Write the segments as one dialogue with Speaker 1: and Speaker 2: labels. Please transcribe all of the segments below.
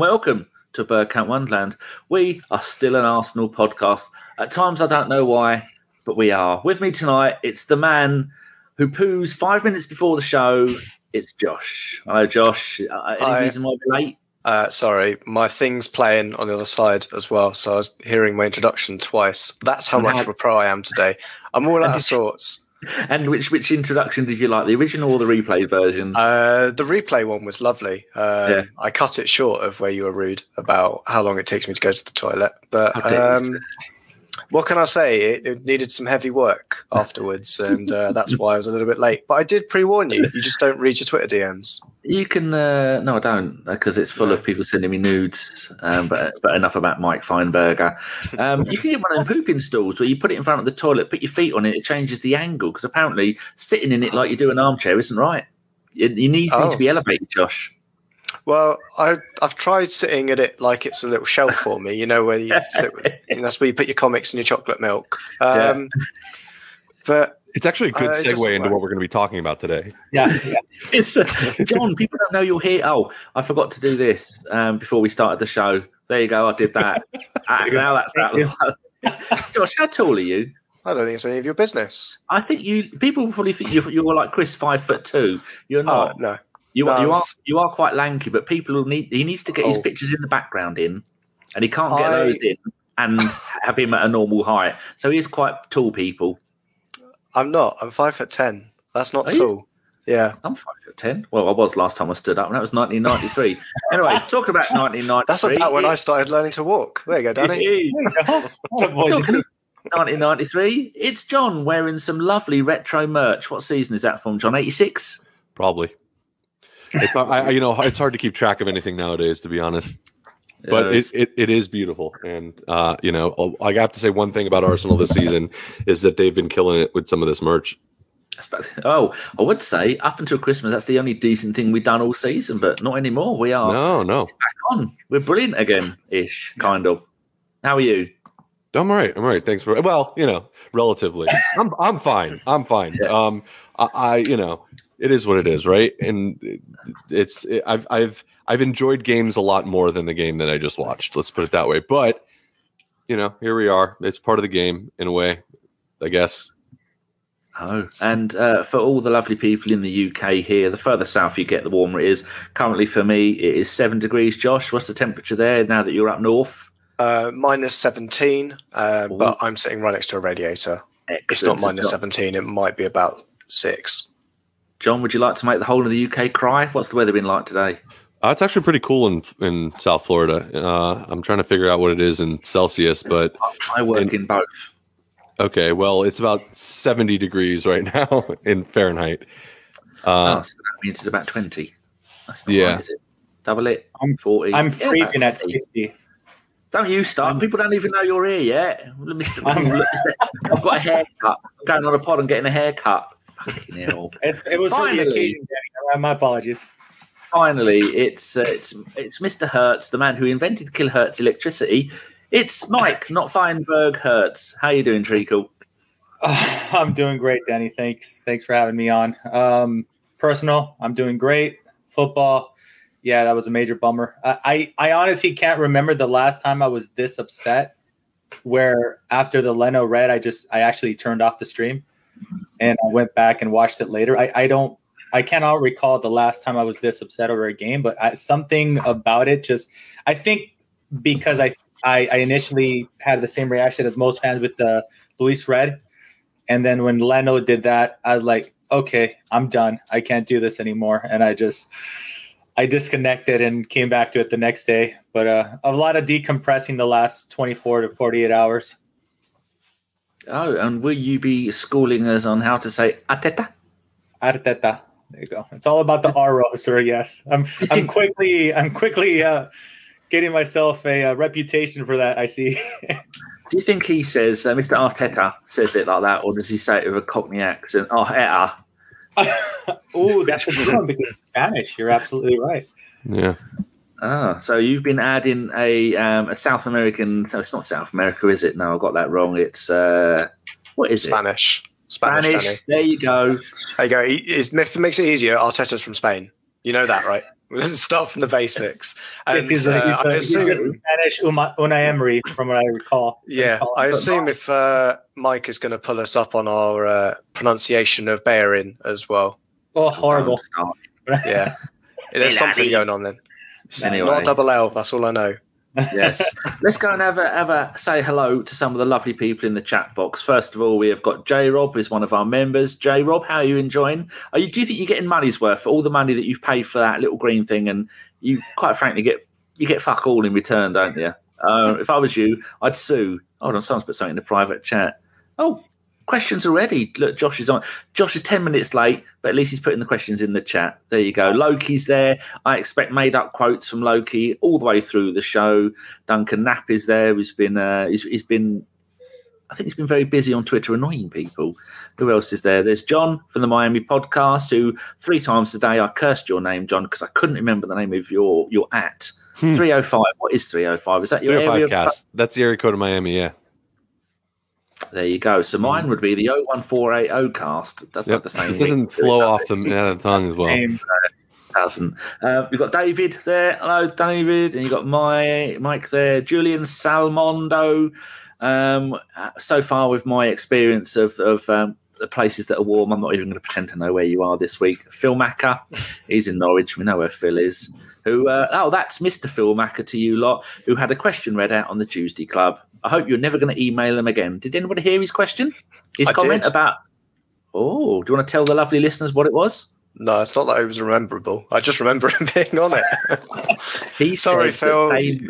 Speaker 1: And welcome to Bergkamp Wonderland. We are still an Arsenal podcast. At times, I don't know why, but we are. With me tonight, it's the man who poos five minutes before the show. It's Josh. Hello, Josh. Uh, any
Speaker 2: Hi.
Speaker 1: reason why we're late?
Speaker 2: Uh, sorry, my thing's playing on the other side as well, so I was hearing my introduction twice. That's how much of a pro I am today. I'm all out of sorts.
Speaker 1: And which which introduction did you like, the original or the replay version?
Speaker 2: Uh, the replay one was lovely. Um,
Speaker 1: Yeah.
Speaker 2: I cut it short of where you were rude about how long it takes me to go to the toilet. But
Speaker 1: How dare you,
Speaker 2: um, what can I say? It, it needed some heavy work afterwards, and uh, that's why I was a little bit late. But I did pre-warn you. You just don't read your Twitter DMs.
Speaker 1: You can uh, no, I don't because it's full of people sending me nudes. Um, but but enough about Mike Feinberger. Um, you can get one of them pooping stools where you put it in front of the toilet, put your feet on it, it changes the angle because apparently sitting in it like you do an armchair isn't right. It, your knees need
Speaker 2: Oh.
Speaker 1: to be elevated, Josh.
Speaker 2: Well, I, I've tried sitting at it like it's a little shelf for me, you know, where you sit, and that's where you put your comics and your chocolate milk. Um, But
Speaker 3: It's actually a good
Speaker 2: Uh,
Speaker 3: segue into
Speaker 2: work.
Speaker 3: what we're going to be talking about today.
Speaker 4: Yeah, yeah.
Speaker 1: It's uh, John. People don't know you're here. Oh, I forgot to do this um, before we started the show. There you go. I did that. Ah, now that's out. of the way. Josh, how tall are you?
Speaker 2: I don't think it's any of your business.
Speaker 1: I think you. People probably think you're, you're like Chris, five foot two. You're
Speaker 2: Oh,
Speaker 1: not.
Speaker 2: no.
Speaker 1: You,
Speaker 2: No.
Speaker 1: you are you are quite lanky, but people will need he needs to get his
Speaker 2: Oh.
Speaker 1: pictures in the background in, and he can't get
Speaker 2: I-
Speaker 1: those in and have him at a normal height. So he is quite tall. People,
Speaker 2: I'm not. I'm five foot ten. That's not
Speaker 1: Are you?
Speaker 2: tall. Yeah.
Speaker 1: I'm five foot ten. Well, I was last time I stood up, and that was 1993. anyway, talking about 1993.
Speaker 2: That's about when I started learning to walk. There you go, Danny.
Speaker 4: Oh, boy,
Speaker 1: Talking of 1993, it's John wearing some lovely retro merch. What season is that from, John? 86.
Speaker 3: Probably. It's I, I- you know, it's hard to keep track of anything nowadays, to be honest. But it, it, it is beautiful, and uh, you know, I have to say one thing about Arsenal this season is that they've been killing it with some of this merch.
Speaker 1: oh, I would say up until Christmas, that's the only decent thing we've done all season, but not anymore. We are
Speaker 3: No, no,
Speaker 1: back on. We're brilliant again, ish, kind of. How are you?
Speaker 3: I'm all right. I'm all right. Thanks for well, you know, relatively. I'm I'm fine. I'm fine.
Speaker 1: Yeah.
Speaker 3: Um, I, I you know, it is what it is, right? And it's it, I've I've I've enjoyed games a lot more than the game that I just watched. Let's put it that way. But you know, here we are. It's part of the game in a way, I guess.
Speaker 1: Oh, and uh, for all the lovely people in the UK here, the further south you get, the warmer it is. Currently, for me, it is seven degrees. Josh, what's the temperature there now that you're up north?
Speaker 2: Uh, minus 17, uh, but I'm sitting right next to a radiator. It's not minus
Speaker 1: John-
Speaker 2: 17. It might be about six.
Speaker 1: John, would you like to make the whole of the UK cry? What's the weather been like today?
Speaker 3: Uh, it's actually pretty cool in in South Florida. Uh, I'm trying to figure out what it is in Celsius, but
Speaker 1: I work
Speaker 3: And-
Speaker 1: in both.
Speaker 3: okay. Well, it's about 70 degrees right now in Fahrenheit. Uh,
Speaker 1: oh, so that means it's about 20. That's not
Speaker 3: Yeah.
Speaker 1: right, is it? Double it.
Speaker 4: I'm-
Speaker 1: 40.
Speaker 4: I'm
Speaker 1: Yeah,
Speaker 4: freezing at 60.
Speaker 1: Don't you start.
Speaker 4: I'm-
Speaker 1: People don't even know you're here yet. Look, Mr.
Speaker 4: I'm-
Speaker 1: Look, Mr. I've got a haircut. I'm going on a pod and getting a haircut. Fucking hell.
Speaker 4: It's, it was for the
Speaker 1: Finally.
Speaker 4: occasion, Danny. My apologies.
Speaker 1: Finally, it's uh, it's it's Mr. Hertz, the man who invented kilohertz electricity. It's Mike, not Feinberg Hertz. How you doing, Treacle?
Speaker 4: I'm doing great, Danny. Thanks. Thanks for having me on. Um, personal, I'm doing great. Football, yeah, that was a major bummer. I, I, I honestly can't remember the last time I was this upset. Where after the Leno red, I just I actually turned off the stream, and I went back and watched it later. I, I don't I cannot recall the last time I was this upset over a game, but I, something about it just I think because I, I I initially had the same reaction as most fans with the Luiz Red, and then when Leno did that, I was like, okay, I'm done. I can't do this anymore, and I just I disconnected and came back to it the next day. But uh, a lot of decompressing the last 24 to 48 hours.
Speaker 1: Oh, and will you be schooling us on how to say Ateta?
Speaker 4: Arteta. There you go. It's all about the R sir. Yes, I'm. I'm quickly. I'm quickly uh, getting myself a, uh reputation for that. I see.
Speaker 1: Do you think he says, uh, Mr. Arteta says it like that, or does he say it with a Cockney accent? Oh, Arteta.
Speaker 4: oh, that's a good one because it's Spanish. You're absolutely right.
Speaker 3: yeah.
Speaker 1: Ah, so you've been adding a um, a South American. No, it's not South America, is it? No, I got that wrong. It's uh, what is
Speaker 2: Spanish.
Speaker 1: It?
Speaker 2: Spanish.
Speaker 1: Spanish.
Speaker 2: Danny.
Speaker 1: There you go.
Speaker 2: There you go. He- If it makes it easier, Arteta's from Spain. You know that, right? Let's start from the basics. And,
Speaker 4: Yes, he's, a,
Speaker 2: uh,
Speaker 4: he's,
Speaker 2: I
Speaker 4: a, he's just Spanish Uma, Unai Emery, from what I recall.
Speaker 2: yeah, I assume if uh, Mike is going to pull us up on our uh, pronunciation of Bayerin as well.
Speaker 4: Oh, horrible.
Speaker 2: Yeah, there's
Speaker 1: Hey,
Speaker 2: something going on then.
Speaker 1: Anyway.
Speaker 2: Not a double L. That's all I know.
Speaker 1: Yes. Let's go and have a, have a say hello to some of the lovely people in the chat box. First of all, we have got J Rob, who's one of our members. J Rob, how are you enjoying? Are you, do you think you're getting money's worth for all the money that you've paid for that little green thing? And you, quite frankly, get you get fuck all in return, don't you? Uh, if I was you, I'd sue. Hold on, someone's put something in the private chat. Oh, questions already. Look, Josh is on. Josh is 10 minutes late, but at least he's putting the questions in the chat. There you go. Loki's there. I expect made up quotes from Loki all the way through the show. Duncan Knapp is there. He's been, uh, he's, he's been, I think he's been very busy on Twitter annoying people. Who else is there? There's John from the Miami podcast, who three times a day I cursed your name, John, because I couldn't remember the name of your, your at.
Speaker 3: Hmm.
Speaker 1: 305. What is 305? Is that your
Speaker 3: 305
Speaker 1: area?
Speaker 3: cast. That's the area code of Miami. Yeah.
Speaker 1: There you go. So mine would be the 01480 cast. That's
Speaker 3: Yep.
Speaker 1: not the same.
Speaker 3: It doesn't flow off the, yeah, the tongue as well.
Speaker 4: Name.
Speaker 1: doesn't. Uh, we've got David there. Hello, David. And you've got my Mike there. Julian Salmondo. Um, uh, so far, with my experience of, of um, the places that are warm, I'm not even going to pretend to know where you are this week. Phil Macker. He's in Norwich. We know where Phil is. Who? Uh, oh, that's Mr. Phil Macker to you lot, who had a question read out on the Tuesday Club. I hope you're never going to email him again. Did anybody hear his question? His
Speaker 2: I
Speaker 1: comment
Speaker 2: did.
Speaker 1: about. Oh, do you want to tell the lovely listeners what it was?
Speaker 2: No, it's not that it was rememberable. I just remember him being on it.
Speaker 1: He
Speaker 2: Sorry, Phil.
Speaker 1: They,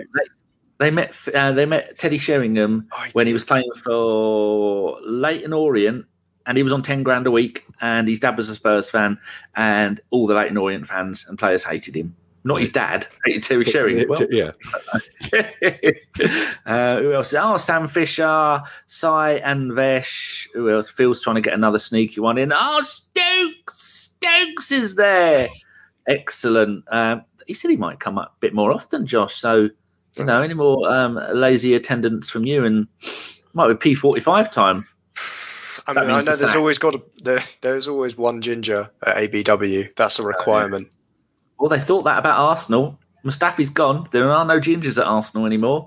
Speaker 1: they, met uh, they met Teddy Sheringham
Speaker 2: Oh,
Speaker 1: when he was playing for Leyton Orient, and he was on ten grand a week. And his dad was a Spurs fan, and all the Leyton Orient fans and players hated him. Not his dad, hated Terry Sheringham. Well,
Speaker 3: yeah.
Speaker 1: uh, who else? Oh, Sam Fisher, Sai and Vesh. Who else? Phil's trying to get another sneaky one in. Oh, Stokes! Stokes is there. Excellent. Um, he said he might come up a bit more often, Josh. So, you know, any more um, lazy attendance from you and might be P45 time.
Speaker 2: I
Speaker 1: That
Speaker 2: mean, I
Speaker 1: means
Speaker 2: know
Speaker 1: the
Speaker 2: there's
Speaker 1: sack.
Speaker 2: always got a, there, there's always one ginger at ABW. That's a requirement.
Speaker 1: Well, they thought that about Arsenal. Mustafi's gone. There are no gingers at Arsenal anymore.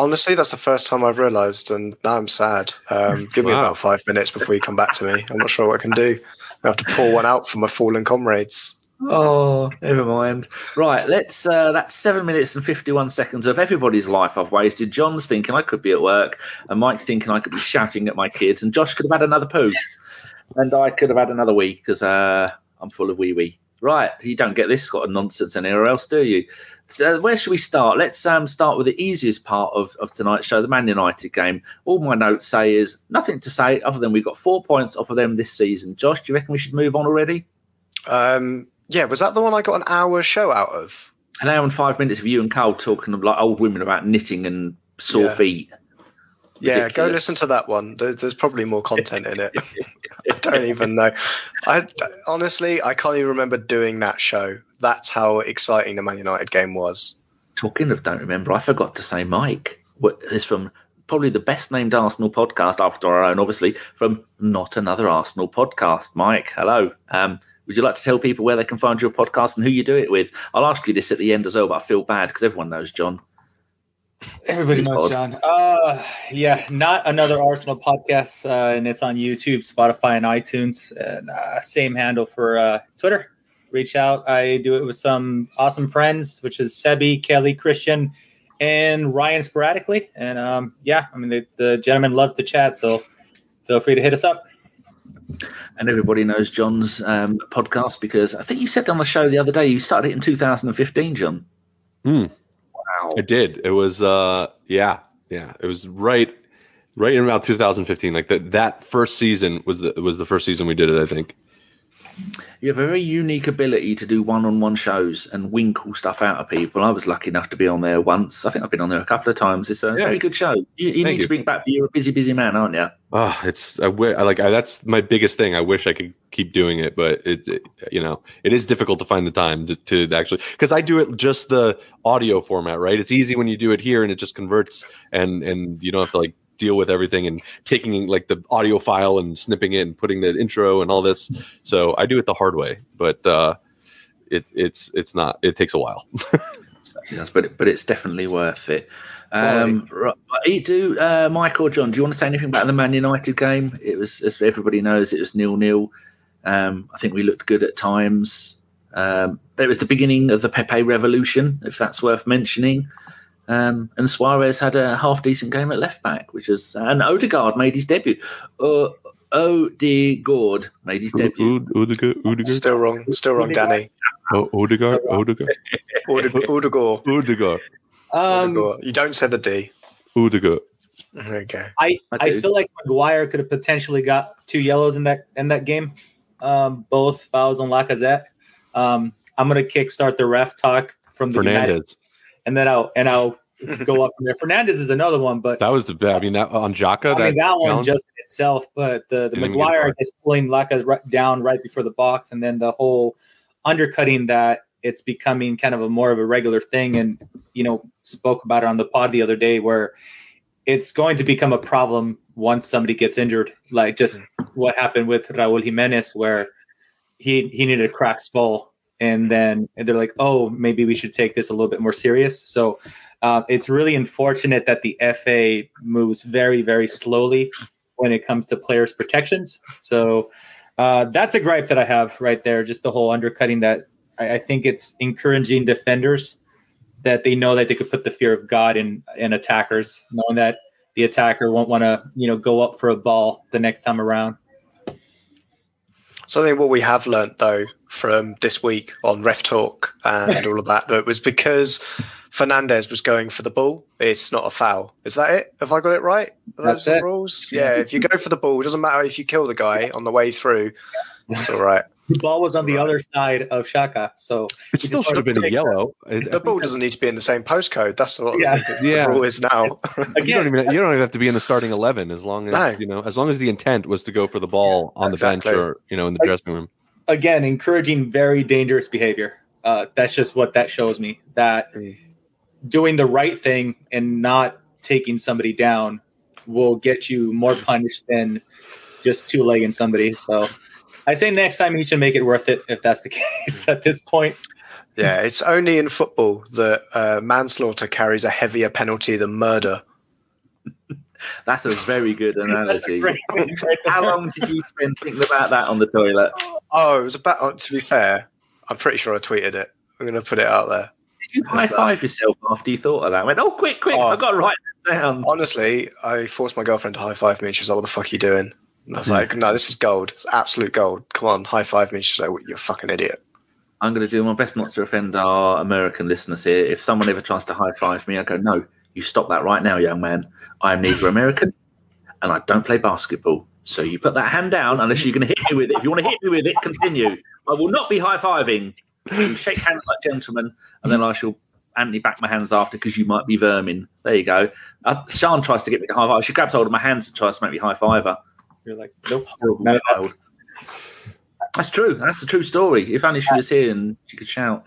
Speaker 2: Honestly, that's the first time I've realised, and now I'm sad. Um, give me about five minutes before you come back to me. I'm not sure what I can do. I have to pour one out for my fallen comrades.
Speaker 1: Oh, never mind. Right, let's. Uh, that's seven minutes and fifty-one seconds of everybody's life I've wasted. John's thinking I could be at work, and Mike's thinking I could be shouting at my kids, and Josh could have had another poo, and I could have had another wee because uh, I'm full of wee wee. Right, you don't get this sort of nonsense anywhere else, do you? So where should we start? Let's um, start with the easiest part of, of tonight's show, the Man United game. All my notes say is nothing to say other than we got four points off of them this season. Josh, do you reckon we should move on already?
Speaker 2: Um, yeah, was that the one I got an hour show out of?
Speaker 1: an hour and five minutes of you and Carl talking like old women about knitting and sore
Speaker 2: Yeah.
Speaker 1: feet.
Speaker 2: Yeah, go listen to that one. There's probably more content in it. I don't even know. I honestly, I can't even remember doing that show. That's how exciting the Man United game was.
Speaker 1: Talking of don't remember, I forgot to say Mike. What is from probably the best named Arsenal podcast after our own, obviously, from not another Arsenal podcast. Mike, hello. Um, would you like to tell people where they can find your podcast and who you do it with? I'll ask you this at the end as well, but I feel bad because everyone knows John.
Speaker 4: Everybody knows
Speaker 1: Odd.
Speaker 4: John. Uh, yeah, not another Arsenal podcast, uh, and it's on YouTube, Spotify, and iTunes. And uh, same handle for uh, Twitter. Reach out. I do it with some awesome friends, which is Sebi, Kelly, Christian, and Ryan sporadically. And um, yeah, I mean the, the gentlemen love to chat, so feel free to hit us up.
Speaker 1: And everybody knows John's um, podcast because I think you said on the show the other day you started it in 2015, John.
Speaker 3: Hmm.
Speaker 1: Wow.
Speaker 3: I did. It was uh yeah, yeah. It was right right in about 2015. Like that that first season was the was the first season we did it, I think.
Speaker 1: You have a very unique ability to do one-on-one shows and winkle stuff out of people. I was lucky enough to be on there once. I think I've been on there a couple of times. It's a
Speaker 3: Yeah.
Speaker 1: very good show. You, you need
Speaker 3: you.
Speaker 1: to bring it back. You're a busy, busy man, aren't you?
Speaker 3: Oh, it's I like I, that's my biggest thing. I wish I could keep doing it, but it, it you know it is difficult to find the time to, to actually because I do it just the audio format, right? It's easy when you do it here and it just converts and and you don't have to like deal with everything and taking like the audio file and snipping it and putting the intro and all this. So I do it the hard way, but uh it it's it's not. It takes a while.
Speaker 1: Yes, but but it's definitely worth it. Um, right, do uh, Mike or John? Do you want to say anything about the Man United game? It was, as everybody knows, it was nil nil. Um, I think we looked good at times. Um, but it was the beginning of the Pepe revolution, if that's worth mentioning. Um, and Soares had a half decent game at left back, which is and Odegaard made his debut. Uh, Odegaard made his debut.
Speaker 3: Odegaard, Odegaard,
Speaker 2: Still wrong. Still wrong, Danny.
Speaker 3: oh, Odegaard, Odegaard,
Speaker 2: Odegaard. Odegaard.
Speaker 3: Odegaard,
Speaker 4: Um,
Speaker 2: Odegaard. You don't say the D.
Speaker 3: Odegaard.
Speaker 2: Okay.
Speaker 4: I,
Speaker 1: I
Speaker 4: I feel like Maguire could have potentially got two yellows in that in that game. Um, both fouls on Lacazette. Um, I'm gonna kickstart the ref talk from the United,
Speaker 3: Fernandes.
Speaker 4: And then I'll and I'll go up from there. Fernandes is another one, but
Speaker 3: That was the. I mean, that on Xhaka.
Speaker 4: I mean that one just in itself. But the the
Speaker 3: Didn't even get a
Speaker 4: Maguire
Speaker 3: card.
Speaker 4: just pulling Lacazette right down right before the box, and then the whole undercutting that it's becoming kind of a more of a regular thing. And you know, spoke about it on the pod the other day where it's going to become a problem once somebody gets injured, like just hmm. what happened with Raul Jimenez, where he he needed a cracked skull, and then they're like, oh, maybe we should take this a little bit more serious. So uh, it's really unfortunate that the FA moves very very slowly when it comes to players' protections. So uh, that's a gripe that I have right there. Just the whole undercutting that I, I think it's encouraging defenders that they know that they could put the fear of God in in attackers, knowing that the attacker won't want to you know go up for a ball the next time around.
Speaker 2: Something what we have learnt though from this week on Ref Talk and all of that, that was because Fernandes was going for the ball, it's not a foul. Is that it? Have I got it right? Are
Speaker 4: That's
Speaker 2: those the
Speaker 4: it.
Speaker 2: rules? Yeah, if you go for the ball, it doesn't matter if you kill the guy on the way through. It's all right.
Speaker 4: The ball was on the other side of Xhaka, so
Speaker 3: It still should have been a yellow. I- I
Speaker 2: The ball doesn't need to be in the same postcode. That's what
Speaker 4: Yeah.
Speaker 2: I think the
Speaker 3: Yeah.
Speaker 2: rule is now.
Speaker 3: You don't
Speaker 4: again,
Speaker 3: even you don't even have to be in the starting eleven as long as
Speaker 2: No.
Speaker 3: you know as long as the intent was to go for the ball on the bench or you know in the
Speaker 4: Like-
Speaker 3: dressing room.
Speaker 4: again encouraging very dangerous behavior. Uh, that's just what that shows me. That
Speaker 2: Mm.
Speaker 4: doing the right thing and not taking somebody down will get you more punished than just two legging somebody. So I say next time he should make it worth it if that's the case at this point.
Speaker 2: Yeah, it's only in football that uh, manslaughter carries a heavier penalty than murder.
Speaker 1: That's a very good analogy.
Speaker 4: great thing right
Speaker 1: How long did you spend thinking about that on the toilet?
Speaker 2: Oh, it was about. oh, To be fair, I'm pretty sure I tweeted it. I'm going to put it out there.
Speaker 1: Did you high five yourself after you thought of that? I Went, oh, quick, quick!
Speaker 2: Oh.
Speaker 1: I've got to write this down.
Speaker 2: Honestly, I forced my girlfriend to high five me, and she was like, "What the fuck are you doing?" And I was like, "No, this is gold. It's absolute gold. Come on, high five me." She's like, "You're a fucking idiot."
Speaker 1: I'm going to do my best not to offend our American listeners here. If someone ever tries to high five me, I go, no, you stop that right now, young man. I am neither American and I don't play basketball. So you put that hand down unless you're going to hit me with it. If you want to hit me with it, continue. I will not be high fiving. Shake hands like gentlemen, and then I shall Anthony back my hands after because you might be vermin. There you go. Uh, Sean tries to get me to high five. She grabs hold of my hands and tries to make me high five her.
Speaker 4: You're like, nope.
Speaker 1: Horrible
Speaker 4: No,
Speaker 1: child. That's true. That's the true story. If only she was here and she could shout.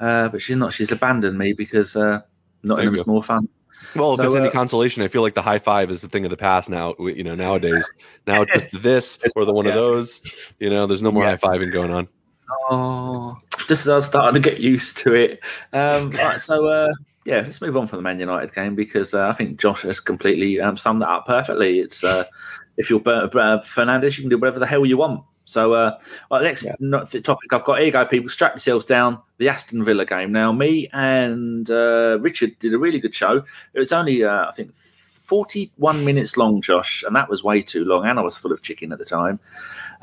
Speaker 1: Uh, but she's not. She's abandoned me because uh, not
Speaker 3: There you
Speaker 1: in more fun.
Speaker 3: Well, if
Speaker 1: So,
Speaker 3: it's any
Speaker 1: uh,
Speaker 3: consolation, I feel like the high five is the thing of the past now. You know, nowadays, now it's
Speaker 1: Yes.
Speaker 3: this or the one of those. You know, there's no more
Speaker 4: Yeah.
Speaker 3: high fiving going on.
Speaker 1: Oh, just as I was starting to get used to it. Um, right, so uh, yeah, let's move on from the Man United game because uh, I think Josh has completely um, summed that up perfectly. It's uh, if you're Ber- Fernandes, you can do whatever the hell you want. So, uh, well, next
Speaker 4: Yeah.
Speaker 1: topic I've got here, you go, people, strap yourselves down. The Aston Villa game. Now, me and uh, Richard did a really good show. It was only, uh, I think, 41 minutes long, Josh, and that was way too long. And I was full of chicken at the time.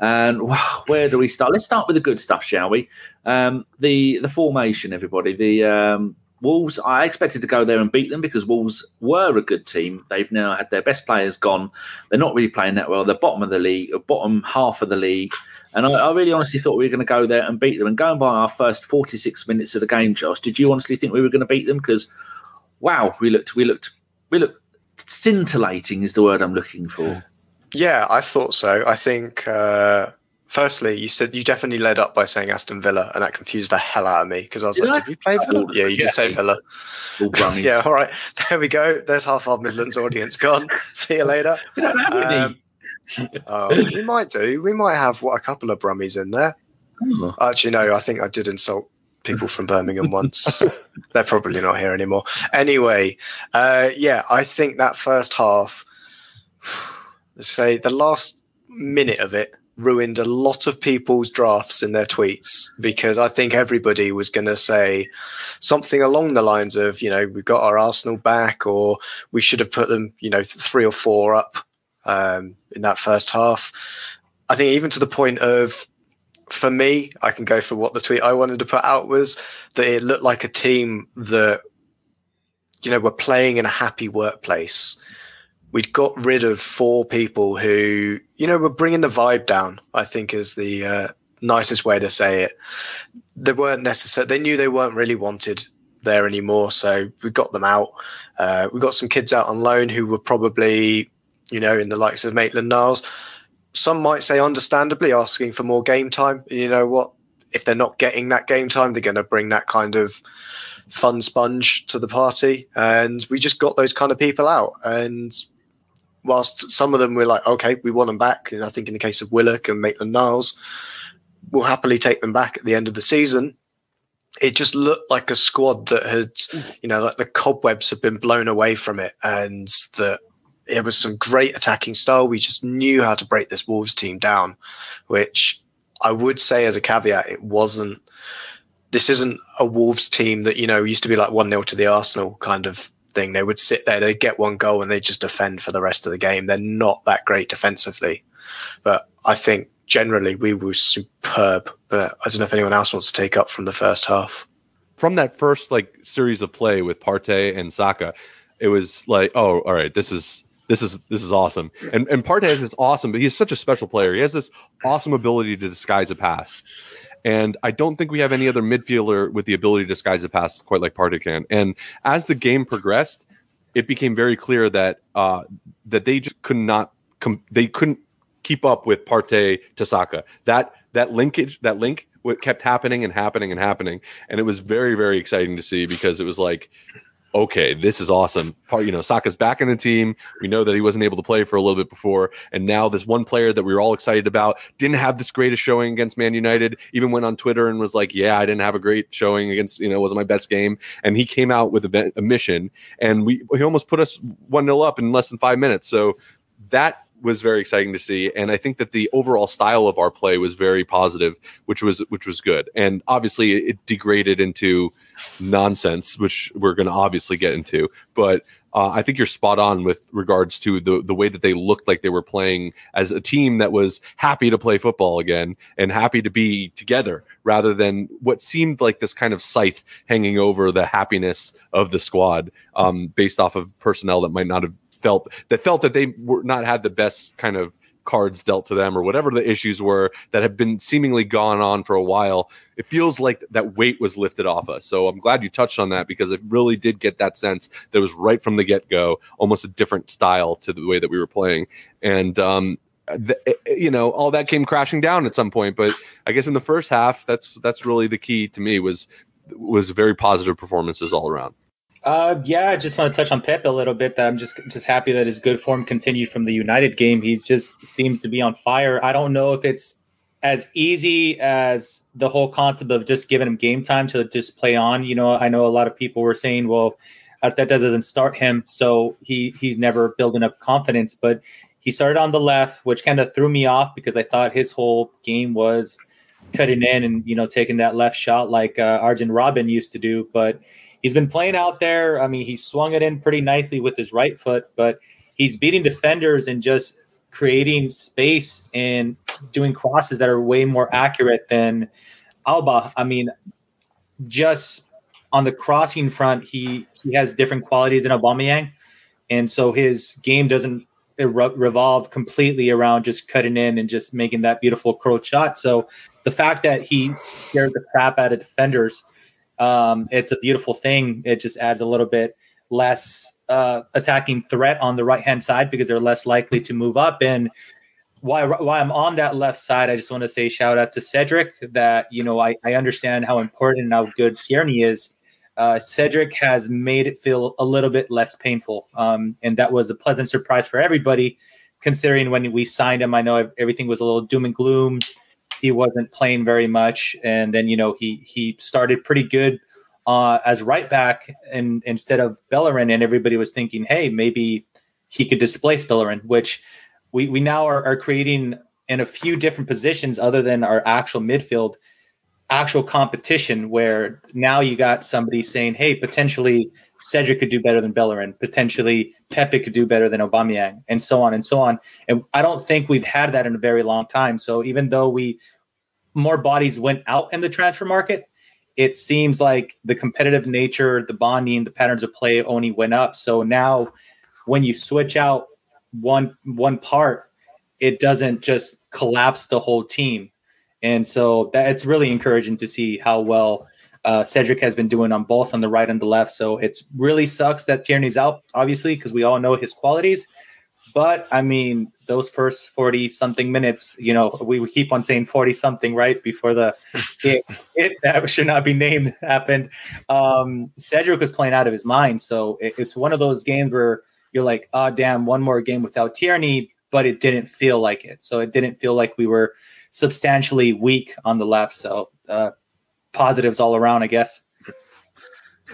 Speaker 1: And wow, where do we start? Let's start with the good stuff, shall we? Um, the the formation, everybody. The um, Wolves. I expected to go there and beat them because Wolves were a good team. They've now had their best players gone. They're not really playing that well. They're bottom of the league, bottom half of the league. And I, I really honestly thought we were going to go there and beat them. And going by our first 46 minutes of the game, Josh, did you honestly think we were going to beat them? Because wow, we looked, we looked, we looked scintillating is the word I'm looking for.
Speaker 2: Yeah, I thought so. I think, uh, firstly, you said you definitely led up by saying Aston Villa, and that confused the hell out of me because I was
Speaker 1: Did
Speaker 2: like,
Speaker 1: I?
Speaker 2: did we play Villa? Yeah, you did say. Villa.
Speaker 1: All.
Speaker 2: Yeah, all right. There we go. There's half our Midlands audience gone. See you later.
Speaker 1: we don't have any.
Speaker 2: Um, Oh, we might do. We might have what a couple of Brummies in there.
Speaker 1: Oh.
Speaker 2: Actually, no. I think I did insult people from Birmingham once. They're probably not here anymore. Anyway, uh, yeah, I think that first half, let's say the last minute of it, ruined a lot of people's drafts in their tweets because I think everybody was going to say something along the lines of, you know, we've got our Arsenal back, or we should have put them, you know, three or four up um, in that first half. I think even to the point of, for me, I can go for what the tweet I wanted to put out was that it looked like a team that, you know, were playing in a happy workplace we'd got rid of four people who, you know, were bringing the vibe down. I think is the uh, nicest way to say it. They weren't necessary. They knew they weren't really wanted there anymore, so we got them out. Uh, we got some kids out on loan who were probably, you know, in the likes of Maitland Niles. Some might say, understandably, asking for more game time. You know what? If they're not getting that game time, they're going to bring that kind of fun sponge to the party. And we just got those kind of people out. And whilst some of them were like, okay, we want them back. I think in the case of Willock and Maitland Niles, we'll happily take them back at the end of the season. It just looked like a squad that had, you know, like the cobwebs had been blown away from it, and that it was some great attacking style. We just knew how to break this Wolves team down, which I would say as a caveat, it wasn't. This isn't a Wolves team that you know used to be like one 0 to the Arsenal kind of thing. They would sit there, they'd get one goal, and they just defend for the rest of the game. They're not that great defensively, but I think generally we were superb. But I don't know if anyone else wants to take up from the first half.
Speaker 3: From that first like series of play with Partey and Saka, it was like, oh, all right, this is this is this is awesome. And and Partey is awesome, but he's such a special player. He has this awesome ability to disguise a pass. And I don't think we have any other midfielder with the ability to disguise a pass quite like Partey can. And as the game progressed, it became very clear that uh, that they just could not com- they couldn't keep up with Partey to Saka. That that linkage that link kept happening and happening and happening, and it was very very exciting to see because it was like okay, this is awesome. Part, you know, Saka's back in the team. We know that he wasn't able to play for a little bit before, and now this one player that we were all excited about didn't have this greatest showing against Man United. Even went on Twitter and was like, "Yeah, I didn't have a great showing against, you know, wasn't my best game." And he came out with a, a mission, and we he almost put us one 0 up in less than five minutes. So that was very exciting to see and i think that the overall style of our play was very positive which was which was good and obviously it degraded into nonsense, which we're going to obviously get into. But uh, I think you're spot on with regards to the the way that they looked like they were playing as a team that was happy to play football again and happy to be together, rather than what seemed like this kind of scythe hanging over the happiness of the squad, um, based off of personnel that might not have felt that felt that they were not had the best kind of cards dealt to them or whatever the issues were that have been seemingly gone on for a while it feels like that weight was lifted off us. So i'm glad you touched on that because it really did get that sense that was right from the get-go almost a different style to the way that we were playing. And um, the, eh, eh, you know all that came crashing down at some point but i guess in the first half that's that's really the key to me was was very positive performances all around
Speaker 4: uh, yeah, I just want to touch on Pep a little bit. That I'm just just happy that his good form continued from the United game. He just seems to be on fire. I don't know if it's as easy as the whole concept of just giving him game time to just play on. You know, I know a lot of people were saying, well, that doesn't start him, so he he's never building up confidence. But he started on the left, which kind of threw me off because I thought his whole game was cutting in and you know taking that left shot like uh, Arjen Robben used to do, but he's been playing out there. I mean, he swung it in pretty nicely with his right foot, but he's beating defenders and just creating space and doing crosses that are way more accurate than Auba. I mean, just on the crossing front, he he has different qualities than Aubameyang, and so his game doesn't revolve completely around just cutting in and just making that beautiful curl shot. So the fact that he scared the crap out of defenders um, it's a beautiful thing. It just adds a little bit less uh, attacking threat on the right hand side because they're less likely to move up. And why why I'm on that left side, I just want to say shout out to Cedric that you know I, I understand how important and how good Tierney is. Uh, Cedric has made it feel a little bit less painful, um, and that was a pleasant surprise for everybody. Considering when we signed him, I know everything was a little doom and gloom he wasn't playing very much, and then you know he he started pretty good uh, as right back and instead of Bellerin, and everybody was thinking, hey, maybe he could displace Bellerin, which we we now are, are creating in a few different positions other than our actual midfield actual competition where now you got somebody saying, hey, potentially Cedric could do better than Bellerin, potentially Pepe could do better than Aubameyang, and so on and so on. And I don't think we've had that in a very long time. So even though we more bodies went out in the transfer market, it seems like the competitive nature, the bonding, the patterns of play only went up. So now when you switch out one one part, it doesn't just collapse the whole team. And so that it's really encouraging to see how well uh, Cedric has been doing on both on the right and the left. So it's really sucks that Tierney's out, obviously, because we all know his qualities. But I mean, those first 40 something minutes, you know, we keep on saying 40 something, right? Before the it, it, that should not be named happened. Um, Cedric was playing out of his mind. So it, it's one of those games where you're like, oh, damn, one more game without Tierney, but it didn't feel like it. So it didn't feel like we were substantially weak on the left. So uh, positives all around, I guess.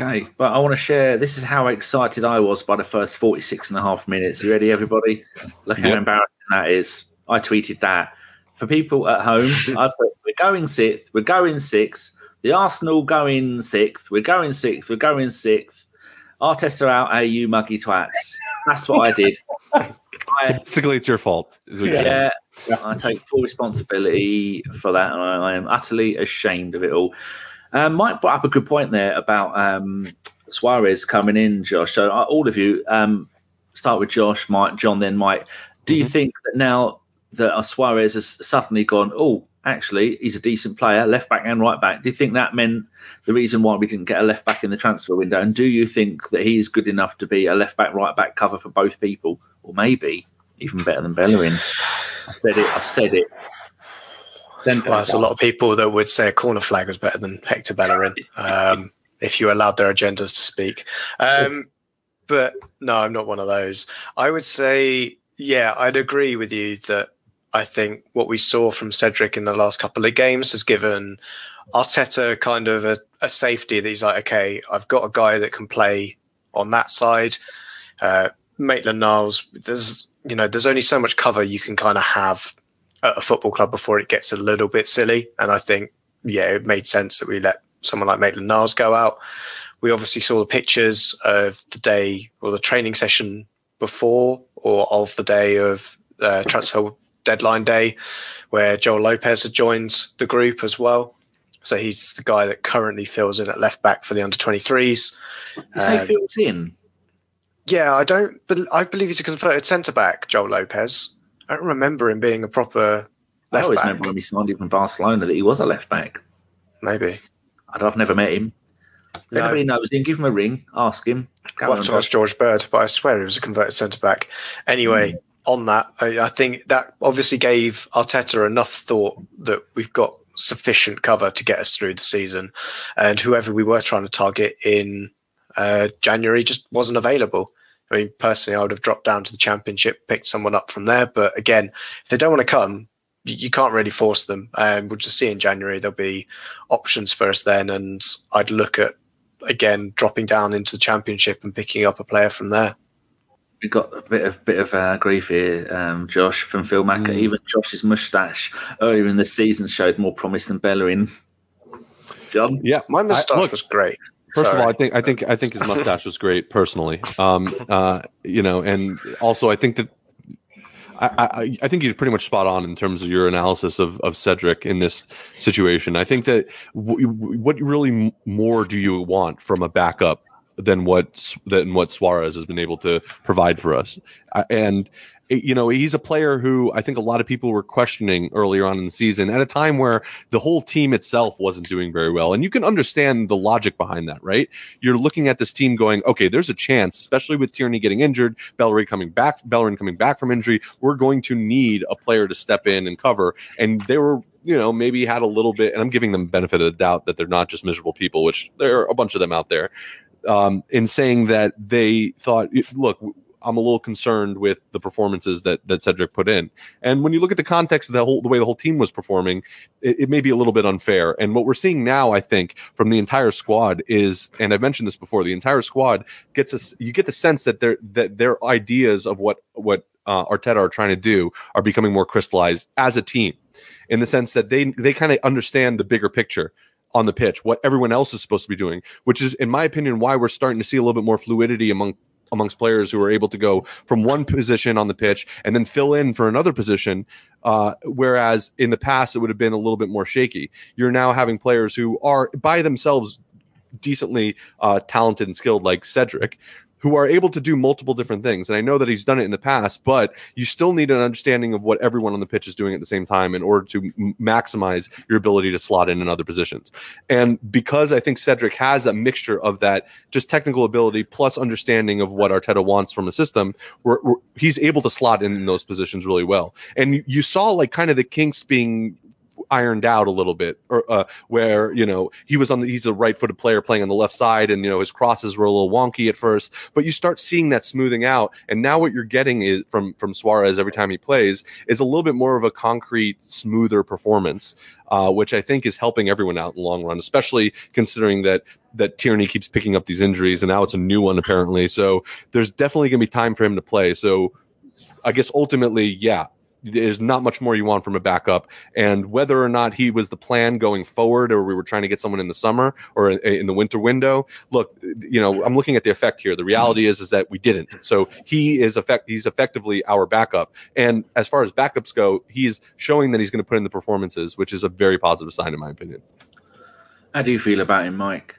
Speaker 1: Okay, but I want to share. This is how excited I was by the first 46 and a half minutes. You ready, everybody? Look how
Speaker 3: Yep.
Speaker 1: embarrassing that is. I tweeted that. For people at home, I put, we're going sixth, we're going sixth. The Arsenal going sixth, we're going sixth, we're going sixth. Arteta out, AU muggy twats. That's what I did.
Speaker 3: Basically, it's your fault. is what you're
Speaker 1: yeah, I take full responsibility for that, and I am utterly ashamed of it all. Um, Mike brought up a good point there about um, Soares coming in, Josh. So, uh, all of you, um, start with Josh, Mike, John, then Mike. Do you think that now that uh, Soares has suddenly gone, oh, actually, he's a decent player, left back and right back? Do you think that meant the reason why we didn't get a left back in the transfer window? And do you think that he is good enough to be a left back, right back cover for both people, or maybe even better than Bellerin? I've said it. I've said it.
Speaker 4: Then
Speaker 2: Well, there's a lot of people that would say a corner flag was better than Hector Bellerin, um, if you allowed their agendas to speak. Um, but no, I'm not one of those. I would say, yeah, I'd agree with you that I think what we saw from Cedric in the last couple of games has given Arteta kind of a, a safety that he's like, okay, I've got a guy that can play on that side. Uh, Maitland Niles, there's you know, there's only so much cover you can kind of have at a football club before it gets a little bit silly. And I think, yeah, it made sense that we let someone like Maitland Niles go out. We obviously saw the pictures of the day or the training session before or of the day of uh, transfer deadline day where Joel Lopez had joined the group as well. So he's the guy that currently fills in at left back for the under 23s.
Speaker 1: You say
Speaker 2: Um,
Speaker 1: Fields in.
Speaker 2: Yeah, I don't. But I believe he's a converted centre back, Joel Lopez. I don't remember him being a proper
Speaker 1: I always
Speaker 2: back.
Speaker 1: remember when we signed him from Barcelona that he was a left back.
Speaker 2: Maybe.
Speaker 1: I've never met him. If
Speaker 2: No.
Speaker 1: anybody knows him, give him a ring, ask him. Go
Speaker 2: We'll have to ask George Bird, but I swear he was a converted centre back. Anyway,
Speaker 1: Hmm.
Speaker 2: on that, I, I think that obviously gave Arteta enough thought that we've got sufficient cover to get us through the season, and whoever we were trying to target in uh, January just wasn't available. I mean, personally, I would have dropped down to the Championship, picked someone up from there. But again, if they don't want to come, you, you can't really force them. And we'll just see in January there'll be options for us then, and I'd look at again dropping down into the championship and picking up a player from there.
Speaker 1: We got a bit of bit of uh, grief here, um, Josh from Phil Macker.
Speaker 3: Mm.
Speaker 1: Even Josh's moustache earlier in the season showed more promise than Bellerin. John,
Speaker 3: Yeah,
Speaker 2: My moustache was great.
Speaker 3: First of all, I think I think I think his mustache was great personally. Um, uh, you know, and also I think that I, I, I think he's pretty much spot on in terms of your analysis of, of Cedric in this situation. I think that w- what really more do you want from a backup than what than what Soares has been able to provide for us? I- And you know, he's a player who I think a lot of people were questioning earlier on in the season at a time where the whole team itself wasn't doing very well. And you can understand the logic behind that, right? You're looking at this team going, okay, there's a chance, especially with Tierney getting injured, Bellerin coming back, Bellerin coming back from injury. We're going to need a player to step in and cover. And they were, you know, maybe had a little bit, and I'm giving them benefit of the doubt that they're not just miserable people, which there are a bunch of them out there. Um, in saying that they thought, look, I'm a little concerned with the performances that that Cedric put in. And when you look at the context of the whole the way the whole team was performing, it, it may be a little bit unfair. And what we're seeing now, I think, from the entire squad is, and I've mentioned this before, the entire squad gets us. you get the sense that their that their ideas of what what uh, Arteta are trying to do are becoming more crystallized as a team, in the sense that they they kind of understand the bigger picture on the pitch, what everyone else is supposed to be doing, which is, in my opinion, why we're starting to see a little bit more fluidity among amongst players who are able to go from one position on the pitch and then fill in for another position. Uh, whereas in the past, it would have been a little bit more shaky. You're now having players who are by themselves decently uh, talented and skilled, like Cedric, who are able to do multiple different things. And I know that he's done it in the past, but you still need an understanding of what everyone on the pitch is doing at the same time in order to m- maximize your ability to slot in in other positions. And because I think Cedric has a mixture of that just technical ability plus understanding of what Arteta wants from a system, we're, he's able to slot in, in those positions really well. And you, you saw like kind of the kinks being ironed out a little bit, or uh, where you know he was on the he's a right-footed player playing on the left side, and you know his crosses were a little wonky at first, but you start seeing that smoothing out, and now what you're getting is from from Soares every time he plays is a little bit more of a concrete, smoother performance. Uh, which I think is helping everyone out in the long run, especially considering that that Tierney keeps picking up these injuries, and now it's a new one apparently. So there's definitely going to be time for him to play. So I guess ultimately, yeah, there's not much more you want from a backup. And whether or not he was the plan going forward, or we were trying to get someone in the summer or in the winter window, look, you know, I'm looking at the effect here. The reality is is that we didn't. So he is effect. He's effectively our backup. And as far as backups go, he's showing that he's going to put in the performances, which is a very positive sign, in my opinion.
Speaker 1: How do you feel about him, Mike?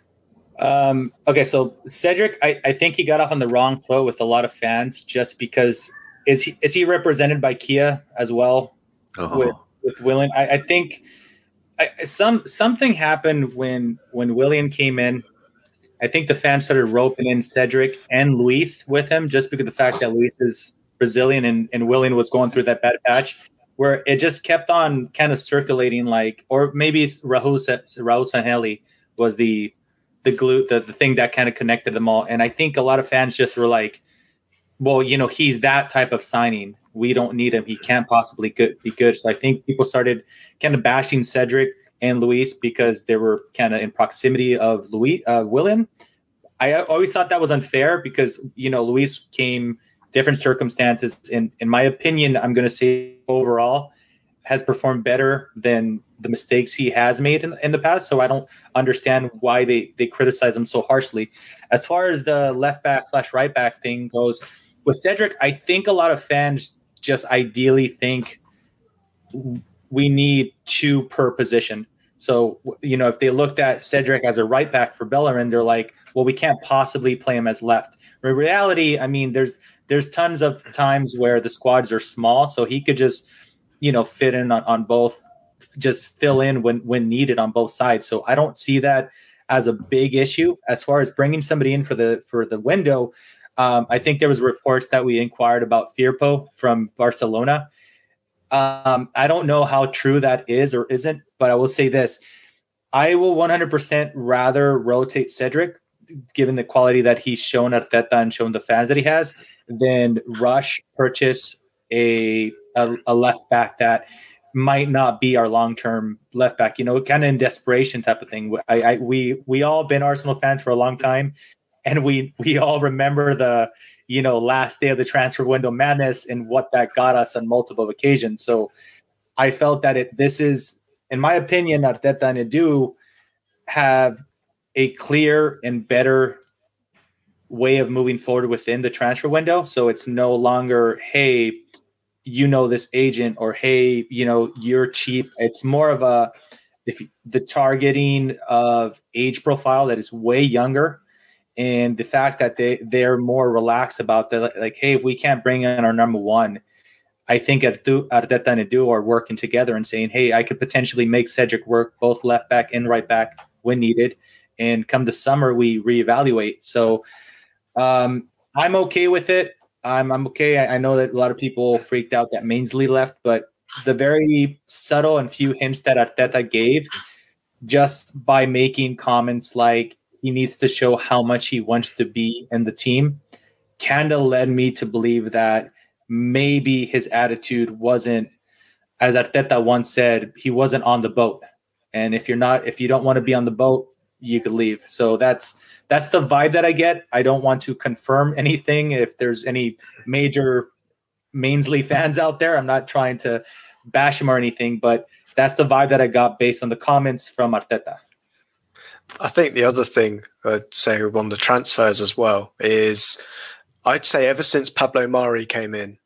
Speaker 4: Um, okay, so Cedric, I, I think he got off on the wrong foot with a lot of fans just because is he is he represented by Kia as well
Speaker 1: Oh.
Speaker 4: with with Willian? I, I think I, some something happened when when Willian came in. I think the fans started roping in Cedric and Luiz with him just because of the fact that Luiz is Brazilian and, and Willian was going through that bad patch where it just kept on kind of circulating like or maybe Raul, Raul Sanllehi was the the glue the, the thing that kind of connected them all. And I think a lot of fans just were like, well, you know, he's that type of signing. We don't need him. He can't possibly good, be good. So I think people started kind of bashing Cedric and Luiz because they were kind of in proximity of Luiz uh, Willian. I always thought that was unfair because you know Luiz came different circumstances. In in my opinion, I'm going to say overall has performed better than the mistakes he has made in, in the past. So I don't understand why they they criticize him so harshly. As far as the left back slash right back thing goes, with Cedric, I think a lot of fans just ideally think we need two per position. So, you know, if they looked at Cedric as a right back for Bellerin, they're like, well, we can't possibly play him as left. In reality, I mean, there's there's tons of times where the squads are small, so he could just, you know, fit in on, on both, just fill in when when needed on both sides. So I don't see that as a big issue as far as bringing somebody in for the for the window. Um, I think there was reports that we inquired about Firpo from Barcelona. Um, I don't know how true that is or isn't, but I will say this: I will 100% rather rotate Cedric, given the quality that he's shown Arteta and shown the fans that he has, than rush purchase a a, a left back that might not be our long term left back. You know, kind of in desperation type of thing. I, I we we all been Arsenal fans for a long time, and we we all remember the you know last day of the transfer window madness and what that got us on multiple occasions. So I felt that it this is, in my opinion, Arteta and Edu have a clear and better way of moving forward within the transfer window. So it's no longer, hey, you know this agent, or hey, you know you're cheap. It's more of a if the targeting of age profile that is way younger and the fact that they they're more relaxed about the like hey if we can't bring in our number one i think arteta and edu are working together and saying hey i could potentially make cedric work both left back and right back when needed. And come the summer we reevaluate. So um, i'm okay with it. I'm, I'm okay. I, I know that a lot of people freaked out that mainsley left but the very subtle and few hints that arteta gave just by making comments like he needs to show how much he wants to be in the team. kind of led me to believe that maybe his attitude wasn't, as Arteta once said, he wasn't on the boat. And if you're not, if you don't want to be on the boat, you could leave. So that's that's the vibe that I get. I don't want to confirm anything. If there's any major Mainsley fans out there, I'm not trying to bash him or anything, but that's the vibe that I got based on the comments from Arteta.
Speaker 2: I think the other thing I'd say on the transfers as well is I'd say ever since Pablo Mari came in,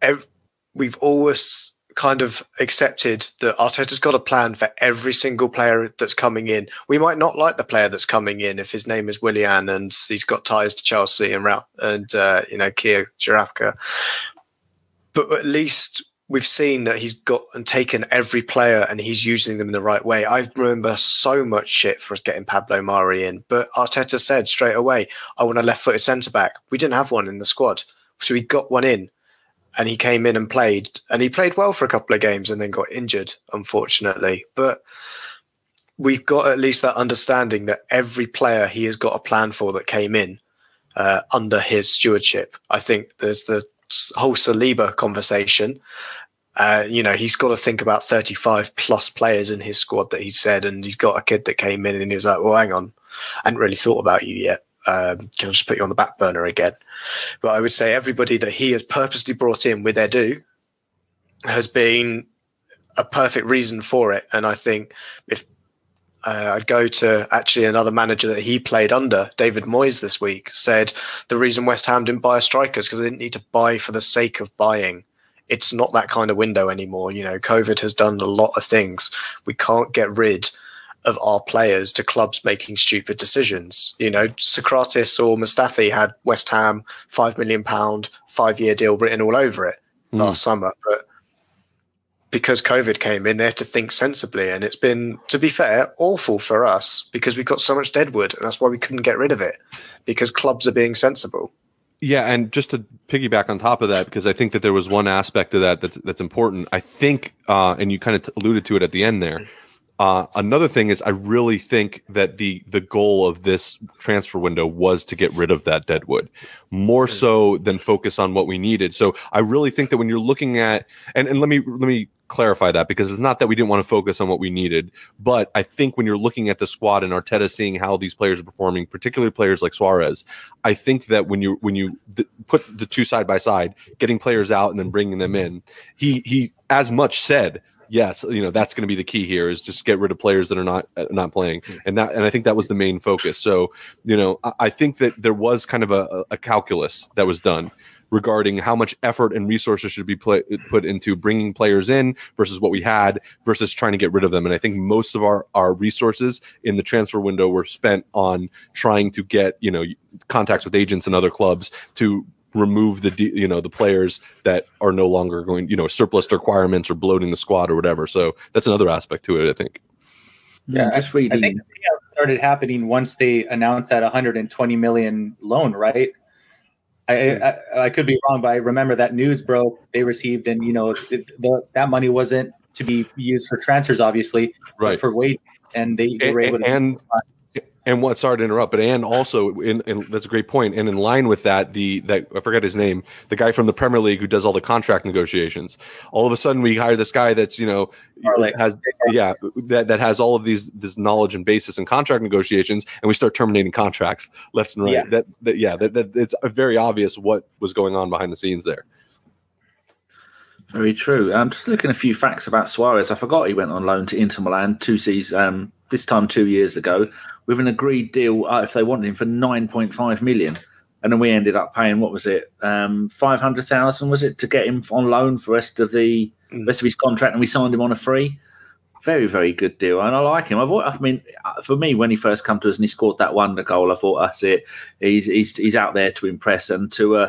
Speaker 2: ev- we've always kind of accepted that Arteta's got a plan for every single player that's coming in. We might not like the player that's coming in if his name is Willian and he's got ties to Chelsea and and uh, you know Kia Joorabchian, but at least we've seen that he's got and taken every player and he's using them in the right way. I remember so much shit for us getting Pablo Mari in, but Arteta said straight away, I want a left footed centre back. We didn't have one in the squad. So he got one in and he came in and played and he played well for a couple of games and then got injured, unfortunately. But we've got at least that understanding that every player he has got a plan for that came in uh, under his stewardship. I think there's the whole Saliba conversation uh, you know, he's got to think about 35 plus players in his squad that he said, and he's got a kid that came in and he was like, well, hang on, I hadn't really thought about you yet. Um, can I just put you on the back burner again? But I would say everybody that he has purposely brought in with their due has been a perfect reason for it. And I think if uh, I'd go to actually another manager that he played under, David Moyes, this week, said the reason West Ham didn't buy a striker is because they didn't need to buy for the sake of buying it's not that kind of window anymore. You know, COVID has done a lot of things. We can't get rid of our players to clubs making stupid decisions. You know, Sokratis or Mustafi had West Ham five million pound five year deal written all over it mm. last summer, but because COVID came in, they had to think sensibly, and it's been, to be fair, awful for us because we've got so much deadwood, and that's why we couldn't get rid of it because clubs are being sensible.
Speaker 3: Yeah, and just to piggyback on top of that, because I think that there was one aspect of that that's, that's important. I think, uh, and you kind of alluded to it at the end there. Uh, another thing is, I really think that the the goal of this transfer window was to get rid of that deadwood, more so than focus on what we needed. So I really think that when you're looking at, and, and let me let me clarify that because it's not that we didn't want to focus on what we needed, but I think when you're looking at the squad and Arteta seeing how these players are performing, particularly players like Soares, I think that when you when you th- put the two side by side, getting players out and then bringing them in, he he as much said yes, you know that's going to be the key here is just get rid of players that are not uh, not playing, and that and I think that was the main focus. So you know I, I think that there was kind of a, a calculus that was done regarding how much effort and resources should be put into bringing players in versus what we had versus trying to get rid of them. And I think most of our, our resources in the transfer window were spent on trying to get, you know, contacts with agents and other clubs to remove the you know the players that are no longer going you know surplus requirements or bloating the squad or whatever so that's another aspect to it i think
Speaker 4: yeah just reading. i think the started happening once they announced that 120 million loan right I, I, I could be wrong, but I remember that news broke. They received, and you know, the, that money wasn't to be used for transfers, obviously,
Speaker 3: right?
Speaker 4: For wait, and they, they
Speaker 3: and,
Speaker 4: were able to.
Speaker 3: And, and what sorry to interrupt, but and also in, in, that's a great point. And in line with that, the that I forget his name, the guy from the Premier League who does all the contract negotiations. All of a sudden, we hire this guy that's you know has yeah that, that has all of these this knowledge and basis in contract negotiations, and we start terminating contracts left and right. Yeah. That, that yeah that, that it's very obvious what was going on behind the scenes there.
Speaker 1: Very true. I'm just looking a few facts about Soares. I forgot he went on loan to Inter Milan two seasons, um, this time two years ago, with an agreed deal uh, if they wanted him for 9.5 million. And then we ended up paying what was it, um, five hundred thousand was it to get him on loan for rest of the mm. rest of his contract, and we signed him on a free very, very good deal, and I like him. I've, I mean, for me, when he first come to us and he scored that wonder goal, I thought that's it. He's he's, he's out there to impress, and to uh,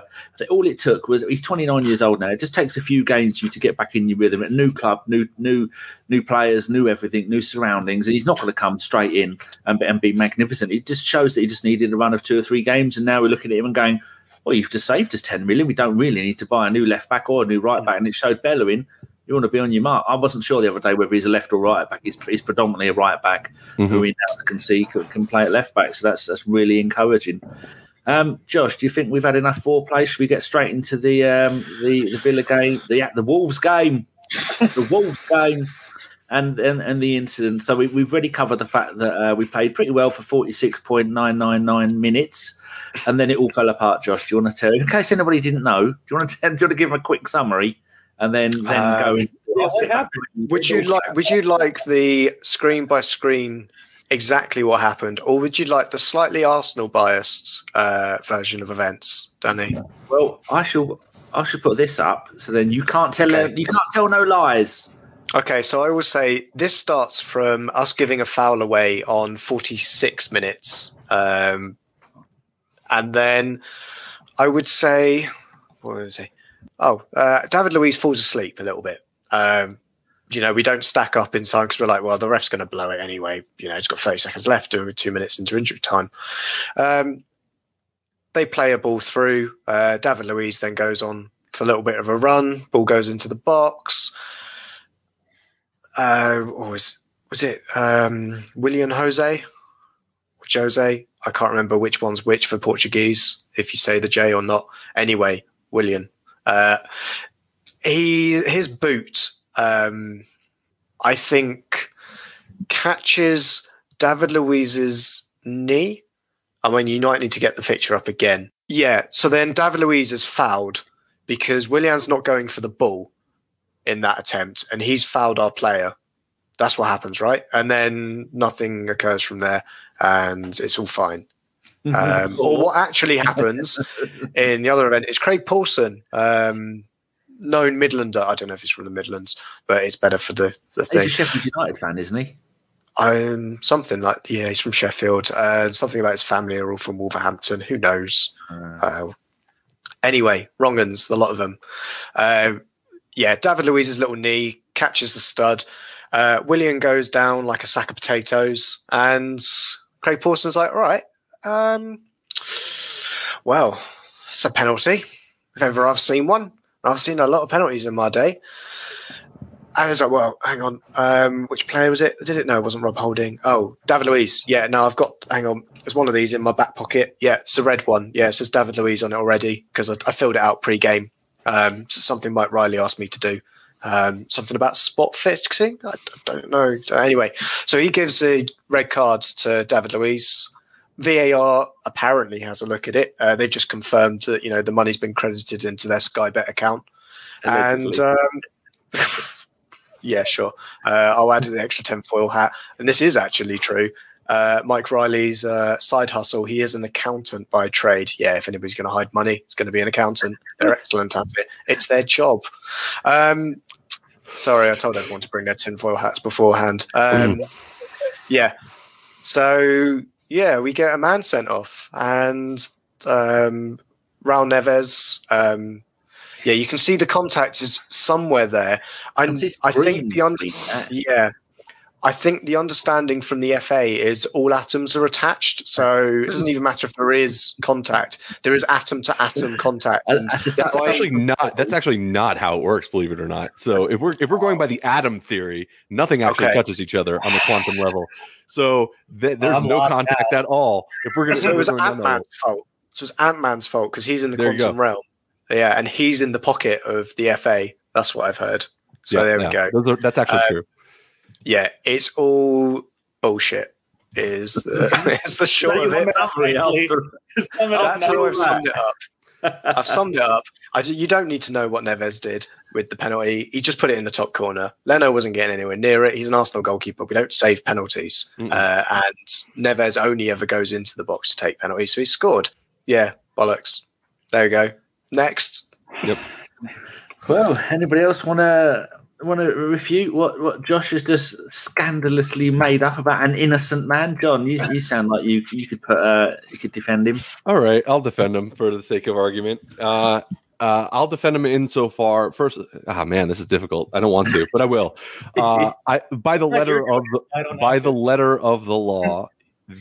Speaker 1: all it took was he's 29 years old now. It just takes a few games for you to get back in your rhythm. A new club, new new new players, new everything, new surroundings, and he's not going to come straight in and, and be magnificent. It just shows that he just needed a run of two or three games, and now we're looking at him and going. Well, you've just saved us 10 million. We don't really need to buy a new left back or a new right back. And it showed Bellerin you want to be on your mark. I wasn't sure the other day whether he's a left or right back. He's, he's predominantly a right back mm-hmm. who we now can see can, can play at left back. So that's that's really encouraging. Um, Josh, do you think we've had enough foreplay? Should we get straight into the um, the the Villa game, the the Wolves game, the Wolves game, and and, and the incident? So we, we've already covered the fact that uh, we played pretty well for forty six point nine nine nine minutes, and then it all fell apart. Josh, do you want to tell? In case anybody didn't know, do you want to, tell, do you want to give them a quick summary, and then then
Speaker 2: Uh,
Speaker 1: go into
Speaker 4: what happened?
Speaker 2: Would you like? Would you like the screen by screen exactly what happened, or would you like the slightly Arsenal biased uh, version of events, Danny?
Speaker 1: Well, I shall. I should put this up, so then you can't tell
Speaker 2: Okay.
Speaker 1: you can't tell no lies.
Speaker 2: Okay, so I will say this starts from us giving a foul away on 46 minutes. Um, and then I would say, what would I say? Oh, uh, David Luiz falls asleep a little bit. Um, you know, we don't stack up in time because we're like, well, the ref's going to blow it anyway. You know, it's got 30 seconds left, and we're two minutes into injury time. Um, they play a ball through. Uh, David Luiz then goes on for a little bit of a run. Ball goes into the box uh, or was was it um, Willian Jose Jose? I can't remember which one's which for Portuguese. If you say the J or not. Anyway, Willian. Uh, he his boot. Um, I think catches David Luiz's knee. I mean, you might need to get the picture up again. Yeah. So then David Luiz is fouled because Willian's not going for the ball in that attempt, and he's fouled our player. That's what happens, right? And then nothing occurs from there, and it's all fine. Um, or what actually happens in the other event is Craig Pawson, um, known Midlander. I don't know if he's from the Midlands, but it's better for the, the
Speaker 1: He's a Sheffield United fan, isn't he?
Speaker 2: Um, something like yeah, he's from Sheffield. Uh, something about his family are all from Wolverhampton. Who knows?
Speaker 1: Uh,
Speaker 2: Uh, anyway, wrong uns, a lot of them. Uh, yeah, David Luiz's little knee catches the stud. Uh, Willian goes down like a sack of potatoes, and Craig Pawson's like, all right, um, well, it's a penalty. If ever I've seen one, I've seen a lot of penalties in my day. And I was like, well, hang on. Um, which player was it? Did it? No, it wasn't Rob Holding. Oh, David Luiz. Yeah, no, I've got, hang on. There's one of these in my back pocket. Yeah, it's the red one. Yeah, it says David Luiz on it already because I, I filled it out pre game. Um, so something Mike Riley asked me to do. Um, something about spot fixing. I, I don't know. Anyway, so he gives the red cards to David Luiz. VAR apparently has a look at it. Uh, they've just confirmed that you know the money's been credited into their Sky Bet account, and um, yeah, sure. Uh, I'll add the extra tinfoil hat, and this is actually true. Uh, Mike Riley's uh, side hustle. He is an accountant by trade. Yeah, if anybody's going to hide money, it's going to be an accountant. They're excellent at it. It's their job. Um, sorry, I told everyone to bring their tinfoil hats beforehand. Um, Yeah. So yeah, we get a man sent off, and um, Raul Neves. Um, yeah, you can see the contact is somewhere there. I, I think the un-
Speaker 1: green, uh,
Speaker 2: yeah, I think the understanding from the FA is all atoms are attached, so it doesn't even matter if there is contact. There is atom to atom contact.
Speaker 1: I-
Speaker 2: And
Speaker 1: I just-
Speaker 3: That's actually not. That's actually not how it works. Believe it or not. So if we're if we're going by the atom theory, nothing actually
Speaker 2: Okay.
Speaker 3: touches each other on the quantum level. So th- there's
Speaker 4: I'm
Speaker 3: no
Speaker 4: lost
Speaker 3: contact at all. If we're going to,
Speaker 2: so it was
Speaker 3: to,
Speaker 2: Ant Man's fault. So it was Ant Man's fault because he's in the
Speaker 3: There
Speaker 2: quantum realm. Yeah, and he's in the pocket of the FA. That's what I've heard. So there we go.
Speaker 3: Are, that's actually
Speaker 2: Uh,
Speaker 3: true.
Speaker 2: Yeah, it's all bullshit. Is the is the short of it.
Speaker 4: Honestly, to sum it up
Speaker 2: That's how I've summed it up. I've summed it up. I, you don't need to know what Neves did with the penalty. He just put it in the top corner. Leno wasn't getting anywhere near it. He's an Arsenal goalkeeper. We don't save penalties. Uh, and Neves only ever goes into the box to take penalties. So he scored. Yeah, bollocks. There you go. Next. Yep.
Speaker 1: Well, anybody else want to want to refute what, what Josh has just scandalously made up about an innocent man? John, you, you sound like you you could put uh, you could defend him.
Speaker 3: All right, I'll defend him for the sake of argument. Uh, uh, I'll defend him insofar. First, ah man, this is difficult. I don't want to, but I will. Uh, I by the letter of the, by the letter of the law,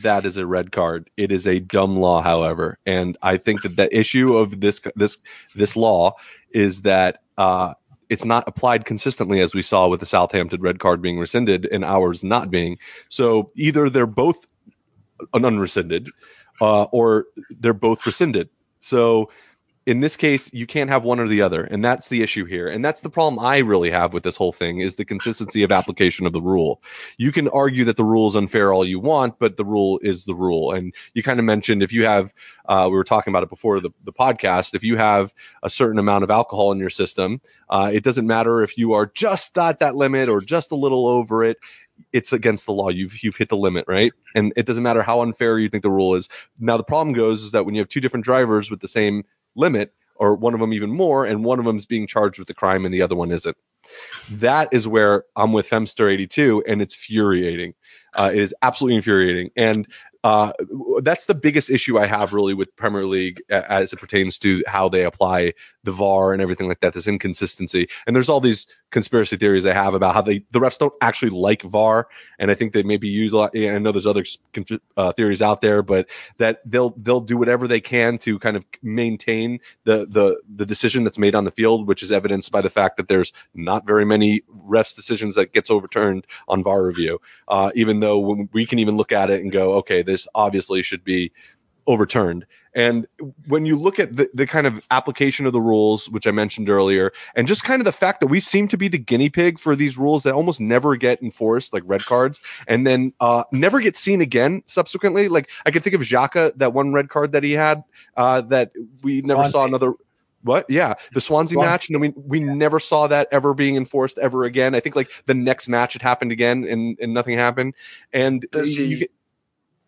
Speaker 3: that is a red card. It is a dumb law, however, and I think that the issue of this this this law is that uh, it's not applied consistently, as we saw with the Southampton red card being rescinded and ours not being. So either they're both un- unrescinded, uh, or they're both rescinded. So in this case, you can't have one or the other, and that's the issue here. And that's the problem I really have with this whole thing is the consistency of application of the rule. You can argue that the rule is unfair all you want, but the rule is the rule. And you kind of mentioned if you have, uh, we were talking about it before the, the podcast, if you have a certain amount of alcohol in your system, uh, it doesn't matter if you are just at that limit or just a little over it it's against the law. You've you've hit the limit, right? And it doesn't matter how unfair you think the rule is. Now the problem goes is that when you have two different drivers with the same limit, or one of them even more, and one of them is being charged with the crime and the other one isn't. That is where I'm with Femster 82, and it's infuriating. Uh, it is absolutely infuriating. And uh, that's the biggest issue I have really with Premier League as it pertains to how they apply the VAR and everything like that. This inconsistency, and there's all these conspiracy theories I have about how they the refs don't actually like VAR, and I think they maybe use a lot. I know there's other uh, theories out there, but that they'll they'll do whatever they can to kind of maintain the the the decision that's made on the field, which is evidenced by the fact that there's not very many refs decisions that gets overturned on VAR review. Uh, even though we can even look at it and go, okay, this obviously should be overturned. And when you look at the, the kind of application of the rules, which I mentioned earlier, and just kind of the fact that we seem to be the guinea pig for these rules that almost never get enforced, like red cards, and then uh, never get seen again subsequently. Like I can think of Xhaka, that one red card that he had uh, that we never Swansea. saw another. What? Yeah, the Swansea Swansea. match, and we we yeah. never saw that ever being enforced ever again. I think like the next match it happened again, and and nothing happened. And you, you,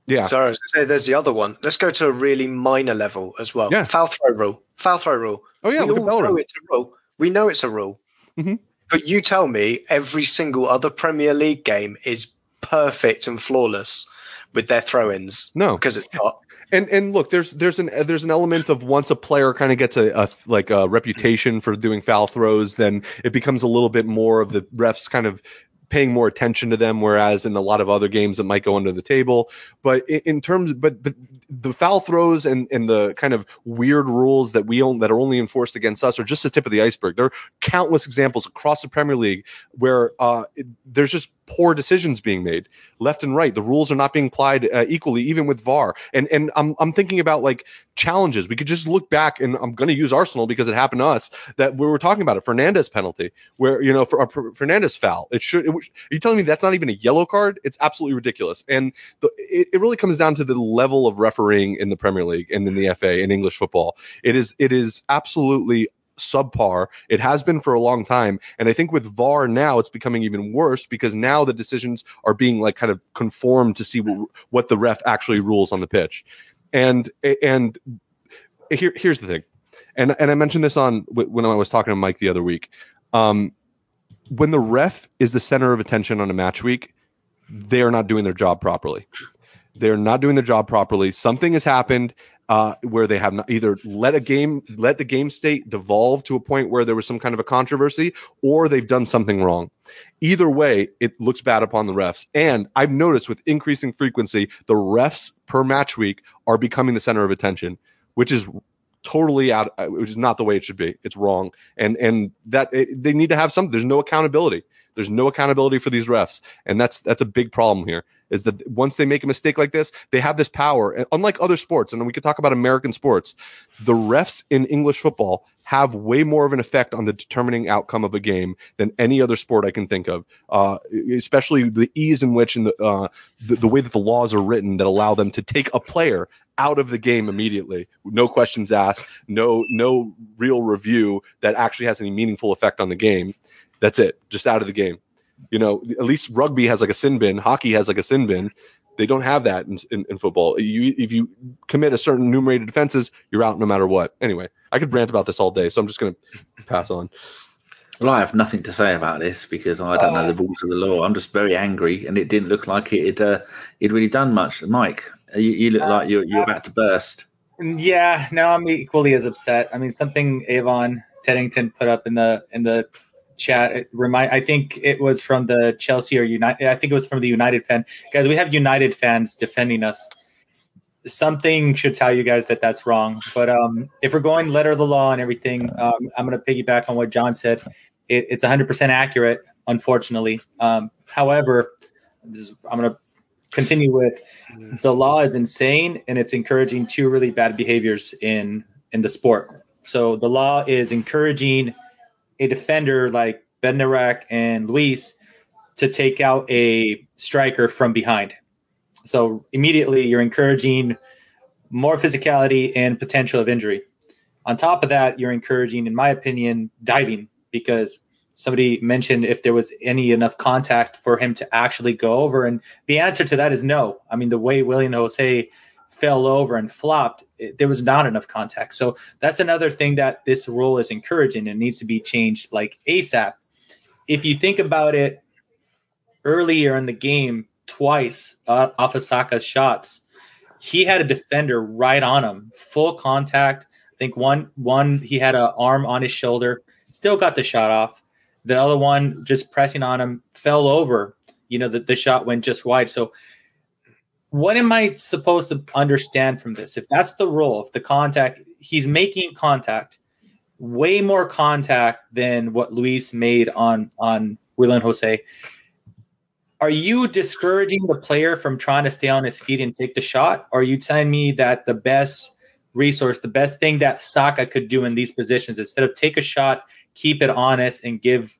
Speaker 2: yeah. Sorry, I was going to say there's the other one. Let's go to a really minor level as well. Yeah. Foul throw rule. Foul throw rule.
Speaker 3: Oh yeah,
Speaker 2: we all know it's a rule. We know it's a rule. Mm-hmm. But you tell me every single other Premier League game is perfect and flawless with their throw-ins.
Speaker 3: No,
Speaker 2: because it's not.
Speaker 3: And and look, there's there's an there's an element of once a player kind of gets a, a, like a reputation for doing foul throws, then it becomes a little bit more of the refs kind of paying more attention to them, whereas in a lot of other games it might go under the table. But in, terms, but but the foul throws and and the kind of weird rules that we own that are only enforced against us are just the tip of the iceberg. There are countless examples across the Premier League where uh, there's just poor decisions being made left and right. The rules are not being applied uh, equally, even with VAR. And and I'm I'm thinking about like challenges. We could just look back, and I'm going to use Arsenal because it happened to us that we were talking about it. Fernandes penalty, where you know for a Fernandes foul, it should. It, are you telling me that's not even a yellow card? It's absolutely ridiculous. And the, it, it really comes down to the level of refereeing in the Premier League and in the FA in English football. It is it is absolutely subpar. It has been for a long time. And I think with VAR now, it's becoming even worse because now the decisions are being like kind of conformed to see what, what the ref actually rules on the pitch. And, and here, here's the thing. And, and I mentioned this on when I was talking to Mike the other week. Um, when the ref is the center of attention on a match week, they are not doing their job properly. They're not doing their job properly. Something has happened uh, where they have not either let a game let the game state devolve to a point where there was some kind of a controversy or they've done something wrong. Either way it looks bad upon the refs. And i've noticed with increasing frequency the refs per match week are becoming the center of attention which is totally out uh, which is not the way it should be. It's wrong. And and that it, they need to have some there's no accountability. There's no accountability for these refs. And that's that's a big problem here is that once they make a mistake like this, they have this power. And unlike other sports, and we could talk about American sports, the refs in English football have way more of an effect on the determining outcome of a game than any other sport I can think of. Uh, especially the ease in which and the, uh, the, the way that the laws are written that allow them to take a player out of the game immediately, no questions asked, no no real review that actually has any meaningful effect on the game. That's it, just out of the game. You know, at least rugby has like a sin bin, hockey has like a sin bin. They don't have that in, in, in, football. You, if you commit a certain enumerated offenses, you're out no matter what. Anyway, I could rant about this all day, so I'm just going to pass on.
Speaker 1: Well, I have nothing to say about this because I don't know the rules of the law. I'm just very angry, and it didn't look like it had uh, it really done much. Mike, you, you look uh, like you're, you're about to burst.
Speaker 4: Yeah, no, I'm equally as upset. I mean, something Evan Teddington put up in the in the chat. Remind I think it was from the Chelsea or United. I think it was from the United fan guys. We have United fans defending us. Something should tell you guys that that's wrong. But um, if we're going letter of the law and everything, um, I'm going to piggyback on what John said. It, it's 100% accurate, unfortunately. Um, however, is, I'm going to continue with the law is insane and it's encouraging two really bad behaviors in in the sport. So the law is encouraging a defender like Bednarek and Luiz to take out a striker from behind. So immediately you're encouraging more physicality and potential of injury. On top of that, you're encouraging, in my opinion, diving because somebody mentioned if there was any enough contact for him to actually go over. And the answer to that is no. I mean, the way Willian José fell over and flopped, it, there was not enough contact. So that's another thing that this rule is encouraging and needs to be changed like ASAP. If you think about it earlier in the game, twice uh, off of Saka's shots, he had a defender right on him, full contact. I think one one he had an arm on his shoulder, still got the shot off. The other one just pressing on him fell over. You know, the, the shot went just wide. So what am I supposed to understand from this? If that's the rule, if the contact, he's making contact, way more contact than what Luiz made on on Willian José. Are you discouraging the player from trying to stay on his feet and take the shot? Or are you telling me that the best resource, the best thing that Saka could do in these positions, instead of take a shot keep it honest and give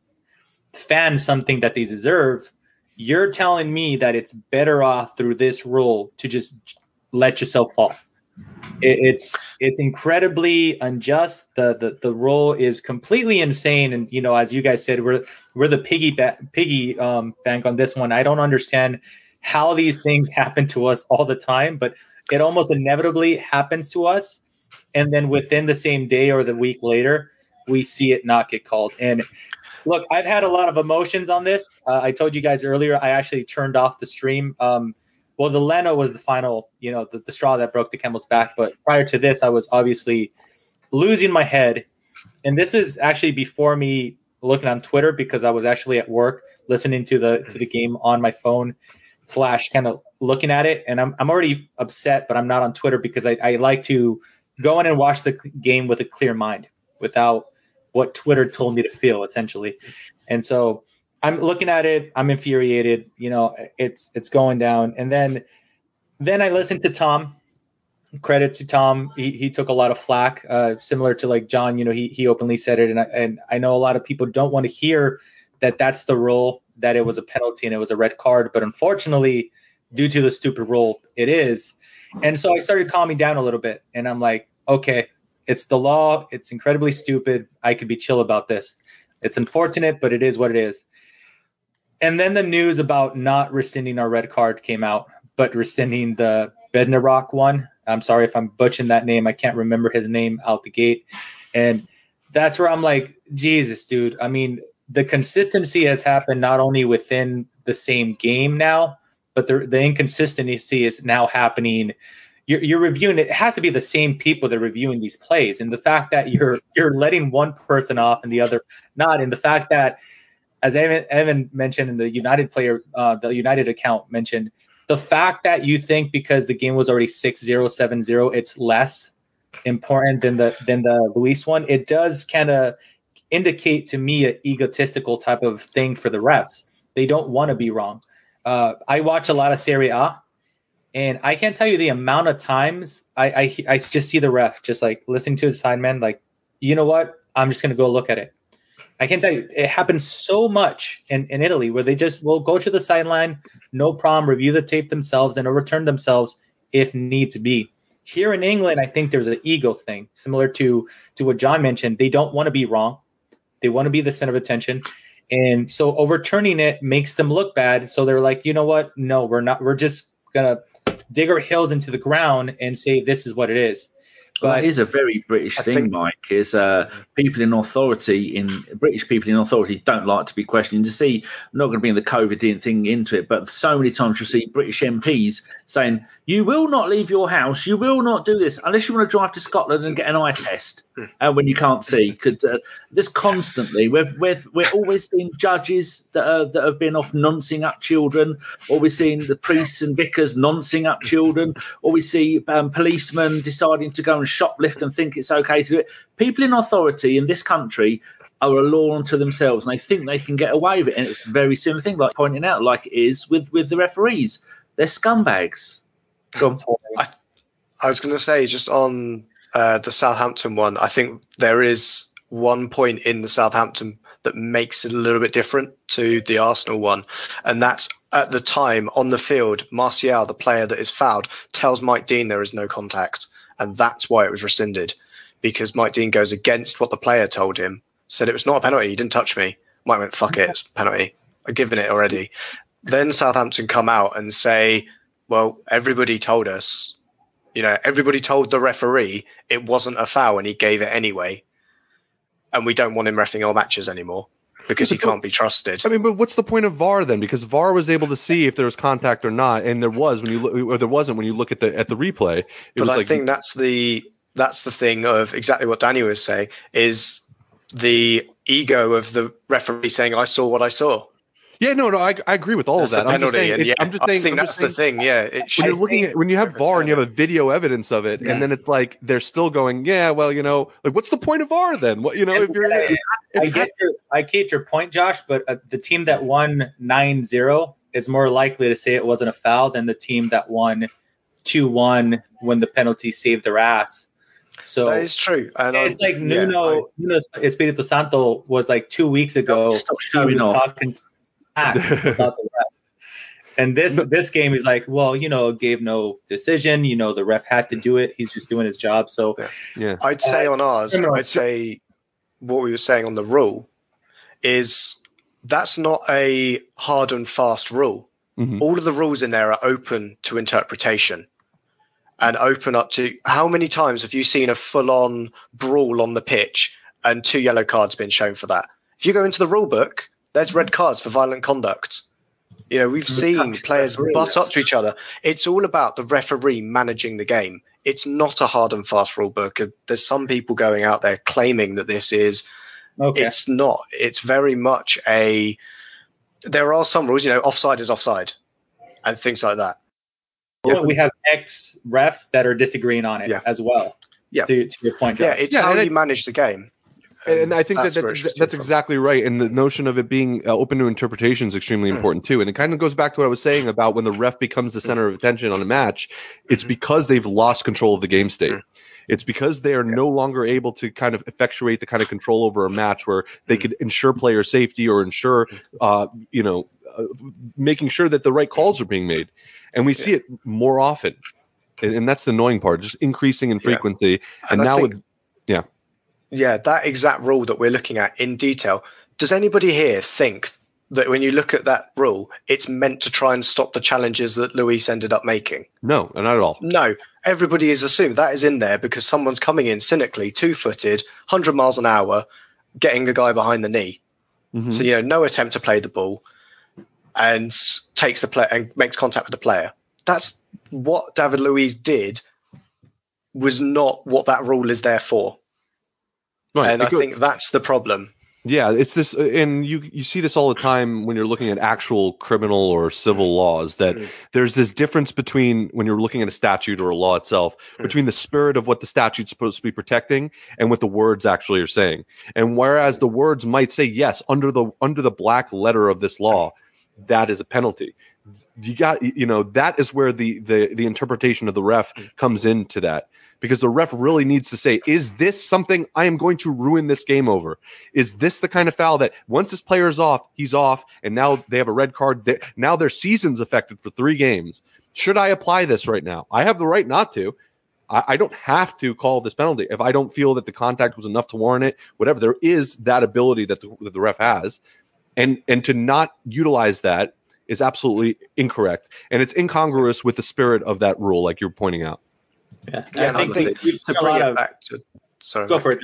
Speaker 4: fans something that they deserve, you're telling me that it's better off through this rule to just let yourself fall. It, it's it's incredibly unjust. The, the the rule is completely insane, and you know, as you guys said, we're we're the piggy ba- piggy um, bank on this one. I don't understand how these things happen to us all the time, but it almost inevitably happens to us, and then within the same day or the week later, we see it not get called. And look, I've had a lot of emotions on this. Uh, I told you guys earlier, I actually turned off the stream. Um, well, the Leno was the final, you know, the, the straw that broke the camel's back. But prior to this, I was obviously losing my head. And this is actually before me looking on Twitter because I was actually at work listening to the to the game on my phone slash kind of looking at it. And I'm I'm already upset, but I'm not on Twitter because I, I like to go in and watch the game with a clear mind without what Twitter told me to feel essentially. And so I'm looking at it, I'm infuriated, you know, it's it's going down. And then then I listened to Tom. Credit to Tom. He, he took a lot of flack, uh, similar to like John, you know, he, he openly said it. And I, and I know a lot of people don't want to hear that that's the rule, that it was a penalty and it was a red card. But unfortunately, due to the stupid rule, it is. And so I started calming down a little bit and I'm like, okay, it's the law. It's incredibly stupid. I could be chill about this. It's unfortunate, but it is what it is. And then the news about not rescinding our red card came out, but rescinding the Bednarek one. I'm sorry if I'm butchering that name. I can't remember his name out the gate. And that's where I'm like, Jesus, dude. I mean, the consistency has happened not only within the same game now, but the, the inconsistency is now happening you're, you're reviewing it has to be the same people that are reviewing these plays. And the fact that you're you're letting one person off and the other not and the fact that as evan, evan mentioned in the united player uh, the united account mentioned the fact that you think because the game was already 6-0 7-0 it's less important than the than the luiz one it does kind of indicate to me an egotistical type of thing for the refs. They don't want to be wrong. Uh, i watch a lot of serie a and I can't tell you the amount of times I, I, I just see the ref just like listening to his sideman, like, you know what? I'm just gonna go look at it. I can't tell you, it happens so much in, in Italy where they just will go to the sideline, no problem, review the tape themselves and overturn themselves if need to be. Here in England, I think there's an ego thing, similar to to what John mentioned. They don't want to be wrong. They want to be the center of attention. And so overturning it makes them look bad. So they're like, you know what? No, we're not, we're just gonna dig our heels into the ground and say this is what it is.
Speaker 1: But that is a very British I thing, think, Mike. Is uh, people in authority, in British people in authority, don't like to be questioned. To see, I'm not going to bring the COVID thing into it, but so many times you see British MPs saying, "You will not leave your house. You will not do this unless you want to drive to Scotland and get an eye test uh, when you can't see." Because uh, this constantly, we're, we're we're always seeing judges that are, that have been off noncing up children, or we're seeing the priests and vicars noncing up children, or we see um, policemen deciding to go and shoplift and think it's okay to do it. People in authority in this country are a law unto themselves and they think they can get away with it. And it's a very similar thing, like pointing out, like it is with, with the referees. They're scumbags. On.
Speaker 2: I was going to say just on uh, the Southampton one, I think there is one point in the Southampton that makes it a little bit different to the Arsenal one, and that's at the time on the field, Martial, the player that is fouled, tells Mike Dean there is no contact, and that's why it was rescinded because Mike Dean goes against what the player told him, said it was not a penalty, he didn't touch me. Mike went, "Fuck it, it's a penalty. I've given it already." Then Southampton come out and say, "Well, everybody told us." You know, everybody told the referee it wasn't a foul and he gave it anyway and we don't want him refing our matches anymore because he can't be trusted.
Speaker 3: I mean, but what's the point of VAR then? Because VAR was able to see if there was contact or not, and there was when you look, or there wasn't when you look at the at the replay. It
Speaker 2: but I
Speaker 3: like
Speaker 2: think that's the that's the thing of exactly what Danny was saying is the ego of the referee saying, "I saw what I saw."
Speaker 3: Yeah, no, no, I, I agree with all
Speaker 2: That's
Speaker 3: of that. I'm just saying, it-
Speaker 2: yeah,
Speaker 3: I'm just saying,
Speaker 2: think
Speaker 3: I'm
Speaker 2: that's
Speaker 3: just
Speaker 2: the thing. Yeah, it
Speaker 3: when you're looking at when you have VAR and you have a video evidence of it,
Speaker 4: Yeah.
Speaker 3: and then it's like they're still going, yeah, well, you know, like what's the point of VAR then? What you know, if you're
Speaker 4: I
Speaker 3: if
Speaker 4: get your, I get your point, Josh, but uh, the team that won 9-0 is more likely to say it wasn't a foul than the team that won 2-1 when the penalty saved their ass. So
Speaker 2: that is true. And
Speaker 4: it's
Speaker 2: I'm-
Speaker 4: like
Speaker 2: yeah,
Speaker 4: Nuno, Nuno Espirito Santo was like two weeks ago.
Speaker 1: Stop
Speaker 4: He was
Speaker 1: off.
Speaker 4: talking smack about the ref. And this
Speaker 3: No.
Speaker 4: this game is like, well, you know, gave no decision. You know, the ref had to do it. He's just doing his job. So
Speaker 3: yeah,
Speaker 2: I'd say on ours,
Speaker 4: criminal.
Speaker 2: I'd say what we were saying on the rule is that's not a hard and fast rule.
Speaker 3: Mhm.
Speaker 2: All of the rules in there are open to interpretation and open up to how many times have you seen a full on brawl on the pitch and two yellow cards been shown for that? If you go into the rule book, there's red cards for violent conduct. You know, we've seen players butt up to each other. It's all about the referee managing the game. It's not a hard and fast rule book. There's some people going out there claiming that this is.
Speaker 4: okay,
Speaker 2: It's not. It's very much a. There are some rules, you know, offside is offside, and things like that.
Speaker 4: Well, we have ex refs that are disagreeing on it
Speaker 2: Yeah.
Speaker 4: as well.
Speaker 2: Yeah.
Speaker 4: To, to your point,
Speaker 2: Yeah, it's
Speaker 3: Yeah,
Speaker 2: how
Speaker 3: and
Speaker 2: you
Speaker 3: it-
Speaker 2: manage the game.
Speaker 3: And I think that that's, that's exactly right. And the notion of it being uh, open to interpretation is extremely
Speaker 2: Hmm.
Speaker 3: important too. And it kind of goes back to what I was saying about when the ref becomes the center of attention on a match. It's
Speaker 2: Mhm.
Speaker 3: because they've lost control of the game state.
Speaker 2: Hmm.
Speaker 3: It's because they are no longer able to kind of effectuate the kind of control over a match where they
Speaker 2: Hmm.
Speaker 3: could ensure player safety or ensure, uh, you know, uh, making sure that the right calls are being made. And we see it more often. And, and that's the annoying part, just increasing in
Speaker 2: Yeah.
Speaker 3: frequency. And, now
Speaker 2: think-
Speaker 3: with
Speaker 2: yeah, that exact rule that we're looking at in detail. Does anybody here think that when you look at that rule, it's meant to try and stop the challenges that Luiz ended up making?
Speaker 3: no, not at all.
Speaker 2: No, everybody is assumed that is in there because someone's coming in cynically, two footed, 100 miles an hour, getting a guy behind the knee.
Speaker 3: Mhm.
Speaker 2: So, you know, no attempt to play the ball and takes the play and makes contact with the player. That's what David Luiz did was not what that rule is there for.
Speaker 3: Right.
Speaker 2: and
Speaker 3: it
Speaker 2: I think that's the problem.
Speaker 3: Yeah, it's this, and you you see this all the time when you're looking at actual criminal or civil laws. That
Speaker 2: Mm.
Speaker 3: there's this difference between when you're looking at a statute or a law itself,
Speaker 2: Mm.
Speaker 3: between the spirit of what the statute's supposed to be protecting and what the words actually are saying. And whereas the words might say yes under the under the black letter of this law, that is a penalty. You got you know that is where the the the interpretation of the ref
Speaker 2: Mm.
Speaker 3: comes into that because the ref really needs to say, is this something I am going to ruin this game over? Is this the kind of foul that once this player is off, he's off, and now they have a red card? They- Now their season's affected for three games. Should I apply this right now? I have the right not to. I, I don't have to call this penalty if I don't feel that the contact was enough to warrant it. Whatever, there is that ability that the, that the ref has, and and to not utilize that is absolutely incorrect, and it's incongruous with the spirit of that rule, like you're pointing out.
Speaker 4: Yeah,
Speaker 2: Yeah,
Speaker 4: I think,
Speaker 2: think To
Speaker 4: a
Speaker 2: bring it back to sorry,
Speaker 4: Go for it.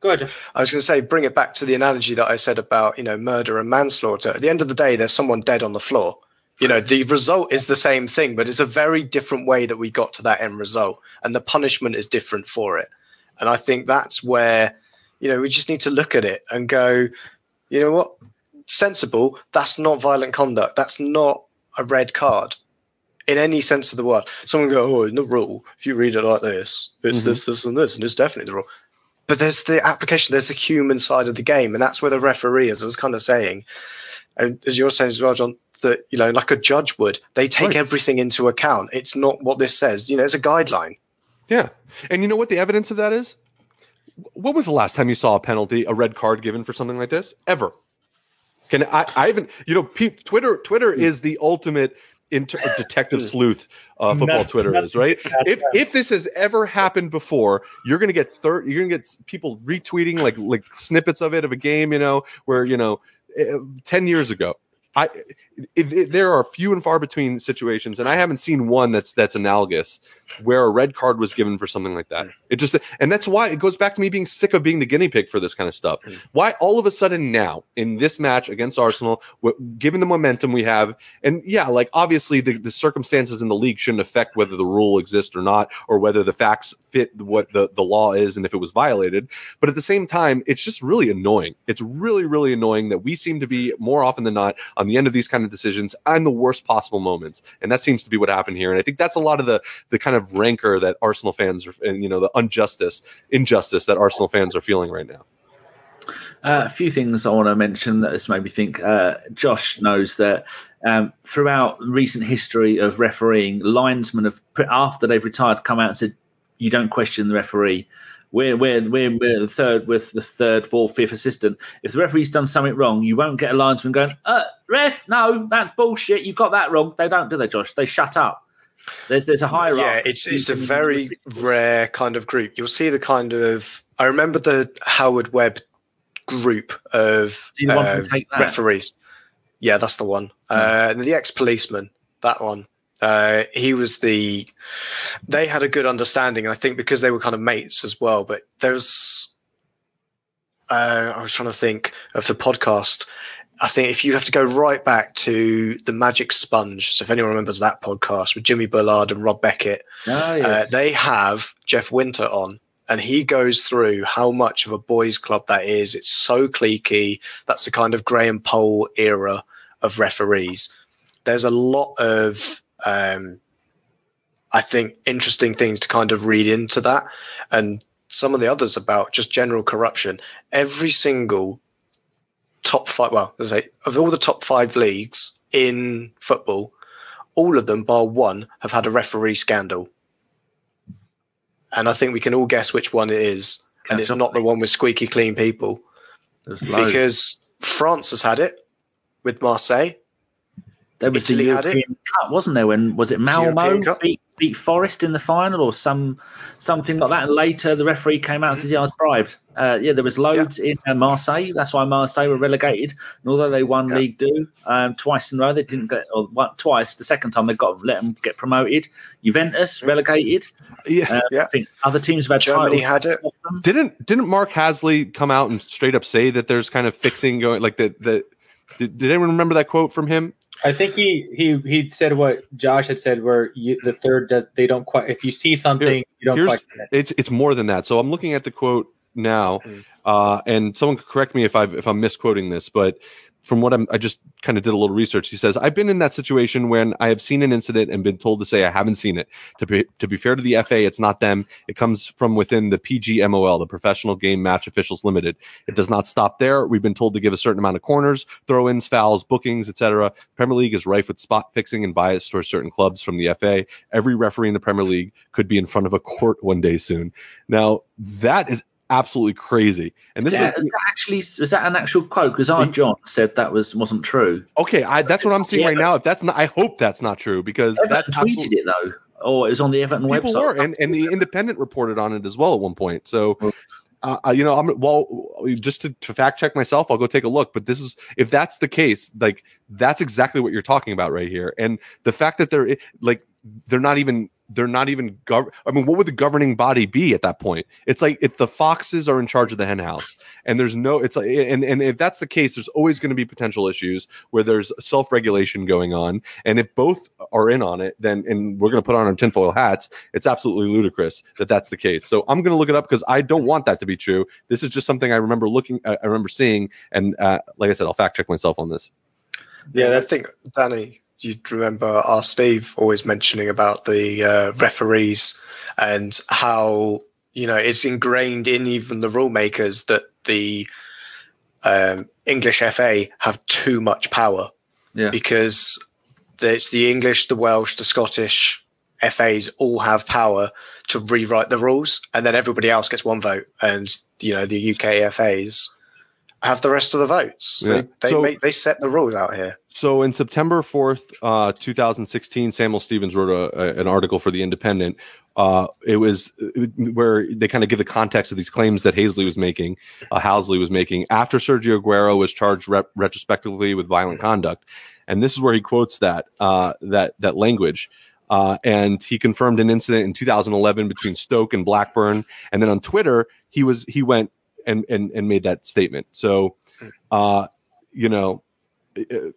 Speaker 4: Go ahead, Josh.
Speaker 2: I was going to say, bring it back to the analogy that I said about you know murder and manslaughter. At the end of the day, there's someone dead on the floor. You know, the result is the same thing, but it's a very different way that we got to that end result, and the punishment is different for it. And I think that's where you know we just need to look at it and go, you know what, sensible. That's not violent conduct. That's not a red card. In any sense of the word, someone go, oh, in the rule, if you read it like this, it's
Speaker 3: Mhm.
Speaker 2: this, this, and this, and it's definitely the rule but there's the application, there's the human side of the game, and that's where the referee is. I was kind of saying, and as you're saying as well, John, that you know, like a judge would. They take
Speaker 3: Right.
Speaker 2: everything into account. It's not what this says. You know, it's a guideline.
Speaker 3: Yeah. And you know what the evidence of that is? When was the last time you saw a penalty, a red card given for something like this? Ever. Can I I haven't you know Twitter Twitter is the ultimate inter- detective sleuth uh, football
Speaker 4: Nothing-
Speaker 3: Twitter is, right? If
Speaker 4: right.
Speaker 3: if this has ever happened before, you're going to get third you're going to get people retweeting like like snippets of it of a game, you know, where, you know, eh, 10 years ago. I it, it- there are few and far between situations, and I haven't seen one that's that's analogous where a red card was given for something like that. It just and that's why it goes back to me being sick of being the guinea pig for this kind of stuff.
Speaker 2: Mm.
Speaker 3: Why all of a sudden now in this match against Arsenal, given the momentum we have, and yeah, like obviously the, the circumstances in the league shouldn't affect whether the rule exists or not, or whether the facts fit what the, the law is and if it was violated. But at the same time, it's just really annoying. It's really, really annoying that we seem to be more often than not on the end of these kind of decisions and the worst possible moments. And that seems to be what happened here. And I think that's a lot of the the kind of rancor that Arsenal fans are, and you know, the injustice, injustice that Arsenal fans are feeling right now.
Speaker 1: Uh, a few things I want to mention that this made me think. Uh, Josh knows that um, throughout recent history of refereeing, linesmen have after they've retired come out and said, "You don't question the referee. We're we're we're, we're the third with the third, fourth, fifth assistant. If the referee's done something wrong, you won't get a linesman going, uh, ref, no, that's bullshit. You got that wrong. They don't do that, Josh. They shut up. There's there's a hierarchy.
Speaker 2: Yeah, it's it's a very rare kind of group. You'll see the kind of I remember the Howard Webb group of
Speaker 1: See the one from
Speaker 2: uh, referees. Yeah, that's the one. Uh, the ex policeman, that one. Uh, he was the. They had a good understanding, I think, because they were kind of mates as well. But there's. Uh, I was trying to think of the podcast. I think if you have to go right back to the Magic Sponge, so if anyone remembers that podcast with Jimmy Bullard and Rob Beckett,
Speaker 1: Oh,
Speaker 2: uh, they have Jeff Winter on, and he goes through how much of a boys' club that is. It's so cliquey. That's the kind of Graham Poll era of referees. There's a lot of, um, I think, interesting things to kind of read into that, and some of the others about just general corruption. Every single top five, well, let's say of all the top five leagues in football, all of them, bar one, have had a referee scandal. And I think we can all guess which one it is. And it's not the one with squeaky clean people. Because France has had it with Marseille.
Speaker 1: There was the
Speaker 2: Italy had it.
Speaker 1: European Cup, wasn't there? When was it Malmo beat, beat Forest in the final or some something like that? And later the referee came out and said, "Yeah, I was bribed." Uh, yeah, there was loads in uh, Marseille. That's why Marseille were relegated. And although they won
Speaker 2: Yeah.
Speaker 1: League Two um, twice in a row, they didn't get or one, twice. The second time they got let them get promoted. Juventus relegated.
Speaker 3: Yeah.
Speaker 1: Uh,
Speaker 2: Yeah.
Speaker 1: I think other teams have had
Speaker 2: Germany
Speaker 1: titles.
Speaker 2: had it.
Speaker 3: Didn't didn't Mark Halsey come out and straight up say that there's kind of fixing going like that that did, did anyone remember that quote from him?
Speaker 4: I think he he he said what Josh had said, where you, the third does they don't quite. If you see something, you don't it.
Speaker 3: It's it's more than that. So I'm looking at the quote now,
Speaker 2: Mm.
Speaker 3: uh, and someone could correct me if I if I'm misquoting this, but from what I'm, I just kind of did a little research. He says, "I've been in that situation when I have seen an incident and been told to say I haven't seen it. To be to be fair to the FA, it's not them. It comes from within the PGMOL, the Professional Game Match Officials Limited. It does not stop there. We've been told to give a certain amount of corners, throw-ins, fouls, bookings, etc. Premier League is rife with spot fixing and bias towards certain clubs from the FA. Every referee in the Premier League could be in front of a court one day soon. Now that is absolutely crazy. And this
Speaker 1: Yeah,
Speaker 3: is
Speaker 1: is actually is that an actual quote? Because our
Speaker 3: He-
Speaker 1: John said that was wasn't true.
Speaker 3: okay. I, that's what I'm seeing
Speaker 1: Yeah,
Speaker 3: right now. If that's not, I hope that's not true because that's
Speaker 1: tweeted it though, Oh, it was on the Everton
Speaker 3: People
Speaker 1: website.
Speaker 3: were, and, and the Independent reported on it as well at one point. So,
Speaker 1: Oh.
Speaker 3: uh, you know, I'm well, just to, to fact check myself, I'll go take a look. But this is, if that's the case, like that's exactly what you're talking about right here. And the fact that they're like, they're not even, they're not even. Gov- I mean, what would the governing body be at that point? It's like if the foxes are in charge of the hen house, and there's no, it's like, and and if that's the case, there's always going to be potential issues where there's self regulation going on, and if both are in on it, then and we're going to put on our tinfoil hats, it's absolutely ludicrous that that's the case. So I'm going to look it up because I don't want that to be true. This is just something I remember looking, I I remember seeing, and uh, like I said, I'll fact check myself on this.
Speaker 2: Yeah, I think Danny, you remember our Steve always mentioning about the uh, referees and how you know it's ingrained in even the rule makers that the um, English FA have too much power.
Speaker 1: Yeah.
Speaker 2: because it's the English, the Welsh, the Scottish FAs all have power to rewrite the rules, and then everybody else gets one vote, and you know the UK FAs have the rest of the votes.
Speaker 3: Yeah.
Speaker 2: They, they
Speaker 3: So-
Speaker 2: make they set the rules out here.
Speaker 3: So in September 4th, uh, 2016, Samuel Stevens wrote a, a- an article for The Independent. Uh, it was where they kind of give the context of these claims that Hazley was making, uh, Halsey was making after Sergio Aguero was charged rep- retrospectively with violent conduct. And this is where he quotes that uh, that that language. Uh, and he confirmed an incident in 2011 between Stoke and Blackburn. And then on Twitter, he was he went and and, and made that statement. So, uh, you know, uh,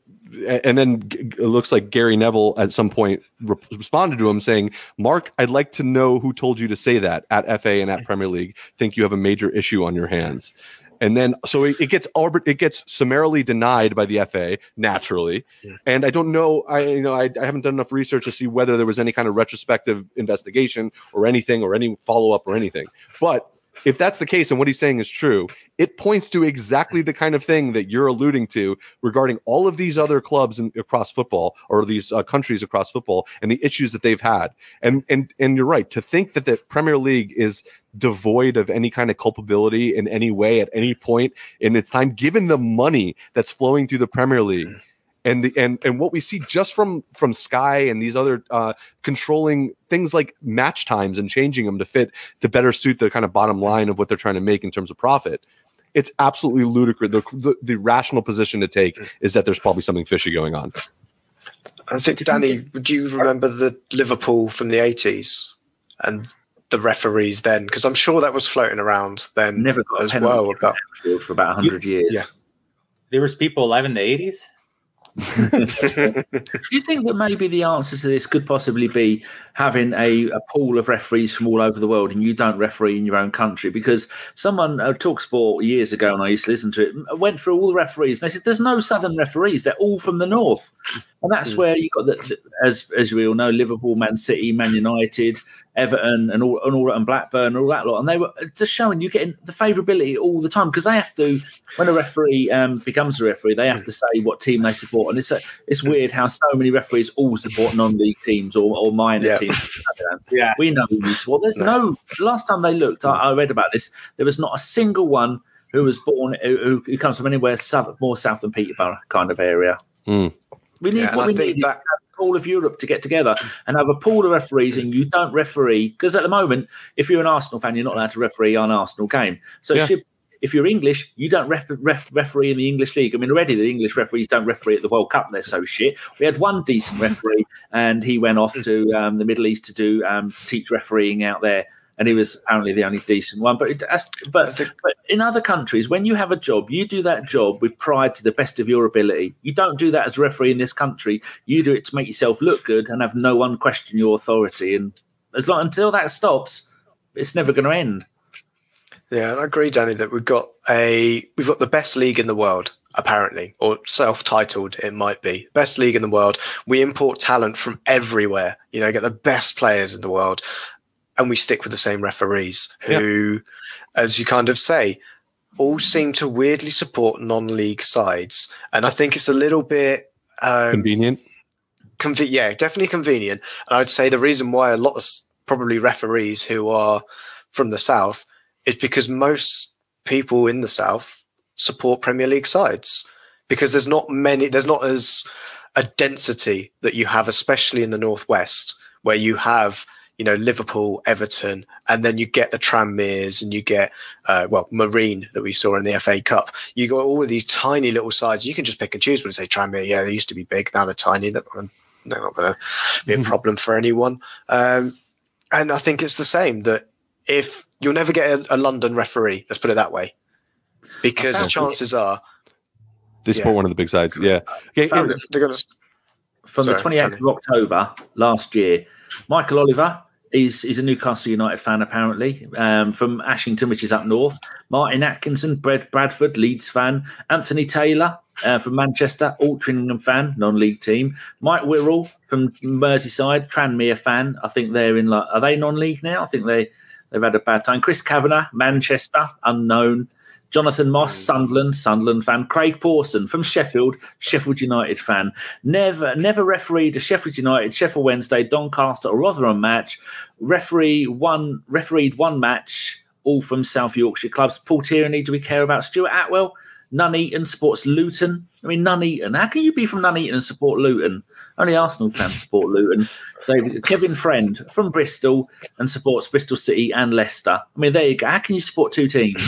Speaker 3: and then it looks like Gary Neville at some point re- responded to him saying, "Mark, I'd like to know who told you to say that at FA and at Premier League. Think you have a major issue on your hands." And then, so it, it gets it gets summarily denied by the FA naturally.
Speaker 2: Yeah.
Speaker 3: And I don't know, I you know, I, I haven't done enough research to see whether there was any kind of retrospective investigation or anything or any follow up or anything. But if that's the case and what he's saying is true, it points to exactly the kind of thing that you're alluding to regarding all of these other clubs in, across football or these uh, countries across football and the issues that they've had. And and and you're right to think that the Premier League is devoid of any kind of culpability in any way at any point in its time, given the money that's flowing through the Premier League. And the and and what we see just from from Sky and these other uh, controlling things like match times and changing them to fit to better suit the kind of bottom line of what they're trying to make in terms of profit. It's absolutely ludicrous. The, the, the rational position to take is that there's probably something fishy going on.
Speaker 2: I think Danny, would you remember the Liverpool from the eighties and the referees then? Because I'm sure that was floating around then
Speaker 1: Never got a
Speaker 2: as well. About
Speaker 1: Anfield for about hundred years.
Speaker 2: yeah.
Speaker 4: There was people alive in the eighties.
Speaker 1: Do you think that maybe the answer to this could possibly be having a, a pool of referees from all over the world and you don't referee in your own country? Because someone, uh, Talksport years ago, and I used to listen to it, went through all the referees and they said, There's no southern referees, they're all from the north. And that's
Speaker 2: Mm.
Speaker 1: where you got, the, as as we all know, Liverpool, Man City, Man United, Everton, and all, and all and Blackburn, and all that lot. And they were just showing you getting the favourability all the time because they have to, when a referee um, becomes a referee, they have to say what team they support. And it's a, it's weird how so many referees all support non-league teams or, or minor
Speaker 2: Yeah.
Speaker 1: teams.
Speaker 4: Yeah.
Speaker 1: We know who you support. There's no. the last time they looked, I, I read about this. There was not a single one who was born who, who comes from anywhere south, more south than Peterborough kind of area.
Speaker 3: Hmm.
Speaker 1: We need
Speaker 2: Yeah,
Speaker 1: what we need
Speaker 2: that-
Speaker 1: to have all of Europe to get together and have a pool of referees, and you don't referee because at the moment, if you're an Arsenal fan, you're not allowed to referee an Arsenal game. So
Speaker 3: Yeah.
Speaker 1: should- if you're English, you don't ref, ref, referee in the English league. I mean, already the English referees don't referee at the World Cup; they're so shit. We had one decent referee, and he went off to um, the Middle East to do um, teach refereeing out there, and he was apparently the only decent one. But it, but but in other countries, when you have a job, you do that job with pride to the best of your ability. You don't do that as a referee in this country. You do it to make yourself look good and have no one question your authority. And as long until that stops, it's never going to end.
Speaker 2: Yeah, and I agree, Danny, that we've got a we've got the best league in the world, apparently, or self-titled it might be best league in the world. We import talent from everywhere. You know, get the best players in the world, and we stick with the same referees who, as you kind of say, all seem to weirdly support non-league sides. And I think it's a little bit um,
Speaker 3: Convenient.
Speaker 2: conve- yeah, definitely convenient. And I'd say the reason why a lot of probably referees who are from the south is because most people in the south support Premier League sides because there's not many, there's not as a density that you have, especially in the northwest, where you have you know Liverpool, Everton, and then you get the Tranmeres and you get uh, well Marine that we saw in the FA Cup. You got all of these tiny little sides. You can just pick and choose when you say Tranmere. Yeah, they used to be big, now they're tiny. They're, they're not going to be a problem for anyone. Um, and I think it's the same that if you'll never get a, a London referee, let's put it that way, because
Speaker 1: Okay.
Speaker 2: chances are
Speaker 3: They support
Speaker 2: Yeah.
Speaker 3: one of the big sides. Yeah. Okay, yeah,
Speaker 2: they're going to.
Speaker 1: from the 28th of October last year. Michael Oliver is, is a Newcastle United fan, apparently, um, from Ashington, which is up north. Martin Atkinson, Brad Bradford, Leeds fan. Anthony Taylor uh, from Manchester, Altrincham fan, non league team. Mike Wirral from Merseyside, Tranmere fan. I think they're in, like, are they non league now? I think they, they've had a bad time. Chris Kavanagh, Manchester, unknown. Jonathan Moss, mm. Sunderland, Sunderland fan. Craig Pawson from Sheffield, Sheffield United fan. Never, never refereed a Sheffield United, Sheffield Wednesday, Doncaster, or Rotherham match. Referee one, refereed one match, all from South Yorkshire clubs. Paul Tierney, do we care about Stuart Attwell? None Nuneaton supports Luton. I mean, none Nuneaton. How can you be from none Nuneaton and support Luton? Only Arsenal fans support Luton. David, Kevin Friend from Bristol and supports Bristol City and Leicester. I mean, there you go. How can you support two teams?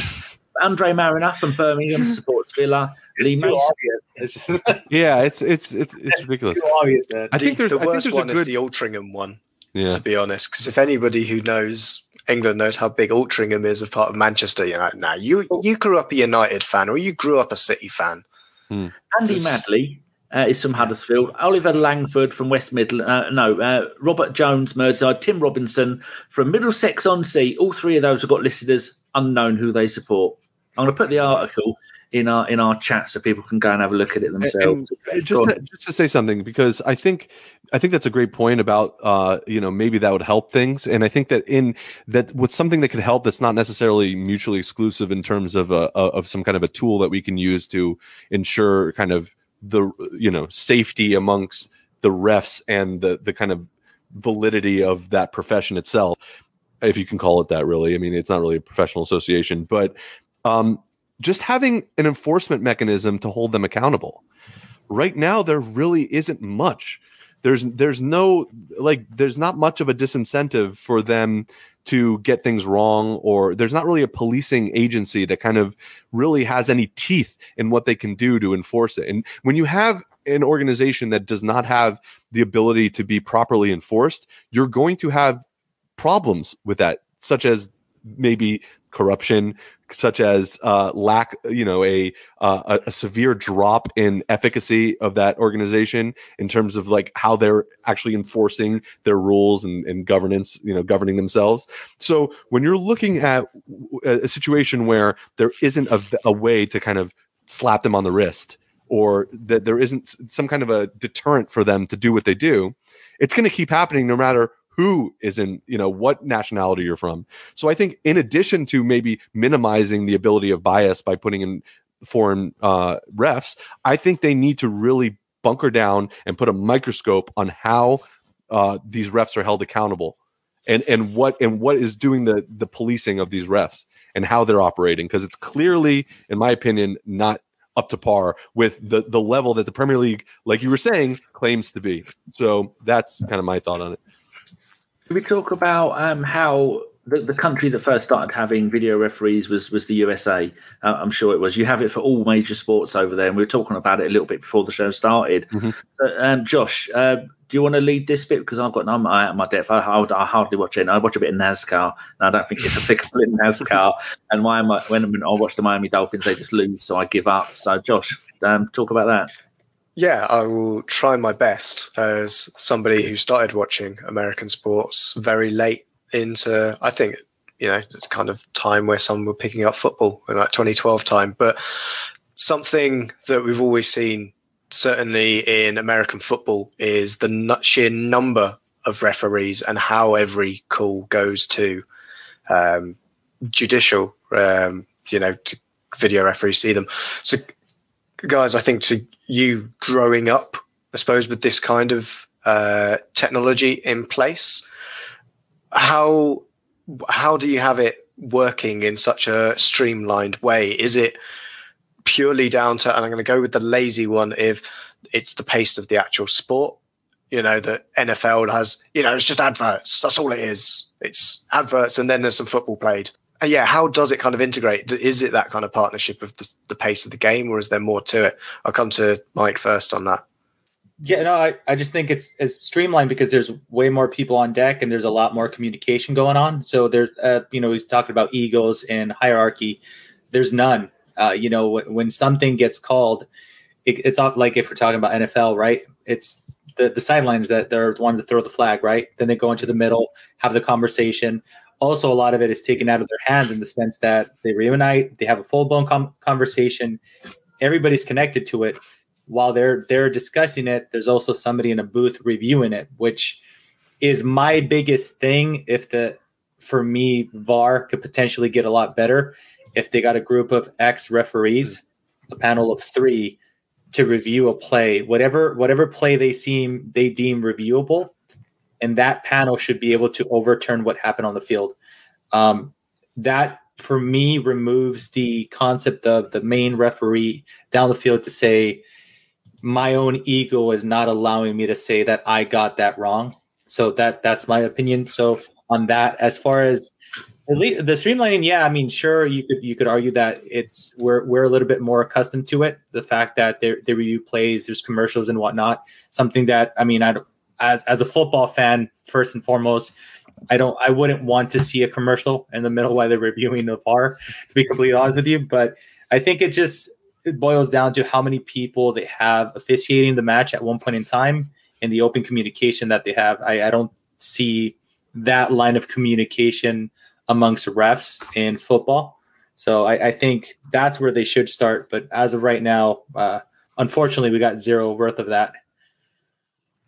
Speaker 1: Andre Marriner from Birmingham supports Villa. Lee
Speaker 4: It's too obvious.
Speaker 3: Yeah, it's it's it's, it's ridiculous.
Speaker 4: Too obvious, man.
Speaker 3: I think there's
Speaker 2: the
Speaker 3: I think
Speaker 2: worst
Speaker 3: there's a
Speaker 2: one is
Speaker 3: good
Speaker 2: the Altrincham one.
Speaker 3: yeah.
Speaker 2: to be honest. Because if anybody who knows England knows how big Altrincham is as part of Manchester, United now, you you grew up a United fan or you grew up a City fan.
Speaker 1: Andy
Speaker 2: This-
Speaker 1: Madley uh, is from Huddersfield. Oliver Langford from West Midland. Uh, no, uh, Robert Jones, Merseyside. Tim Robinson from Middlesex on Sea. All three of those have got listed as unknown who they support. I'm going to put the article in our in our chat so people can go and have a look at it themselves.
Speaker 3: And just to, just to say something because I think I think that's a great point about uh you know maybe that would help things. And I think that in that with something that could help that's not necessarily mutually exclusive in terms of a, a of some kind of a tool that we can use to ensure kind of the you know safety amongst the refs and the the kind of validity of that profession itself if you can call it that really. I mean it's not really a professional association but um just having an enforcement mechanism to hold them accountable. Right now, there really isn't much. There's there's no like there's not much of a disincentive for them to get things wrong, or there's not really a policing agency that kind of really has any teeth in what they can do to enforce it. And when you have an organization that does not have the ability to be properly enforced, you're going to have problems with that, such as maybe corruption, such as uh, lack, you know, a, uh, a severe drop in efficacy of that organization in terms of like how they're actually enforcing their rules and, and governance, you know, governing themselves. So when you're looking at a, a situation where there isn't a, a way to kind of slap them on the wrist or that there isn't some kind of a deterrent for them to do what they do, it's going to keep happening no matter who is in, you know, what nationality you're from. So I think in addition to maybe minimizing the ability of bias by putting in foreign uh, refs, I think they need to really bunker down and put a microscope on how uh, these refs are held accountable and and what and what is doing the the policing of these refs and how they're operating because it's clearly in my opinion not up to par with the the level that the Premier League like you were saying claims to be. So that's kind of my thought on it.
Speaker 1: Can we talk about um, how the, the country that first started having video referees was was the USA? Uh, I'm sure it was. You have it for all major sports over there, and we were talking about it a little bit before the show started.
Speaker 3: Mhm.
Speaker 1: So, um, Josh, uh, do you want to lead this bit because I've got no eye at my depth. I, I, I hardly watch it. I watch a bit of NASCAR, and I don't think it's applicable in NASCAR. And my, my, when I watch the Miami Dolphins, they just lose, so I give up. So, Josh, um, talk about that.
Speaker 2: Yeah, I will try my best as somebody who started watching American sports very late into, I think, you know, it's kind of time where some were picking up football in like 2012 time. But something that we've always seen, certainly in American football, is the sheer number of referees and how every call goes to um, judicial, um, you know, video referees see them. So, guys, I think to you growing up, I suppose, with this kind of uh, technology in place, how how do you have it working in such a streamlined way? Is it purely down to, and I'm going to go with the lazy one, if it's the pace of the actual sport? You know, that NFL has, you know, it's just adverts. That's all it is. It's adverts, and then there's some football played. Yeah, how does it kind of integrate? Is it that kind of partnership of the, the pace of the game, or is there more to it? I'll come to Mike first on that.
Speaker 4: Yeah, no, I, I just think it's it's streamlined because there's way more people on deck and there's a lot more communication going on. So there, uh, you know, he's talking about egos and hierarchy. There's none. Uh, you know, when, when something gets called, it, it's off. Like if we're talking about NFL, right? It's the the sidelines that they're wanting to throw the flag, right? Then they go into the middle, have the conversation. Also, a lot of it is taken out of their hands in the sense that they reunite, they have a full blown com- conversation. Everybody's connected to it while they're they're discussing it there's also somebody in a booth reviewing it which is my biggest thing if the for me var could potentially get a lot better if they got a group of ex referees, a panel of three, to review a play, whatever whatever play they seem they deem reviewable, and that panel should be able to overturn what happened on the field. Um, that for me removes the concept of the main referee down the field to say my own ego is not allowing me to say that I got that wrong. So that that's my opinion. So on that, as far as the streamlining, yeah, I mean, sure, you could you could argue that it's we're we're a little bit more accustomed to it. The fact that they they review plays, there's commercials and whatnot. Something that I mean, I as as a football fan, first and foremost, I don't I wouldn't want to see a commercial in the middle while they're reviewing the VAR. To be completely honest with you, but I think it just it boils down to how many people they have officiating the match at one point in time and the open communication that they have. I, I don't see that line of communication amongst refs in football. So I, I, think that's where they should start. But as of right now, uh, unfortunately, we got zero worth of that.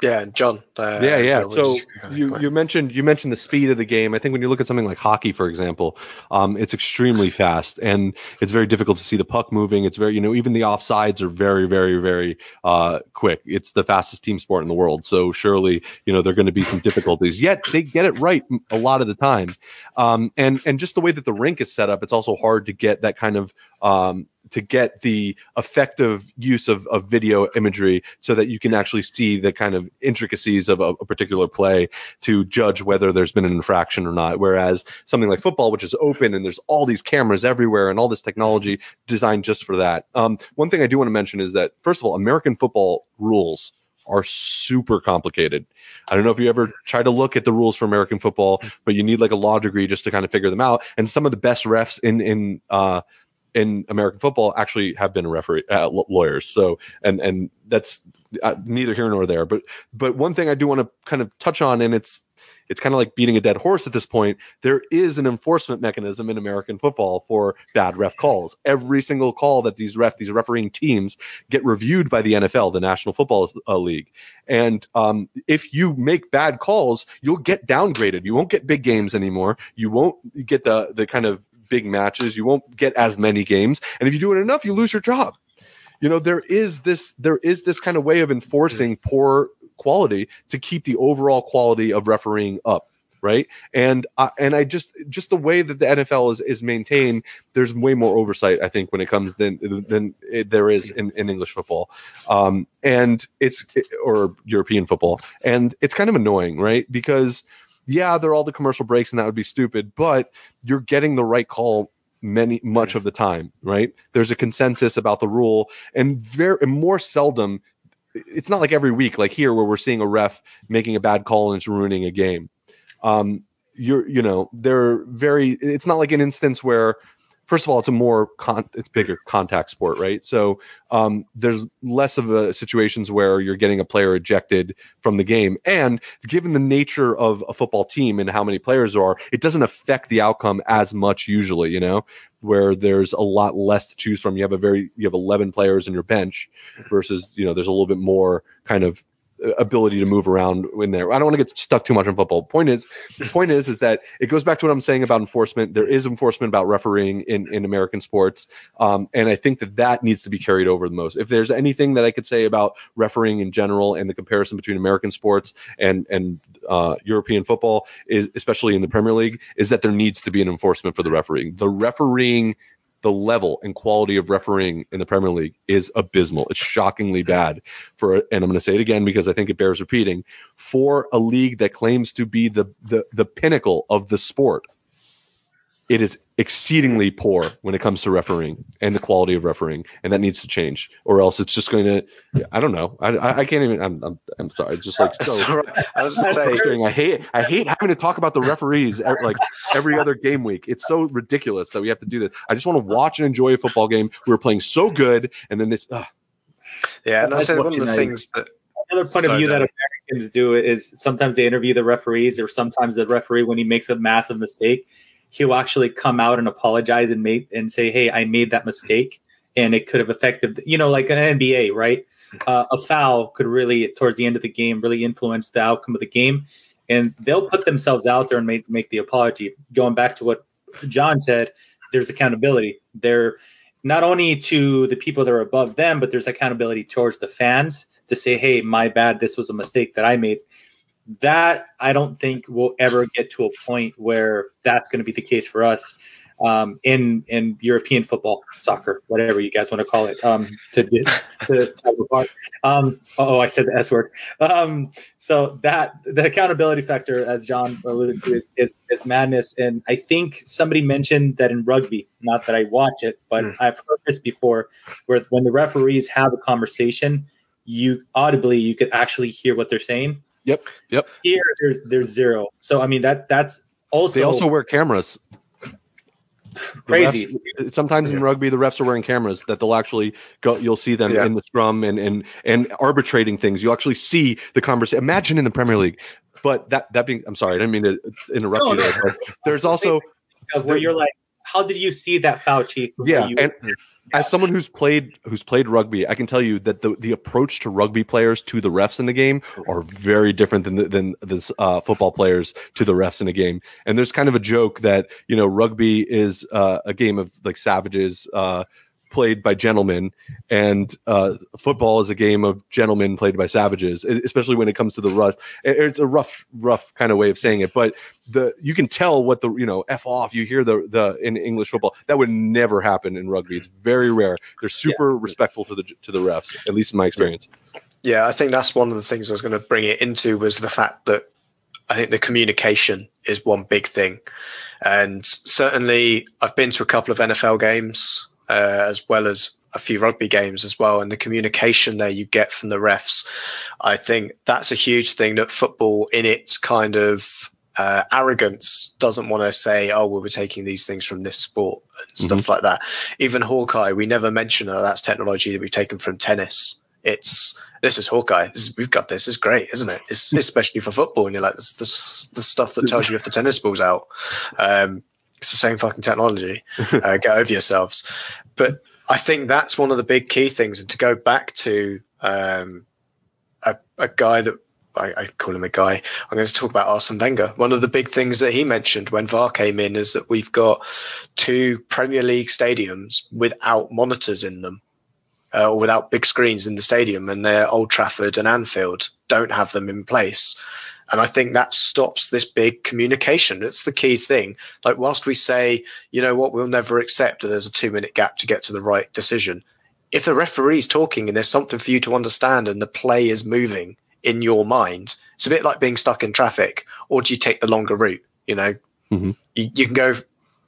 Speaker 2: Yeah, John. Uh,
Speaker 3: yeah, yeah. So you, you mentioned you mentioned the speed of the game. I think when you look at something like hockey, for example, um, it's extremely fast and it's very difficult to see the puck moving. It's very you know even the offsides are very very very uh, quick. It's the fastest team sport in the world. So surely you know there are going to be some difficulties. Yet they get it right a lot of the time. Um, and and just the way that the rink is set up, it's also hard to get that kind of um, to get the effective use of, of video imagery so that you can actually see the kind of intricacies of a, a, particular play to judge whether there's been an infraction or not. Whereas something like football, which is open and there's all these cameras everywhere and all this technology designed just for that. Um, one thing I do want to mention is that, first of all, American football rules are super complicated. I don't know if you ever try to look at the rules for American football, but you need like a law degree just to kind of figure them out. And some of the best refs in in uh, in American football actually have been referee uh, lawyers. So and and that's uh, neither here nor there. But but one thing I do want to kind of touch on, and it's it's kind of like beating a dead horse at this point. There is an enforcement mechanism in American football for bad ref calls. Every single call that these ref these refereeing teams get reviewed by the NFL, the National Football uh, League. And um, if you make bad calls, you'll get downgraded. You won't get big games anymore. You won't get the the kind of big matches. You won't get as many games, and if you do it enough, you lose your job. You know there is this there is this kind of way of enforcing poor quality to keep the overall quality of refereeing up right? And uh, and i just just the way that the nfl is is maintained there's way more oversight i think when it comes than than it, there is in, in english football. Um and it's or european football. And it's kind of annoying right? Because yeah, they're all the commercial breaks, and that would be stupid, but you're getting the right call many much of the time, right? There's a consensus about the rule, and very and more seldom. It's not like every week, like here, where we're seeing a ref making a bad call and it's ruining a game. Um, you're, you know, they're very. It's not like an instance where first of all, it's a more con- it's bigger contact sport, right? So um, there's less of a situations where you're getting a player ejected from the game, and given the nature of a football team and how many players are, it doesn't affect the outcome as much usually. You know, where there's a lot less to choose from. You have a very you have 11 players in your bench versus you know there's a little bit more kind of ability to move around in there. I don't want to get stuck too much on football. Point is, the point is, is that it goes back to what I'm saying about enforcement. There is enforcement about refereeing in in American sports, um, and I think that that needs to be carried over the most. If there's anything that I could say about refereeing in general and the comparison between American sports and and uh, European football, is especially in the Premier League, is that there needs to be an enforcement for the refereeing. The refereeing the level and quality of refereeing in the Premier League is abysmal. It's shockingly bad for, and I'm going to say it again because I think it bears repeating, for a league that claims to be the the, the pinnacle of the sport it is exceedingly poor when it comes to refereeing and the quality of refereeing, and that needs to change, or else it's just going to. I don't know. I, I can't even. I'm, I'm, I'm sorry. It's just like so. I was just saying. I hate. I hate having to talk about the referees like every other game week. It's so ridiculous that we have to do this. I just want to watch and enjoy a football game. We were playing so good, and then this. Ugh.
Speaker 2: Yeah, and I said one of the things that
Speaker 4: another point of view that Americans do is sometimes they interview the referees, or sometimes the referee when he makes a massive mistake he'll actually come out and apologize and make and say, "Hey, I made that mistake, and it could have affected." You know, like an NBA, right? Uh, a foul could really, towards the end of the game, really influence the outcome of the game, and they'll put themselves out there and make make the apology. Going back to what John said, there's accountability. There, not only to the people that are above them, but there's accountability towards the fans to say, "Hey, my bad. This was a mistake that I made." That I don't think will ever get to a point where that's going to be the case for us um, in in European football, soccer, whatever you guys want to call it. Um, to, to, to apart. Um, oh, I said the S word. Um, so that the accountability factor, as John alluded to, is, is, is madness. And I think somebody mentioned that in rugby. Not that I watch it, but mm. I've heard this before, where when the referees have a conversation, you audibly you could actually hear what they're saying.
Speaker 3: Yep. Yep.
Speaker 4: Here, there's there's zero. So I mean that that's also
Speaker 3: they also wear cameras
Speaker 4: crazy.
Speaker 3: Refs, sometimes yeah. in rugby, the refs are wearing cameras that they'll actually go. You'll see them yeah. in the scrum and and and arbitrating things. You actually see the conversation. Imagine in the Premier League. But that that being, I'm sorry, I didn't mean to interrupt no, you. There, but there's also
Speaker 4: where you're like, how did you see that foul, chief?
Speaker 3: Yeah, and as someone who's played who's played rugby, I can tell you that the, the approach to rugby players to the refs in the game are very different than the, than the uh, football players to the refs in a game. And there's kind of a joke that you know rugby is uh, a game of like savages. Uh, played by gentlemen, and uh, football is a game of gentlemen played by savages. Especially when it comes to the rough, it's a rough, rough kind of way of saying it. But the you can tell what the you know f off. You hear the the in English football that would never happen in rugby. It's very rare. They're super yeah. respectful to the to the refs, at least in my experience.
Speaker 2: Yeah, I think that's one of the things I was going to bring it into was the fact that I think the communication is one big thing. And certainly, I've been to a couple of NFL games uh, as well as a few rugby games as well. And the communication there you get from the refs, I think that's a huge thing that football, in its kind of uh, arrogance, doesn't want to say, "Oh, well, we're taking these things from this sport" and stuff mm-hmm. like that. Even Hawkeye, we never mention that that's technology that we've taken from tennis. It's this is Hawkeye. This is, we've got this. It's great, isn't it? It's especially for football, and you're like, this, this the stuff that tells you if the tennis ball's out. Um, it's the same fucking technology. Uh, get over yourselves. But I think that's one of the big key things. And to go back to um, a, a, guy that I, I, call him a guy, I'm going to talk about Arsene Wenger. One of the big things that he mentioned when VAR came in is that we've got two Premier League stadiums without monitors in them. Uh, or without big screens in the stadium, and they're Old Trafford and Anfield don't have them in place. And I think that stops this big communication. It's the key thing. Like, whilst we say, you know what, we'll never accept that there's a two minute gap to get to the right decision. If the referee's talking and there's something for you to understand and the play is moving in your mind, it's a bit like being stuck in traffic. Or do you take the longer route? You know, mm-hmm. you, you can go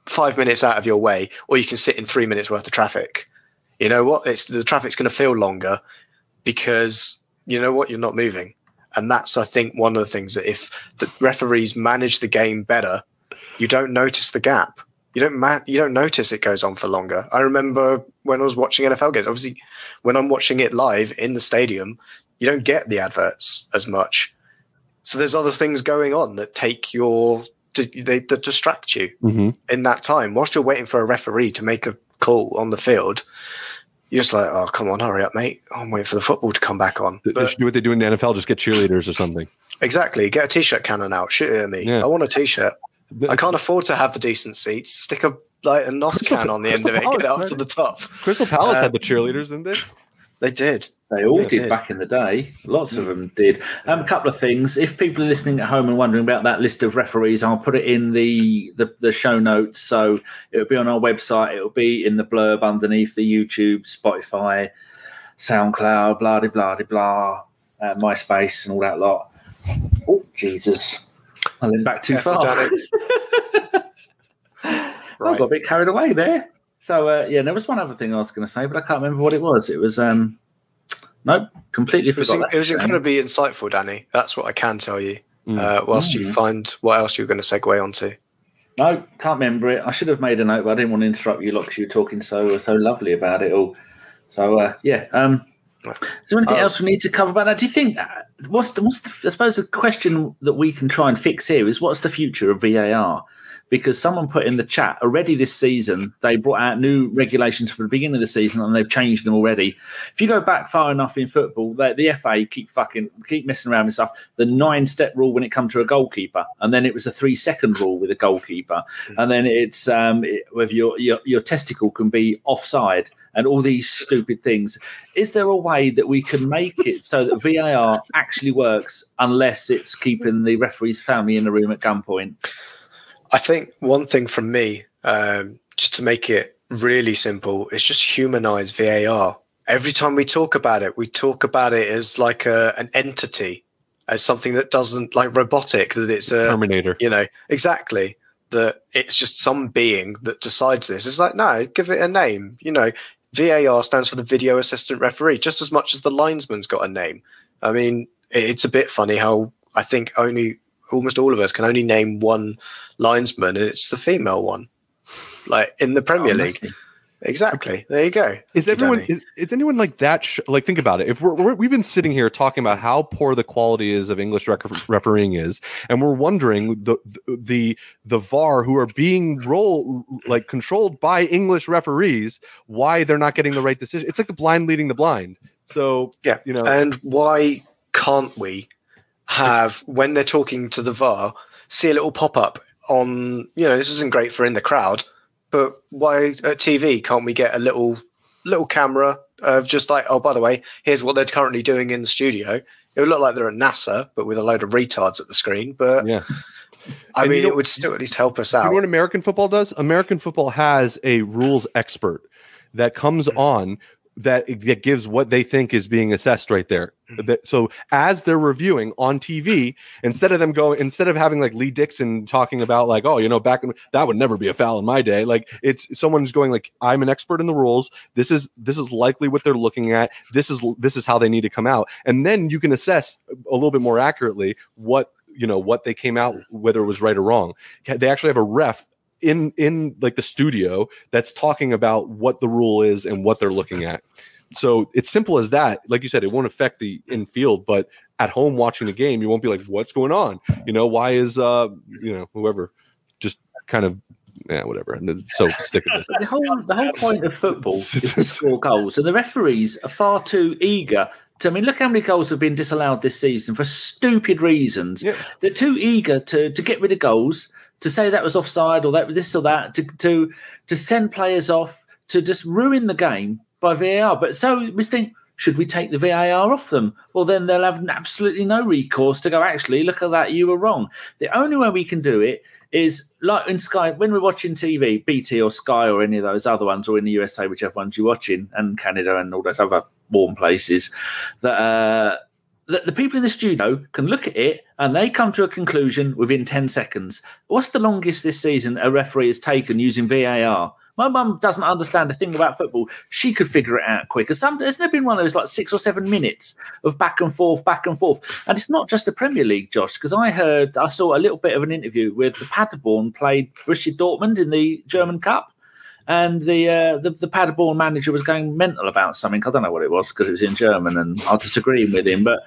Speaker 2: five minutes out of your way, or you can sit in three minutes worth of traffic. You know what? It's the traffic's going to feel longer because you know what? You're not moving. And that's, I think, one of the things that if the referees manage the game better, you don't notice the gap. You don't ma- you don't notice it goes on for longer. I remember when I was watching NFL games. Obviously, when I'm watching it live in the stadium, you don't get the adverts as much. So there's other things going on that take your they that distract you mm-hmm. in that time whilst you're waiting for a referee to make a call on the field you're just like, oh, come on, hurry up, mate. I'm waiting for the football to come back on.
Speaker 3: But, they should do what they do in the NFL, just get cheerleaders or something.
Speaker 2: Exactly. Get a t-shirt cannon out. Shoot it at me. Yeah. I want a t-shirt. I can't afford to have the decent seats. Stick a like a NOS Crystal, can on the Crystal end of it. Palace, get it up to the top.
Speaker 3: Crystal Palace uh, had the cheerleaders, didn't they?
Speaker 2: They did.
Speaker 1: They all they did, did, back in the day. Lots of them did. Um, a couple of things. If people are listening at home and wondering about that list of referees, I'll put it in the the, the show notes. So it'll be on our website. It'll be in the blurb underneath the YouTube, Spotify, SoundCloud, blah blah blah blah, uh, MySpace, and all that lot. Oh Jesus! I went back too far. right. I got a bit carried away there. So uh, yeah, there was one other thing I was going to say, but I can't remember what it was. It was um, nope, completely forgot.
Speaker 2: It was, it was incredibly insightful, Danny. That's what I can tell you. Mm. Uh, whilst mm. you find what else you're going to segue onto.
Speaker 1: No, can't remember it. I should have made a note, but I didn't want to interrupt you, because you were talking so so lovely about it all. So uh, yeah, um, is there anything um, else we need to cover about that? Do you think uh, what's the, what's the, I suppose the question that we can try and fix here is what's the future of VAR? Because someone put in the chat already this season they brought out new regulations for the beginning of the season and they've changed them already. If you go back far enough in football, the, the FA keep fucking keep messing around with stuff. The nine step rule when it comes to a goalkeeper, and then it was a three second rule with a goalkeeper, and then it's um, it, whether your, your your testicle can be offside and all these stupid things. Is there a way that we can make it so that VAR actually works unless it's keeping the referee's family in the room at gunpoint?
Speaker 2: I think one thing from me, um, just to make it really simple, is just humanize VAR. Every time we talk about it, we talk about it as like a, an entity, as something that doesn't like robotic, that it's a
Speaker 3: Terminator.
Speaker 2: you know, exactly that it's just some being that decides this. It's like, no, give it a name. You know, VAR stands for the video assistant referee, just as much as the linesman's got a name. I mean, it's a bit funny how I think only almost all of us can only name one linesman, and it's the female one. Like in the Premier
Speaker 1: Oh,
Speaker 2: League,
Speaker 1: must
Speaker 2: exactly. There you go.
Speaker 3: Is
Speaker 2: Thank
Speaker 3: everyone
Speaker 2: Danny.
Speaker 3: is, is anyone like that? Sh- like, think about it. If we're, we're we've been sitting here talking about how poor the quality is of English rec- refereeing is, and we're wondering the the the VAR who are being roll like controlled by English referees, why they're not getting the right decision? It's like the blind leading the blind. So
Speaker 2: Yeah,
Speaker 3: you know,
Speaker 2: And why can't we have when they're talking to the VAR see a little pop up on you know this isn't great for in the crowd, but why at TV can't we get a little little camera of just like oh by the way here's what they're currently doing in the studio. It would look like they're at NASA, but with a load of retards at the screen. But
Speaker 3: yeah.
Speaker 2: I
Speaker 3: And you
Speaker 2: mean,
Speaker 3: know-
Speaker 2: it would still at least help us out.
Speaker 3: You know what American football does? American football has a rules expert that comes hmm. on that that gives what they think is being assessed right there. Mm-hmm. That, so as they're reviewing on TV, instead of them going, instead of having like Lee Dixon talking about like, oh, you know, back in that would never be a foul in my day. Like it's someone's going like, I'm an expert in the rules. This is this is likely what they're looking at. This is this is how they need to come out, and then you can assess a little bit more accurately what you know what they came out whether it was right or wrong. They actually have a ref in in like the studio that's talking about what the rule is and what they're looking at. So it's simple as that. Like you said, it won't affect the infield, but at home watching the game, you won't be like, "What's going on?" You know, why is uh, you know, whoever just kind of yeah, whatever. And then- so stick with this.
Speaker 1: the whole the whole point of football is to score goals, and the referees are far too eager. To, I mean, look how many goals have been disallowed this season for stupid reasons.
Speaker 3: Yeah.
Speaker 1: They're too eager to to get rid of goals, to say that was offside or that this or that, to to to send players off, to just ruin the game by VAR. But so we think. Should we take the VAR off them? Well, then they'll have absolutely no recourse to go. Actually, look at that. You were wrong. The only way we can do it is like in Sky when we're watching TV, BT or Sky or any of those other ones, or in the USA, whichever ones you're watching, and Canada and all those other warm places. That uh, the, the people in the studio can look at it and they come to a conclusion within ten seconds. What's the longest this season a referee has taken using VAR? My mum doesn't understand a thing about football. She could figure it out quicker. Some hasn't there been one of those like six or seven minutes of back and forth, back and forth? And it's not just the Premier League, Josh, because I heard I saw a little bit of an interview with the Paderborn played Borussia Dortmund in the German Cup, and the uh, the, the Paderborn manager was going mental about something. I don't know what it was because it was in German, and I was disagreeing with him. But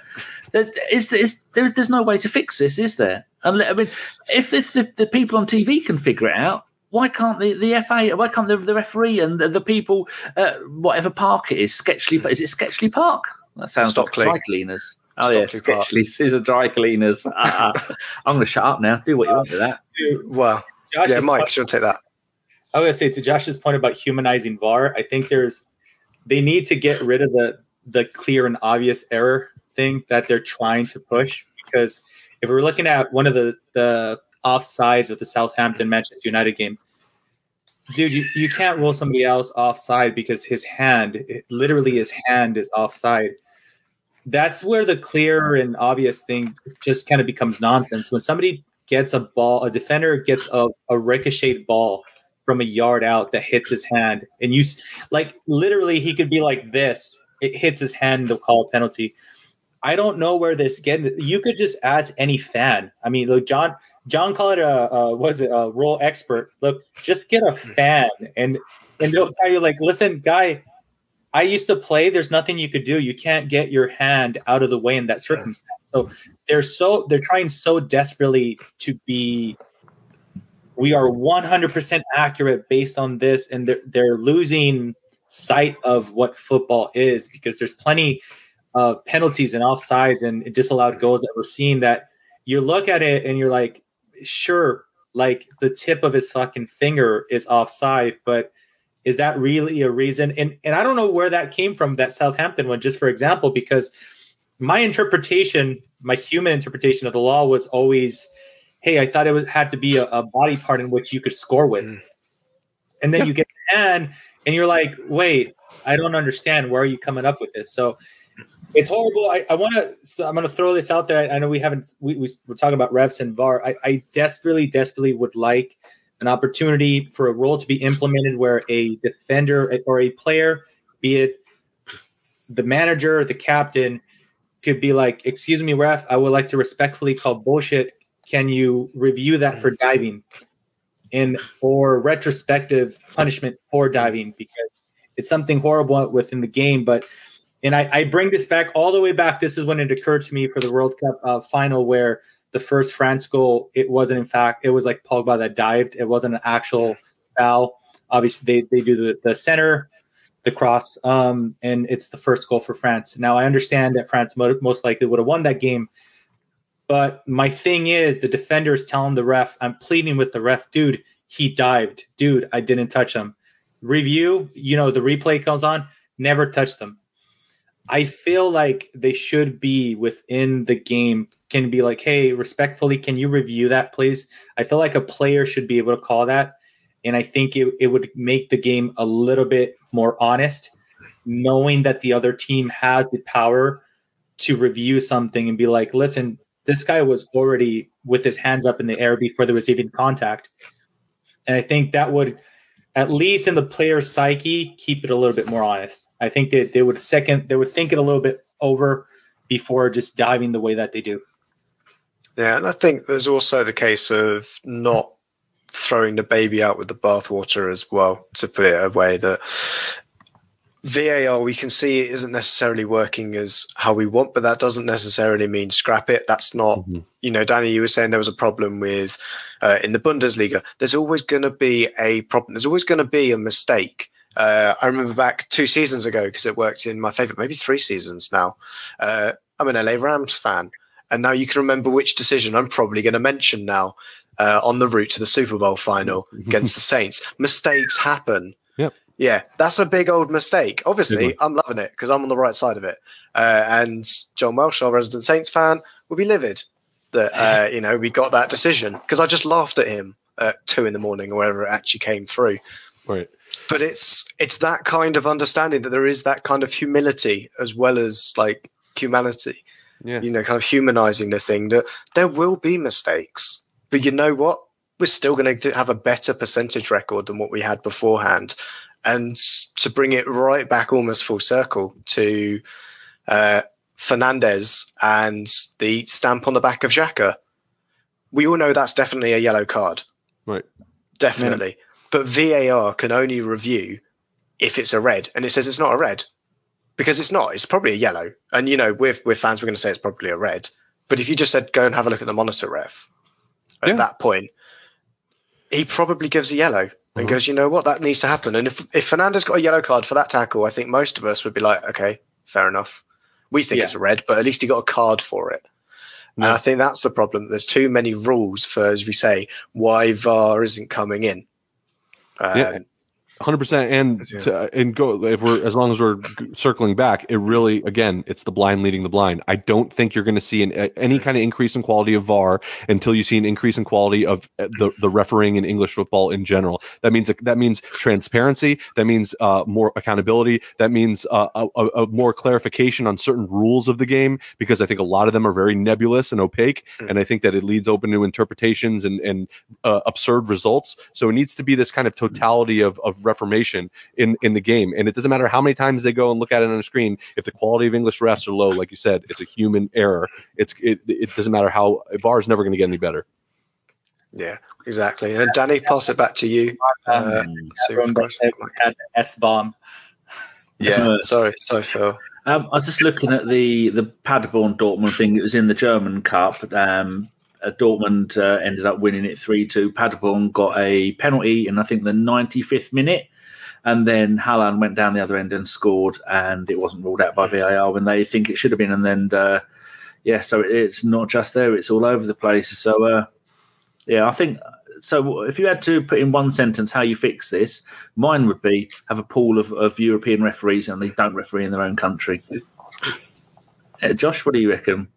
Speaker 1: there, is, is, there, there's no way to fix this, is there? And I mean, if, if the, the people on TV can figure it out, why can't the, the FA? Why can't the, the referee and the, the people, uh, whatever park it is, Sketchley? Is it Sketchley Park? That sounds
Speaker 2: Stockley.
Speaker 1: like dry cleaners. Oh yeah,
Speaker 2: Stockley Park.
Speaker 1: Sketchley. These are dry cleaners. Ah, ah. I'm going to shut up now. Do what you want with that.
Speaker 2: Well,
Speaker 4: Josh's
Speaker 2: yeah, Mike,
Speaker 4: point-
Speaker 2: she'll take that.
Speaker 4: I was gonna say to Josh's point about humanizing VAR. I think there's they need to get rid of the the clear and obvious error thing that they're trying to push because if we're looking at one of the the offsides of the Southampton Manchester United game, dude, you, you can't rule somebody else offside because his hand, it- literally his hand is offside. That's where the clear and obvious thing just kind of becomes nonsense. When somebody gets a ball, a defender gets a, a ricocheted ball from a yard out that hits his hand, and you like literally he could be like this. It hits his hand, they'll call a penalty. I don't know where this again. You could just ask any fan. I mean, look, John. John called it a, a was it a role expert. Look, just get a hmm. fan, and and they'll tell you like, listen, guy, I used to play. There's nothing you could do. You can't get your hand out of the way in that circumstance. So they're so they're trying so desperately to be we are 100% accurate based on this, and they're, they're losing sight of what football is because there's plenty of penalties and offsides and disallowed goals that we're seeing that you look at it and you're like, sure, like the tip of his fucking finger is offside, but is that really a reason? And and I don't know where that came from, that Southampton one, just for example, because my interpretation, my human interpretation of the law was always, hey, I thought it was had to be a, a body part in which you could score with. Mm. And then you get a hand and you're like, wait, I don't understand. Where are you coming up with this? So it's horrible. I, I want to. So I'm going to throw this out there. I, I know we haven't. We, we are talking about refs and VAR. I, I desperately, desperately would like an opportunity for a rule to be implemented where a defender or a player, be it the manager, the captain, could be like, "Excuse me, ref. I would like to respectfully call bullshit. Can you review that for diving?" And or retrospective punishment for diving because it's something horrible within the game, but and I, I, bring this back all the way back. This is when it occurred to me for the World Cup uh, final, where the first France goal, it wasn't in fact, it was like Pogba that dived. It wasn't an actual foul. Obviously, they, they do the, the center, the cross, um, and it's the first goal for France. Now, I understand that France most likely would have won that game. But my thing is, the defender is telling the ref, I'm pleading with the ref, dude, he dived. Dude, I didn't touch him. Review, you know, the replay comes on, never touched them I feel like they should be within the game. Can be like, hey, respectfully, can you review that, please? I feel like a player should be able to call that. And I think it, it would make the game a little bit more honest, knowing that the other team has the power to review something and be like, listen, this guy was already with his hands up in the air before there was even contact. And I think that would at least in the player's psyche, keep it a little bit more honest. I think that they would second they would think it a little bit over before just diving the way that they do.
Speaker 2: Yeah, and I think there's also the case of not throwing the baby out with the bathwater as well, to put it away that VAR, we can see it isn't necessarily working as how we want, but that doesn't necessarily mean scrap it. That's not, mm-hmm. you know, Danny, you were saying there was a problem with uh, in the Bundesliga. There's always going to be a problem. There's always going to be a mistake. Uh, I remember back two seasons ago because it worked in my favorite, maybe three seasons now. Uh, I'm an LA Rams fan, and now you can remember which decision I'm probably going to mention now uh, on the route to the Super Bowl final against the Saints. Mistakes happen yeah, that's a big old mistake. Obviously, I'm loving it because I'm on the right side of it. Uh, and John Welsh, our resident Saints fan, will be livid that uh, you know we got that decision because I just laughed at him at two in the morning or wherever it actually came through.
Speaker 3: Right.
Speaker 2: But it's it's that kind of understanding that there is that kind of humility as well as like humanity. Yeah. You know, kind of humanizing the thing that there will be mistakes, but you know what? We're still going to have a better percentage record than what we had beforehand and to bring it right back almost full circle to uh, Fernandes and the stamp on the back of Xhaka, we all know that's definitely a yellow card.
Speaker 3: Right.
Speaker 2: Definitely. Yeah. But VAR can only review if it's a red, and it says it's not a red because it's not. It's probably a yellow. And you know, with with fans, we're going to say it's probably a red. But if you just said go and have a look at the monitor ref at yeah. that point, he probably gives a yellow and mm-hmm. goes, you know what, that needs to happen. And if if Fernandes got a yellow card for that tackle, I think most of us would be like, okay, fair enough. We think yeah. it's a red, but at least he got a card for it. And I think that's the problem. There's too many rules for, as we say, why VAR isn't coming in.
Speaker 3: Um, yeah hundred percent. And yeah. to, and go if we're as long as we're circling back, it really again it's the blind leading the blind. I don't think you're going to see an, any kind of increase in quality of VAR until you see an increase in quality of uh, the the refereeing in English football in general. That means that means transparency. That means uh, more accountability. That means uh, a, a, more clarification on certain rules of the game because I think a lot of them are very nebulous and opaque, mm. and I think that it leads open to interpretations and and uh, absurd results. So it needs to be this kind of totality of of reformation in in the game. And it doesn't matter how many times they go and look at it on the screen. If the quality of English refs are low, like you said, it's a human error. It's it, it doesn't matter how a bar is never going to get any better.
Speaker 2: Yeah, exactly. And Danny, pass it back to you. Uh,
Speaker 4: S bomb.
Speaker 2: Yeah, sorry, sorry, Phil.
Speaker 1: Um, I was just looking at the the Paderborn Dortmund thing. It was in the German Cup. Um, Dortmund uh, ended up winning it 3 2. Paderborn got a penalty in, I think, the 95th minute. And then Haaland went down the other end and scored, and it wasn't ruled out by VAR when they think it should have been. And then, uh, yeah, so it's not just there, it's all over the place. So, uh, yeah, I think so. If you had to put in one sentence how you fix this, mine would be have a pool of, of European referees and they don't referee in their own country. Uh, Josh, what do you reckon?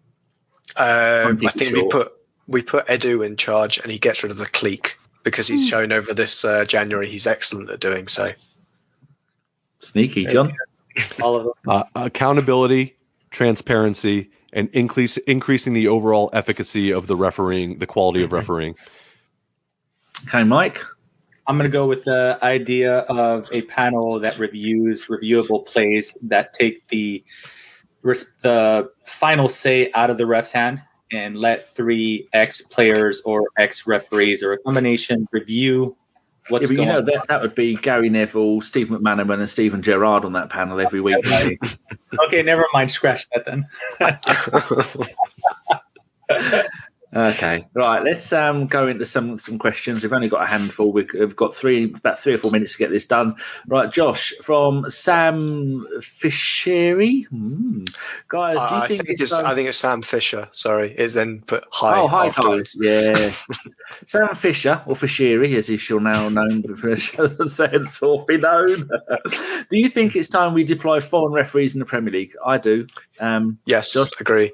Speaker 2: Um, I
Speaker 1: it
Speaker 2: think we put we put Edu in charge, and he gets rid of the clique because he's shown over this uh, January he's excellent at doing so.
Speaker 1: Sneaky, John.
Speaker 4: All of them.
Speaker 3: Uh, accountability, transparency, and increase increasing the overall efficacy of the refereeing, the quality of refereeing.
Speaker 1: Okay, Mike.
Speaker 4: I'm going to go with the idea of a panel that reviews reviewable plays that take the res- the final say out of the ref's hand and let three ex players or ex referees or a combination review
Speaker 1: Yeah,
Speaker 4: what's
Speaker 1: but you know that, that would be Gary Neville, Steve McManaman, and Steven Gerrard on that panel every week. wouldn't?
Speaker 4: Okay, never mind. Scratch that then.
Speaker 1: okay, right. Let's um, go into some some questions. We've only got a handful. We've, got three, about three or four minutes to get this done. Right, Josh from Sam Fishery. Hmm. Guys, do you
Speaker 2: I
Speaker 1: think,
Speaker 2: think
Speaker 1: it's,
Speaker 2: it's
Speaker 1: um,
Speaker 2: I think it's Sam Fisher. Sorry, is then put hi.
Speaker 1: oh, hi, guys. Yes. Sam Fisher, or Fishery, as he shall now known henceforth be known. do you think it's time we deploy foreign referees in the Premier League? I do. Um,
Speaker 2: Yes,
Speaker 1: Josh?
Speaker 2: agree.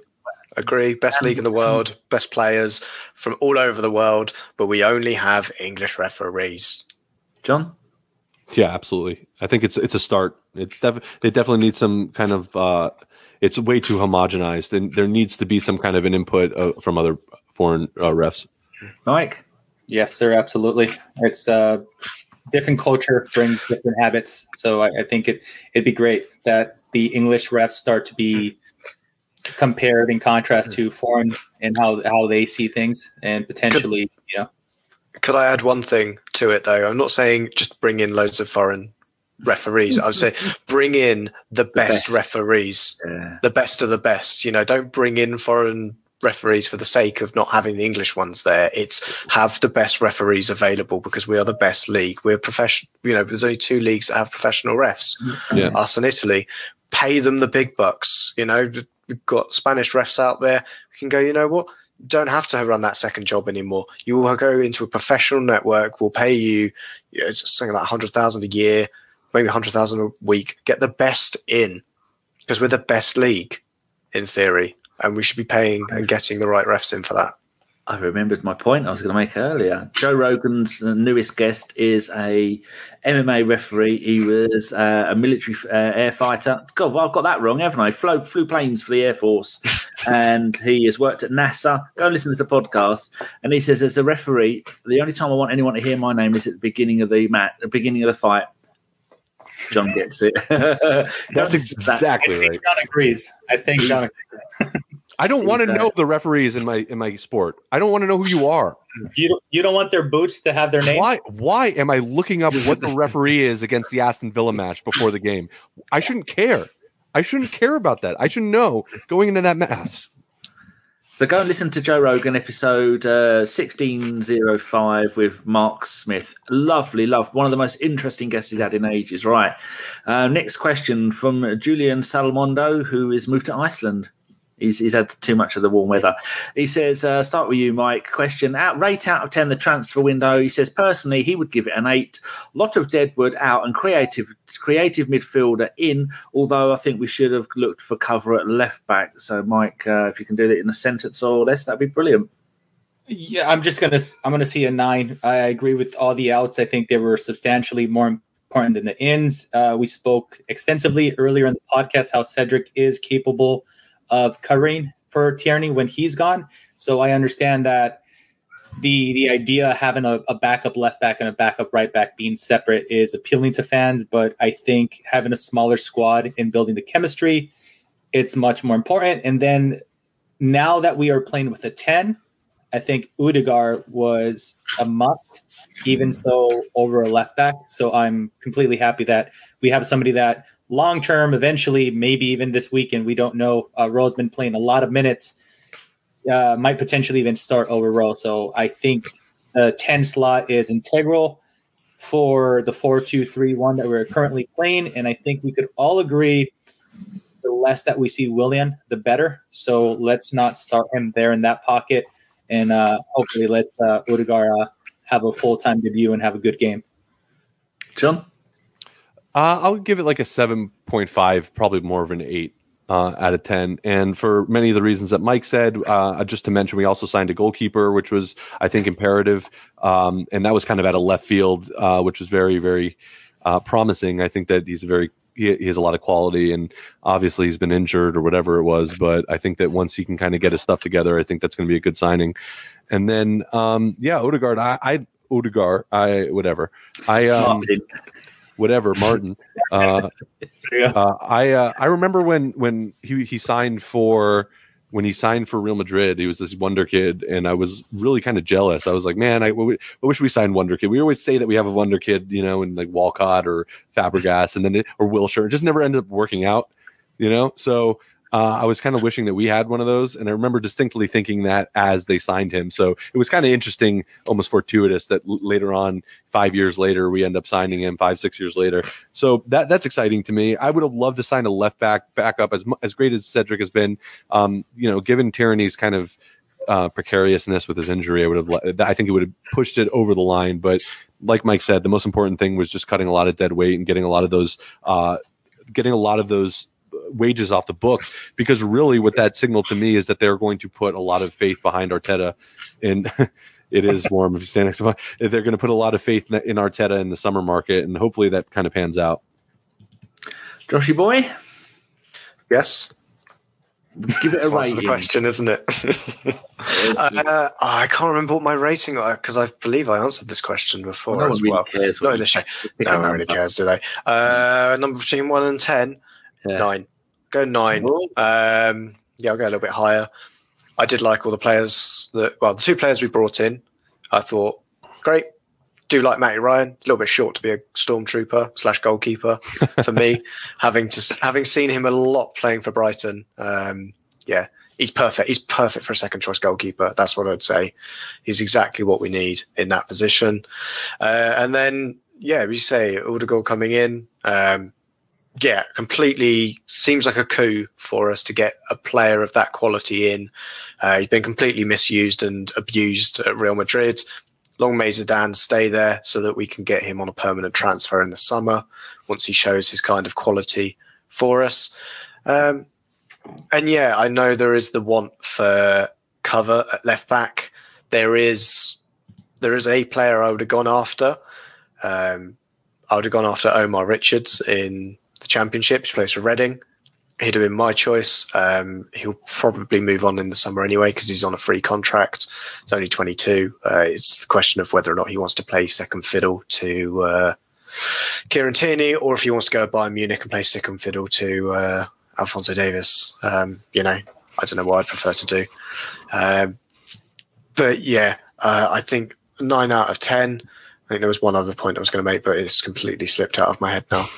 Speaker 2: Agree. Best league in the world, best players from all over the world, but we only have English referees.
Speaker 1: John?
Speaker 3: Yeah, absolutely. I think it's it's a start. It's def- it definitely needs some kind of. Uh, it's way too homogenized, and there needs to be some kind of an input uh, from other foreign uh, refs.
Speaker 1: Mike?
Speaker 4: Yes, sir. Absolutely. It's uh, different culture brings different habits. So I, I think it it'd be great that the English refs start to be compared in contrast hmm. to foreign and how how they see things and potentially you know
Speaker 2: Could I add one thing to it though? I'm not saying just bring in loads of foreign referees. i would say bring in the best,
Speaker 1: best.
Speaker 2: referees,
Speaker 1: Yeah.
Speaker 2: the best of the best. You know, don't bring in foreign referees for the sake of not having the English ones there. It's have the best referees available because we are the best league. We're professional. You know, there's only two leagues that have professional refs.
Speaker 3: Yeah.
Speaker 2: us and Italy, pay them the big bucks. You know, we've got Spanish refs out there. We can go, you know what? Don't have to run that second job anymore. You will go into a professional network. We'll pay you, you know, it's something like hundred thousand a year, maybe hundred thousand a week. Get the best in because we're the best league in theory, and we should be paying and getting the right refs in for that.
Speaker 1: I remembered my point I was going to make earlier. Joe Rogan's uh, newest guest is a MMA referee. He was uh, a military uh, air fighter. God, well, I've got that wrong, haven't I? Flew, flew planes for the Air Force, and he has worked at NASA. Go and listen to the podcast. And he says, as a referee, the only time I want anyone to hear my name is at the beginning of the mat, the beginning of the fight. John gets it.
Speaker 3: That's exactly
Speaker 4: I think
Speaker 3: right.
Speaker 4: John agrees. I think John.
Speaker 3: I don't want to know the referees in my in my sport. I don't want to know who you are.
Speaker 4: You don't, you don't want their boots to have their name.
Speaker 3: Why why am I looking up what the referee is against the Aston Villa match before the game? I shouldn't care. I shouldn't care about that. I should know going into that mess.
Speaker 1: So go and listen to Joe Rogan episode uh, 1605 with Mark Smith. Lovely, love. One of the most interesting guests he's had in ages. Right. Uh, next question from Julian Salmondo, who has moved to Iceland. He's, he's had too much of the warm weather. He says, uh, start with you, Mike. Question out rate out of 10 the transfer window. He says, personally, he would give it an eight. Lot of Deadwood out and creative creative midfielder in, although I think we should have looked for cover at left back. So, Mike, uh, if you can do that in a sentence or less, that'd be brilliant.
Speaker 4: Yeah, I'm just gonna I'm gonna see a nine. I agree with all the outs. I think they were substantially more important than the ins. Uh, we spoke extensively earlier in the podcast how Cedric is capable of covering for Tierney when he's gone. So I understand that the the idea of having a, a backup left back and a backup right back being separate is appealing to fans, but I think having a smaller squad and building the chemistry, it's much more important. And then now that we are playing with a 10, I think Odegaard was a must, even so over a left back. So I'm completely happy that we have somebody that long term, eventually, maybe even this weekend, we don't know. Uh, Rose been playing a lot of minutes. uh, might potentially even start over Rowe. So I think the 10 slot is integral for the 4 2 3 1 that we're currently playing. And I think we could all agree the less that we see Willian, the better. So let's not start him there in that pocket. And uh, hopefully, let's uh, uh, have a full time debut and have a good game.
Speaker 1: John?
Speaker 3: Uh, I'll give it like a 7.5, probably more of an 8 uh, out of 10. And for many of the reasons that Mike said, uh, just to mention, we also signed a goalkeeper, which was, I think, imperative. Um, and that was kind of at a left field, uh, which was very, very uh, promising. I think that he's a very he, he, has a lot of quality and obviously he's been injured or whatever it was but i think that once he can kind of get his stuff together i think that's going to be a good signing and then um yeah odegaard i i odegaard i whatever i um whatever Martin. Uh, yeah. uh, I uh, I remember when when he he signed for when he signed for Real Madrid. He was this wonder kid, and I was really kind of jealous. I was like, man, I, I wish we signed wonder kid. We always say that we have a wonder kid, you know, in like Walcott or Fabregas, and then it, or Wilshere. It just never ended up working out, you know. So uh, I was kind of wishing that we had one of those, and I remember distinctly thinking that as they signed him. So it was kind of interesting, almost fortuitous that l- later on, five years later, we end up signing him. Five, six years later, so that that's exciting to me. I would have loved to sign a left back backup as as great as Cedric has been. Um, you know, given Tierney's kind of uh, precariousness with his injury, I would have. I think it would have pushed it over the line, but like Mike said, the most important thing was just cutting a lot of dead weight and getting a lot of those. Uh, getting a lot of those wages off the book because really what that signaled to me is that they're going to put a lot of faith behind Arteta and it is warm if you stand next to they're going to put a lot of faith in Arteta in the summer market and hopefully that kind of pans out.
Speaker 1: Joshy boy?
Speaker 2: Yes.
Speaker 1: Give it a
Speaker 2: rating. the question, isn't it? uh, I can't remember what my rating because I believe I answered this question before well, no as well. Really Not in the show. No one really cares, do they? Uh, number between one and ten. Yeah. Nine. Go nine. Um, yeah, I'll go a little bit higher. I did like all the players that, well, the two players we brought in, I thought, great. Do like Matty Ryan, a little bit short to be a stormtrooper slash goalkeeper for me. having to having seen him a lot playing for Brighton, um, yeah, he's perfect. He's perfect for a second choice goalkeeper. That's what I'd say. He's exactly what we need in that position. Uh, and then, yeah, we say Odegaard coming in. Um, yeah, completely seems like a coup for us to get a player of that quality in. Uh, he's been completely misused and abused at Real Madrid. Long may Zidane stay there so that we can get him on a permanent transfer in the summer once he shows his kind of quality for us. Um, and yeah, I know there is the want for cover at left back. There is there is a player I would have gone after. Um, I would have gone after Omar Richards in the championship. He plays for Reading. He'd have been my choice. Um, he'll probably move on in the summer anyway because he's on a free contract. He's only 22. Uh, it's the question of whether or not he wants to play second fiddle to uh, Kieran Tierney or if he wants to go Bayern Munich and play second fiddle to uh, Alphonso Davies. Um, you know, I don't know what I'd prefer to do. Um, but yeah, uh, I think nine out of 10. I think there was one other point I was going to make, but it's completely slipped out of my head now.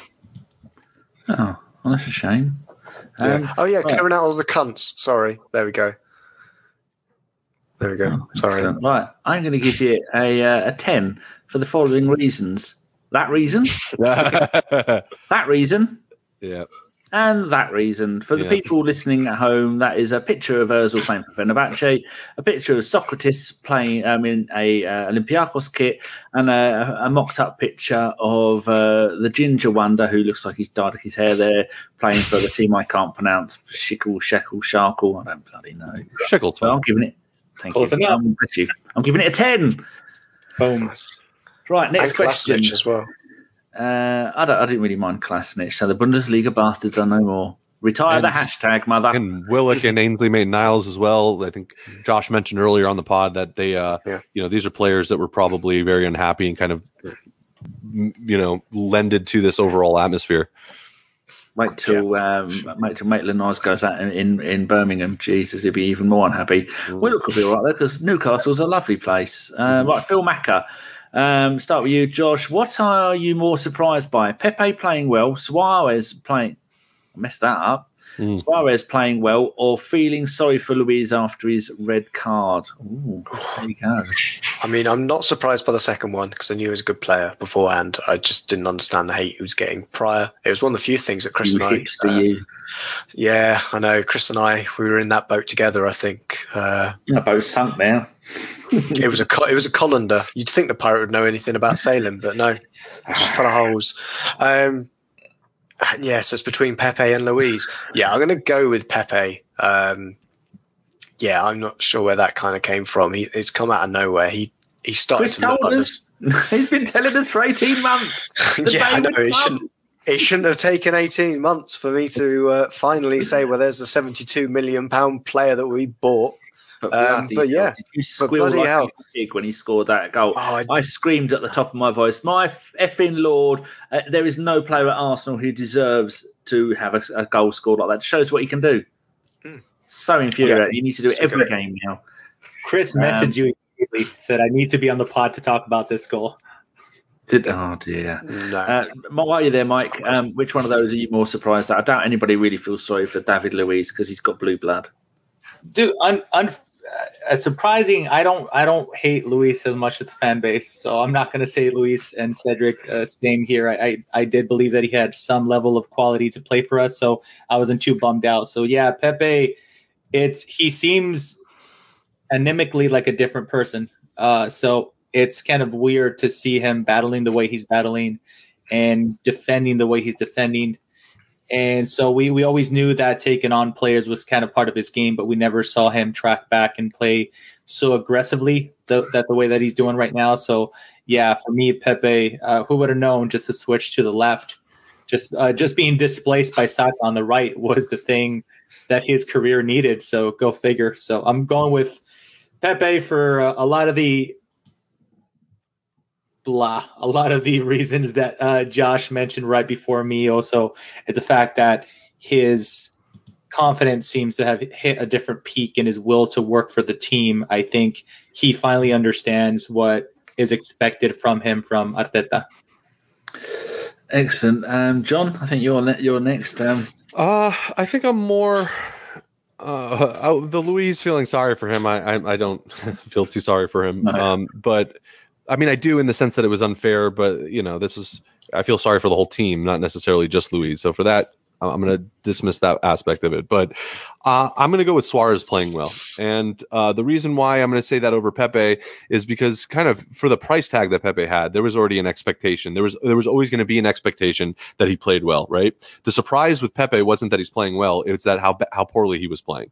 Speaker 1: Oh, well, that's a shame.
Speaker 2: Um, yeah. Oh yeah, right. clearing out all the cunts. Sorry, there we go. There we go. Oh, Sorry.
Speaker 1: Right, I'm going to give you a uh, a ten for the following reasons. That reason. that reason.
Speaker 3: Yeah.
Speaker 1: And that reason, for the yeah. people listening at home, that is a picture of Ozil playing for Fenerbahce, a picture of Sokratis playing um, in a uh, Olympiacos kit, and a, a mocked-up picture of uh, the Ginger Wonder, who looks like he's dyed his hair there, playing for the team I can't pronounce, Shickle, Sheckle, Sharkle, I don't bloody know.
Speaker 3: Sheckle.
Speaker 1: So I'm giving it. Thank you. I'm, you. I'm giving it a ten.
Speaker 2: Boom.
Speaker 1: Right, next and question.
Speaker 2: as well.
Speaker 1: Uh, I, don't, I didn't really mind Kolasinac. So the Bundesliga bastards are no more. Retire and, the hashtag, mother.
Speaker 3: And Willock and Ainsley Maitland-Niles as well. I think Josh mentioned earlier on the pod that they, uh, yeah. you know, these are players that were probably very unhappy and kind of, you know, lended to this overall atmosphere.
Speaker 1: Wait till yeah. um, wait till Maitland Niles goes out in, in, in, Birmingham. Jesus, he'll be even more unhappy. Mm. Willock will be all right there because Newcastle's a lovely place. Uh, mm. Right, Phil Macker. Um, start with you, Josh. What are you more surprised by? Pepe playing well, Suarez playing. I messed that up.
Speaker 3: Mm.
Speaker 1: Suarez playing well or feeling sorry for Luiz after his red card. Ooh, there you go.
Speaker 2: I mean, I'm not surprised by the second one because I knew he was a good player beforehand. I just didn't understand the hate he was getting prior. It was one of the few things that Chris
Speaker 1: You
Speaker 2: and I. uh,
Speaker 1: you.
Speaker 2: yeah, I know. Chris and I, we were in that boat together. I think uh,
Speaker 1: You're both sunk now.
Speaker 2: it was a co- it was a colander. You'd think the pirate would know anything about sailing, but no, just full of holes. Um, and yeah, so it's between Pepe and Luiz. Yeah, I'm going to go with Pepe. Um, yeah, I'm not sure where that kind of came from. He, it's come out of nowhere. He he started to look
Speaker 1: told
Speaker 2: like
Speaker 1: us. He's been telling us for 18 months.
Speaker 2: yeah, I know. It shouldn't, it shouldn't have taken 18 months for me to uh, finally say, well, there's the 72 million pound player that we bought.
Speaker 1: But,
Speaker 2: Um, but yeah,
Speaker 1: did you squeal like
Speaker 2: hell.
Speaker 1: a pig when he scored that goal?
Speaker 2: Oh, I,
Speaker 1: I screamed at the top of my voice, "My effing lord! Uh, there is no player at Arsenal who deserves to have a, a goal scored like that. Shows what he can do.
Speaker 2: Mm.
Speaker 1: So infuriating. You need to do it every
Speaker 2: good.
Speaker 1: game now.
Speaker 4: Chris
Speaker 1: Um,
Speaker 4: messaged you immediately, said, I need to be on the pod to talk about this goal.
Speaker 1: Did oh dear.
Speaker 2: no.
Speaker 1: Uh, while you're there, Mike, um, which one of those are you more surprised at? I doubt anybody really feels sorry for David Luiz because he's got blue blood.
Speaker 4: Dude, un, un, uh, surprising. I don't I don't hate Luiz as much as the fan base, so I'm not going to say Luiz and Cedric. Uh, same here. I, I I did believe that he had some level of quality to play for us, so I wasn't too bummed out. So yeah, Pepe, it's he seems anemically like a different person. Uh, so it's kind of weird to see him battling the way he's battling and defending the way he's defending. And so we, we always knew that taking on players was kind of part of his game, but we never saw him track back and play so aggressively the, that the way that he's doing right now. So yeah, for me, Pepe, uh, who would have known just to switch to the left, just uh, just being displaced by Saka on the right was the thing that his career needed. So go figure. So I'm going with Pepe for uh, a lot of the blah, a lot of the reasons that uh, Josh mentioned right before me. Also, at the fact that his confidence seems to have hit a different peak in his will to work for the team. I think he finally understands what is expected from him from Arteta.
Speaker 1: Excellent, um, John. I think you're ne- you're next. Um,
Speaker 3: Uh, I think I'm more. Uh, oh, the Luiz feeling sorry for him. I I, I don't feel too sorry for him.
Speaker 1: No.
Speaker 3: Um, but I mean, I do in the sense that it was unfair. But you know, this is I feel sorry for the whole team, not necessarily just Luiz. So for that, I'm going to dismiss that aspect of it. But uh, I'm going to go with Suarez playing well, and uh, the reason why I'm going to say that over Pepe is because kind of for the price tag that Pepe had, there was already an expectation. There was there was always going to be an expectation that he played well, right? The surprise with Pepe wasn't that he's playing well; it's that how how poorly he was playing.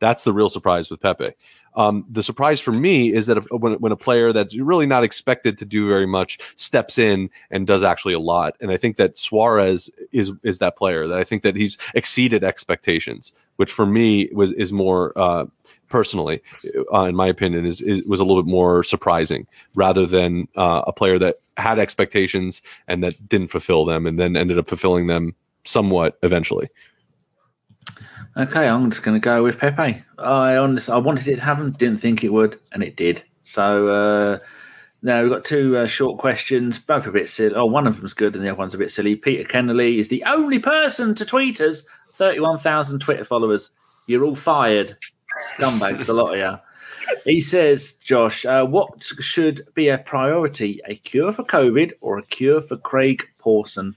Speaker 3: That's the real surprise with Pepe. Um, the surprise for me is that if, when, when a player that's really not expected to do very much steps in and does actually a lot, and I think that Suarez is is that player. That I think that he's exceeded expectations, which for me was is more uh, personally, uh, in my opinion, is, is was a little bit more surprising rather than uh, a player that had expectations and that didn't fulfill them, and then ended up fulfilling them somewhat eventually.
Speaker 1: Okay, I'm just going to go with Pepe. I honestly, I wanted it to happen, didn't think it would, and it did. So uh, now we've got two uh, short questions, both a bit silly. Oh, one of them's good, and the other one's a bit silly. Peter Kennelly is the only person to tweet us. Thirty-one thousand Twitter followers. You're all fired, scumbags, a lot of you. He says, Josh, uh, what should be a priority? A cure for COVID or a cure for Craig Pawson?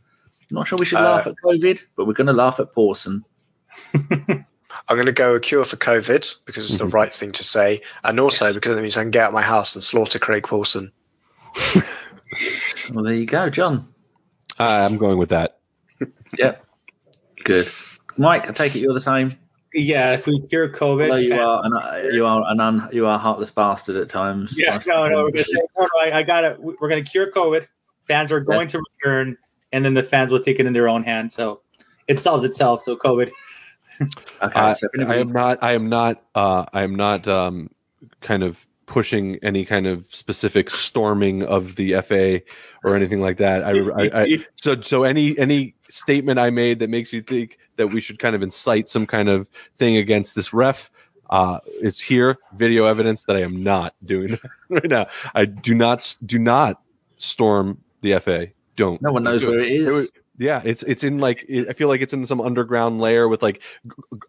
Speaker 1: Not sure we should
Speaker 2: Uh,
Speaker 1: laugh at COVID, but we're going to laugh at Pawson.
Speaker 2: I'm going to go a cure for COVID because it's the right thing to say, and also
Speaker 1: Yes.
Speaker 2: because it means I can get out of my house and slaughter Craig Pawson.
Speaker 1: Well, there you go, John.
Speaker 3: Uh, I'm going with that.
Speaker 1: Yep. Good. Mike, I take it you're the same.
Speaker 4: Yeah, if we cure COVID,
Speaker 1: Although you are an, you are an un, you are a heartless bastard at times.
Speaker 4: Yeah, no, no, we're gonna say, no, no, I, I got it. We're gonna cure COVID. Fans are going to return, and then the fans will take it in their own hands. So it solves itself. So COVID.
Speaker 1: Okay,
Speaker 3: I,
Speaker 1: so
Speaker 3: I am not. I am not. Uh, I am not. Um, kind of pushing any kind of specific storming of the FA or anything like that. I, I, I so so any any statement I made that makes you think that we should kind of incite some kind of thing against this ref. Uh, it's here, video evidence that I am not doing right now. I do not do not storm the FA. Don't.
Speaker 1: no one knows where it
Speaker 3: It
Speaker 1: is.
Speaker 3: would- Yeah, it's it's in like I feel like it's in some underground layer with like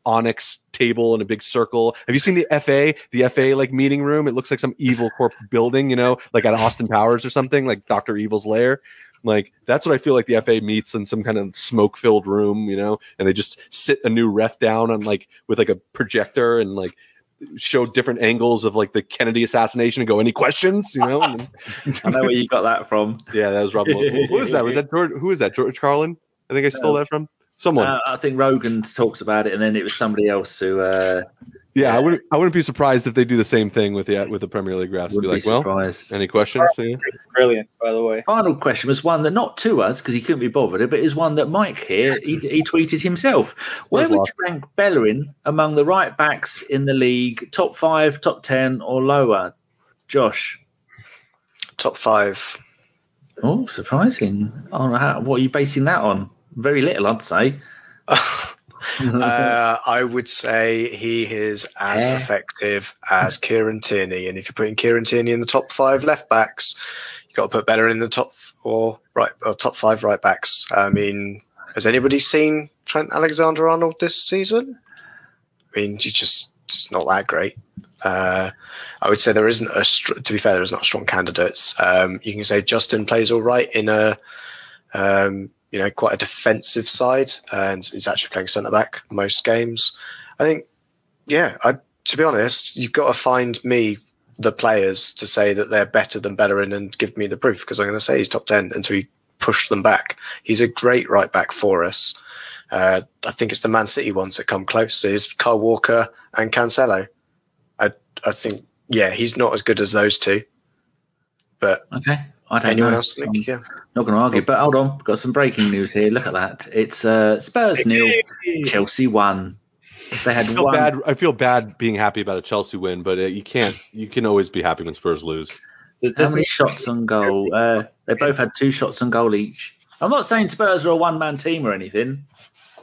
Speaker 3: onyx table and a big circle. Have you seen the FA? The FA like meeting room? It looks like some evil corp building, you know, like at Austin Powers or something, like Doctor Evil's lair. Like that's what I feel like the FA meets in some kind of smoke filled room, you know, and they just sit a new ref down on like with like a projector and like show different angles of like the Kennedy assassination and go, any questions? You know?
Speaker 1: I know where you got that from.
Speaker 3: yeah, that was Rob. Who is that? Was that George? Who is that? George Carlin? I think I stole that from someone.
Speaker 1: Uh, I think Rogan talks about it, and then it was somebody else who uh,
Speaker 3: yeah, I wouldn't. I wouldn't be surprised if they do the same thing with the with the Premier League refs. Be
Speaker 1: would be
Speaker 3: like, well, any questions? Yeah.
Speaker 4: Brilliant, by the way.
Speaker 1: Final question was one that not to us because he couldn't be bothered, but is one that Mike here he, he tweeted himself. Where would you rank Bellerin among the right backs in the league? Top five, top ten, or lower? Josh.
Speaker 2: Top five.
Speaker 1: Oh, surprising. Oh, how, what are you basing that on? Very little, I'd say.
Speaker 2: uh, I would say he is as
Speaker 1: Yeah.
Speaker 2: effective as Kieran Tierney, and if you're putting Kieran Tierney in the top five left backs, you've got to put better in the top or right or top five right backs. I mean, has anybody seen Trent Alexander Arnold this season? I mean, he's just just not that great. Uh, I would say there isn't a. Str- to be fair, there is not strong candidates. Um, you can say Justin plays all right in a, um, you know, quite a defensive side, and is actually playing centre back most games. I think, yeah. I to be honest, you've got to find me the players to say that they're better than Bellerin and give me the proof because I'm going to say he's top ten until you push them back. He's a great right back for us. Uh, I think it's the Man City ones that come close. Is Carl Walker and Cancelo. I I think yeah, he's not as good as those two. But
Speaker 1: Okay. I don't
Speaker 2: anyone
Speaker 1: know.
Speaker 2: else think?
Speaker 1: I'm
Speaker 2: Yeah.
Speaker 1: Not going to argue. But hold on. We've got some breaking news here. Look at that. It's uh, Spurs nil, Chelsea one. They had
Speaker 3: I feel
Speaker 1: one.
Speaker 3: bad. I feel bad being happy about a Chelsea win, but uh, you can't. You can always be happy when Spurs lose.
Speaker 1: How many shots on goal? Uh, they both had two shots on goal each. I'm not saying Spurs are a one man team or anything.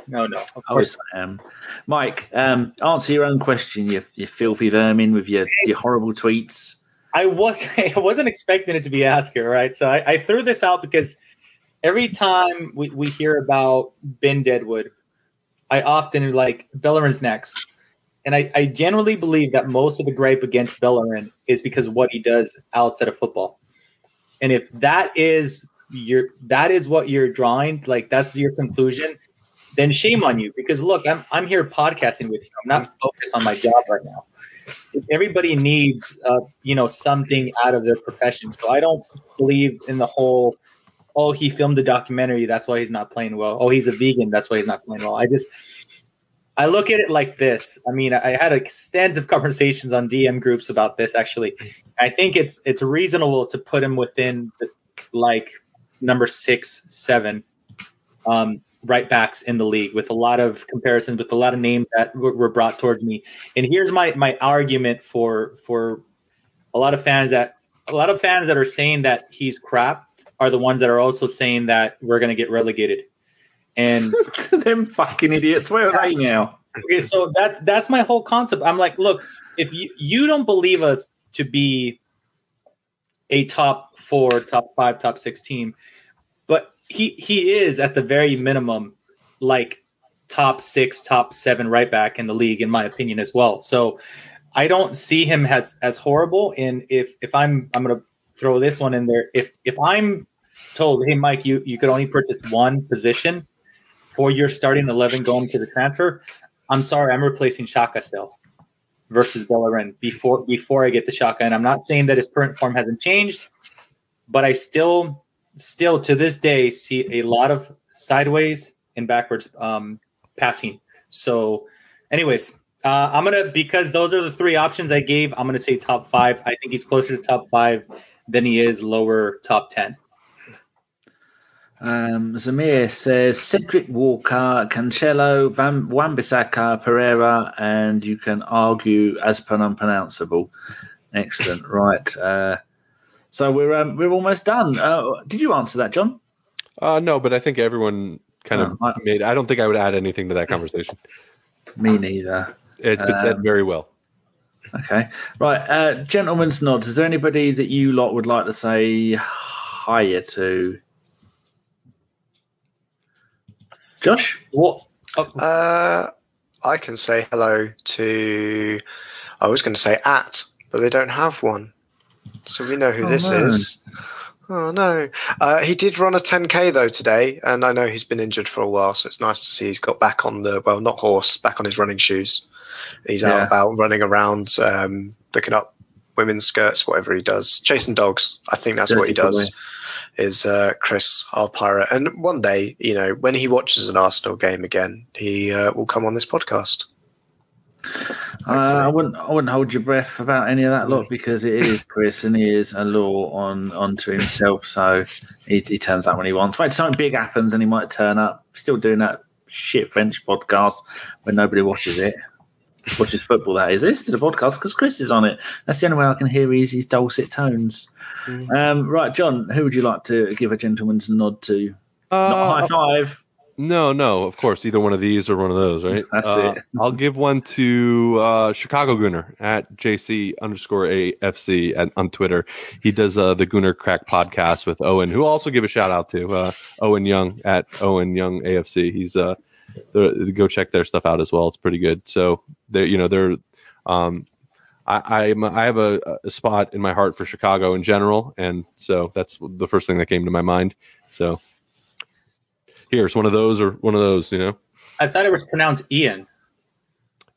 Speaker 4: no, no, of course.
Speaker 1: I am. Mike, um, answer your own question, you, you filthy vermin with your, your horrible tweets.
Speaker 4: I was I wasn't expecting it to be asked here, right? So I, I threw this out because every time we, we hear about Ben Deadwood, I often like Bellerin's next. And I, I generally believe that most of the gripe against Bellerin is because of what he does outside of football. And if that is your that is what you're drawing, like that's your conclusion, then shame on you. Because look, I'm I'm here podcasting with you. I'm not focused on my job right now everybody needs uh, you know something out of their profession. So i don't believe in the whole oh he filmed a documentary that's why he's not playing well. Oh he's a vegan that's why he's not playing well. I just i look at it like this. I mean i had extensive conversations on dm groups about this actually. I think it's it's reasonable to put him within the, like number six seven. Um, right backs in the league with a lot of comparisons with a lot of names that were brought towards me and here's my my argument for for a lot of fans that a lot of fans that are saying that he's crap are the ones that are also saying that we're going to get relegated and
Speaker 1: Them fucking idiots. Where are they now?
Speaker 4: okay so that that's my whole concept i'm like look if you you don't believe us to be a top four top five top six team he he is at the very minimum like top six top seven right back in the league in my opinion as well. So i don't see him as as horrible. And if if i'm i'm gonna throw this one in there. If if i'm told hey mike you you could only purchase one position for your starting 11 going to the transfer I'm sorry, I'm replacing Xhaka still versus Bellerin before before I get the Xhaka. And I'm not saying that his current form hasn't changed, but I still still to this day see a lot of sideways and backwards um, passing. So, anyways, uh, I'm gonna because those are the three options I gave. I'm gonna say top five. I think he's closer to top five than he is lower top ten.
Speaker 1: Um, Zamir says Cedric Walker, Cancelo, Van Wan-Bissaka, Pereira, and you can argue as unpronounceable. Excellent. right. Uh, so we're um, we're almost done. Uh, did you answer that, John?
Speaker 3: Uh, no, but I think everyone kind of
Speaker 1: I-
Speaker 3: made. I don't think I would add anything to that conversation.
Speaker 1: Me neither.
Speaker 3: It's been said
Speaker 1: Um,
Speaker 3: very well.
Speaker 1: Okay. Right. Uh, gentlemen's nods. Is there anybody that you lot would like to say hi to? Josh?
Speaker 4: What?
Speaker 2: Uh, I can say hello to. I was going to say at, but they don't have one, so we know who
Speaker 1: Oh,
Speaker 2: this
Speaker 1: no.
Speaker 2: is. Oh no! Uh, he did run a 10k though today, and I know he's been injured for a while, so it's nice to see he's got back on the well, not horse, back on his running shoes. He's out about running around, um, looking up women's skirts, whatever he does, chasing dogs. I think that's what he
Speaker 1: boy.
Speaker 2: does. Is uh, Chris our pirate? And one day, you know, when he watches an Arsenal game again, he uh, will come on this podcast.
Speaker 1: Uh, I wouldn't. I wouldn't hold your breath about any of that lot because it is Chris and he is a law on onto himself. So he, he turns up when he wants. Wait, something big happens and he might turn up. Still doing that shit French podcast when nobody watches it. Watches football. That is. This is the podcast because Chris is on it. That's the only way I can hear his, his dulcet tones.
Speaker 2: Mm.
Speaker 1: Um, right, John. Who would you like to give a gentleman's nod to? Not
Speaker 3: Uh,
Speaker 1: high five.
Speaker 3: No, no, of course, either one of these or one of those, right?
Speaker 1: That's
Speaker 3: Uh,
Speaker 1: it.
Speaker 3: I'll give one to uh, Chicago Gooner at JC underscore AFC at, on Twitter. He does uh, the Gooner Crack podcast with Owen, who I'll also give a shout out to uh, Owen Young at Owen Young AFC. He's uh, the, go check their stuff out as well. It's pretty good. So they, you know, they're um, I, I'm I have a, a spot in my heart for Chicago in general, and so that's the first thing that came to my mind. So here's one of those or one of those. You know,
Speaker 4: I thought it was pronounced Ian.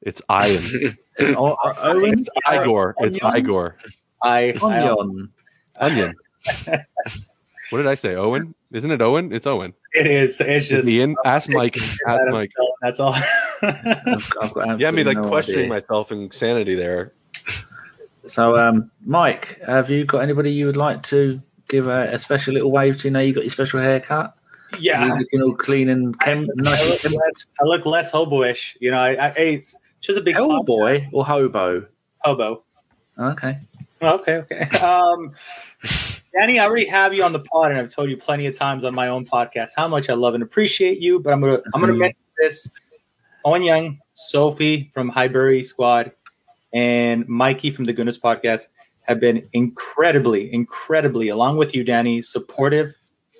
Speaker 3: it's Ian.
Speaker 1: It's O- O- Owen
Speaker 3: It's Igor. It's Igor.
Speaker 4: I, I
Speaker 1: Onion.
Speaker 3: Onion. what did I say? Owen? Isn't it Owen? It's Owen.
Speaker 4: it is. It's
Speaker 3: It's
Speaker 4: just
Speaker 3: Ian. Ask Mike. Ask
Speaker 4: Adam
Speaker 3: Mike.
Speaker 4: That's all.
Speaker 1: I've, I've got
Speaker 3: Yeah, I mean, like
Speaker 1: no
Speaker 3: questioning
Speaker 1: idea.
Speaker 3: myself and sanity there.
Speaker 1: So, um, Mike, have you got anybody you would like to give a, a special little wave to? Now you got your special haircut.
Speaker 4: Yeah,
Speaker 1: looking all clean and chem-
Speaker 4: I
Speaker 1: nice.
Speaker 4: look, less, I look less hobo-ish. You know, I, I it's just a big
Speaker 1: Hellboy or hobo?
Speaker 4: hobo.
Speaker 1: Okay.
Speaker 4: Okay, okay. Um, Danny, I already have you on the pod, and I've told you plenty of times on my own podcast how much I love and appreciate you. But I'm gonna I'm gonna mention this: Owen Young, Sophie from Highbury Squad, and Mikey from the Goodness Podcast have been incredibly, incredibly, along with you, Danny, supportive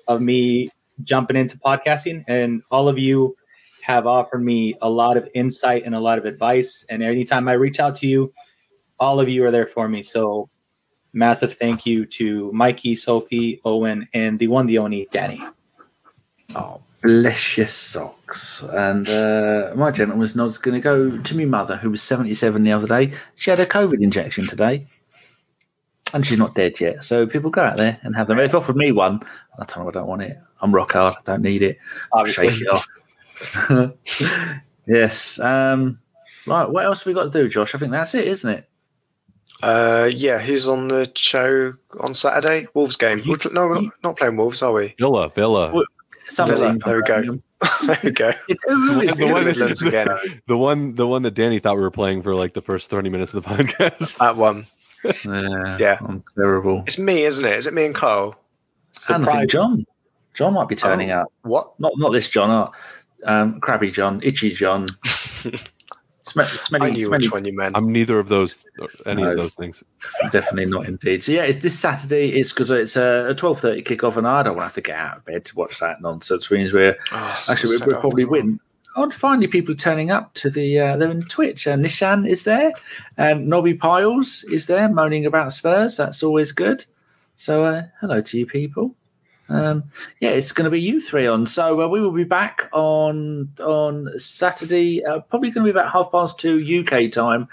Speaker 4: of me jumping into podcasting, and all of you have offered me a lot of insight and a lot of advice. And anytime I reach out to you, all of you are there for me. So massive thank you to Mikey, Sophie, Owen, and the one, the only Danny.
Speaker 1: Oh, bless your socks. And uh, my gentleman's nod's going to go to my mother, who was 77 the other day. She had a COVID injection today. And she's not dead yet. So people go out there and have them. They've offered me one. I told them I don't want it. I'm rock hard. I don't need it.
Speaker 4: Obviously,
Speaker 1: Shake it off. yes. Um, right. What else have we got to do, Josh? I think that's it, isn't it?
Speaker 2: Uh, yeah, who's on the show on Saturday? Wolves game.
Speaker 1: You-
Speaker 2: We're pl- no, we're not, not playing Wolves, are we?
Speaker 3: Villa, Villa.
Speaker 1: What-
Speaker 2: Villa, there we go. there we go.
Speaker 1: It, who is
Speaker 3: The one-
Speaker 1: Who is
Speaker 2: Midlands
Speaker 1: it?
Speaker 2: again.
Speaker 3: the one, the one that Danny thought we were playing for like the first thirty minutes of the podcast.
Speaker 2: That one.
Speaker 1: Yeah,
Speaker 2: Yeah.
Speaker 1: I'm terrible.
Speaker 2: It's me, isn't it? Is it me and Carl?
Speaker 1: And I think John. John might be turning
Speaker 2: Oh.
Speaker 1: up.
Speaker 2: What?
Speaker 1: Not not this John. Uh, um, Crabby John, Itchy John, Sm-
Speaker 2: I knew
Speaker 1: smelly.
Speaker 2: which one you meant.
Speaker 3: I'm neither of those, any
Speaker 1: No.
Speaker 3: of those things.
Speaker 1: Definitely not indeed. So yeah, it's this Saturday. It's because it's a, a twelve thirty kickoff, and I don't want to have to get out of bed to watch that nonsense. Which means we're
Speaker 2: Oh, so
Speaker 1: actually
Speaker 2: sad.
Speaker 1: we'll probably win. Odd finally people turning up to the uh, they're in Twitch. Uh, Nishan is there, and Nobby Piles is there moaning about Spurs. That's always good. So uh, hello to you people. Um, yeah, it's going to be you three on. So uh, we will be back on on Saturday. Uh, probably going to be about half past two UK time.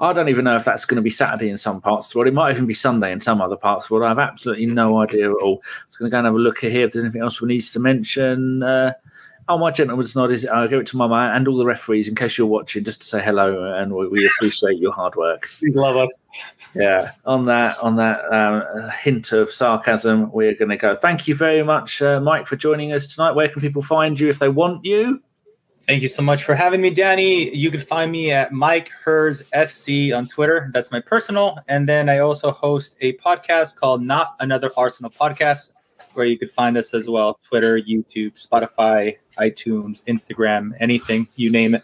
Speaker 1: I don't even know if that's going to be Saturday in some parts of the world. It might even be Sunday in some other parts of the world. I have absolutely no idea at all. I was going to go and have a look here if there's anything else we need to mention. Uh, oh, my gentleman's nod is I'll give it to Mama and all the referees in case you're watching, just to say hello and we, we appreciate your hard work.
Speaker 4: please love us.
Speaker 1: Yeah, on that on that um, hint of sarcasm, we're going to go. Thank you very much, uh, Mike, for joining us tonight. Where can people find you if they want you?
Speaker 4: Thank you so much for having me, Danny. You can find me at Mike Hers FC on Twitter. That's my personal. And then I also host a podcast called Not Another Arsenal Podcast, where you could find us as well Twitter, YouTube, Spotify, iTunes, Instagram, anything, you name it.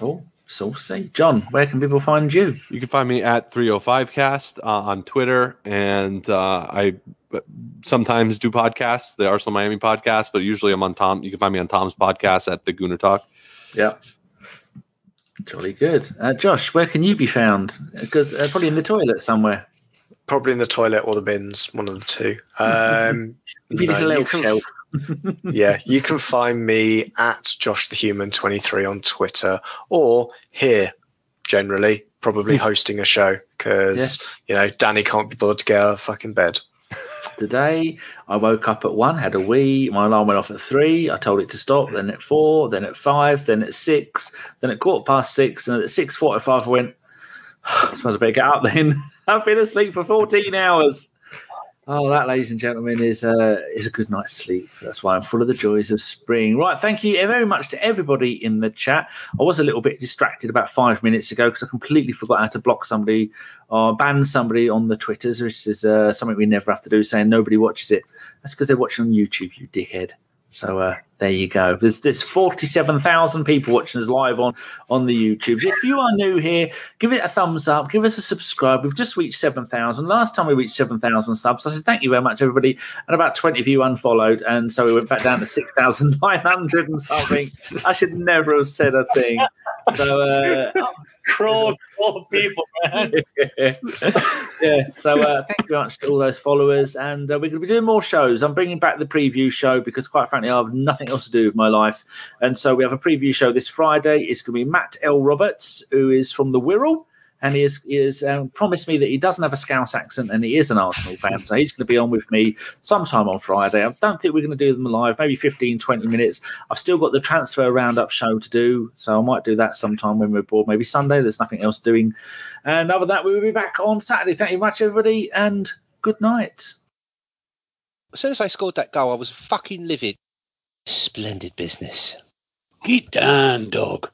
Speaker 1: Oh, saucy, John. Where can people find you?
Speaker 3: You can find me at 305cast uh, on Twitter, and uh, I sometimes do podcasts, the Arsenal Miami podcast, but usually I'm on Tom. You can find me on Tom's podcast at the Gooner Talk.
Speaker 1: Yeah. Jolly good. Uh, Josh, where can you be found? Because uh, probably in the toilet somewhere.
Speaker 2: Probably in the toilet or the bins, one of the two. Um,
Speaker 1: If you need a little
Speaker 2: you can-
Speaker 1: shelf.
Speaker 2: Yeah, you can find me at Josh the Human 23 on Twitter or here generally, probably hosting a show because, you know, Danny can't be bothered to get out of fucking bed.
Speaker 1: Today, I woke up at one, had a wee. My alarm went off at three. I told it to stop. Then at four, then at five, then at six, then at quarter past six, and at six forty-five, I went. I suppose I better get up then. I've been asleep for fourteen hours. Oh, that, ladies and gentlemen, is uh, is a good night's sleep. That's why I'm full of the joys of spring. Right, thank you very much to everybody in the chat. I was a little bit distracted about five minutes ago because I completely forgot how to block somebody or ban somebody on the Twitters, which is uh, something we never have to do, saying nobody watches it. That's because they're watching on YouTube, you dickhead. So uh, there you go. There's, there's 47,000 people watching us live on, on the YouTube. If you are new here, give it a thumbs up, give us a subscribe. We've just reached 7,000. Last time we reached 7,000 subs, I said thank you very much, everybody. And about 20 of you unfollowed. And so we went back down to 6,900 and something. I should never have said a thing. So, uh,
Speaker 4: Troll, troll people, man.
Speaker 1: yeah. So uh, thank you very much to all those followers, and uh, we're going to be doing more shows. I'm bringing back the preview show because, quite frankly, I have nothing else to do with my life, and so we have a preview show this Friday. It's going to be Matt L. Roberts, who is from the Wirral. And he has, he has um, promised me that he doesn't have a Scouse accent and he is an Arsenal fan. So he's going to be on with me sometime on Friday. I don't think we're going to do them live, maybe 15, 20 minutes. I've still got the transfer roundup show to do. So I might do that sometime when we're bored, maybe Sunday. There's nothing else doing. And other than that, we will be back on Saturday. Thank you much, everybody, and good night.
Speaker 5: As soon as I scored that goal, I was fucking livid. Splendid business. Get down, dog.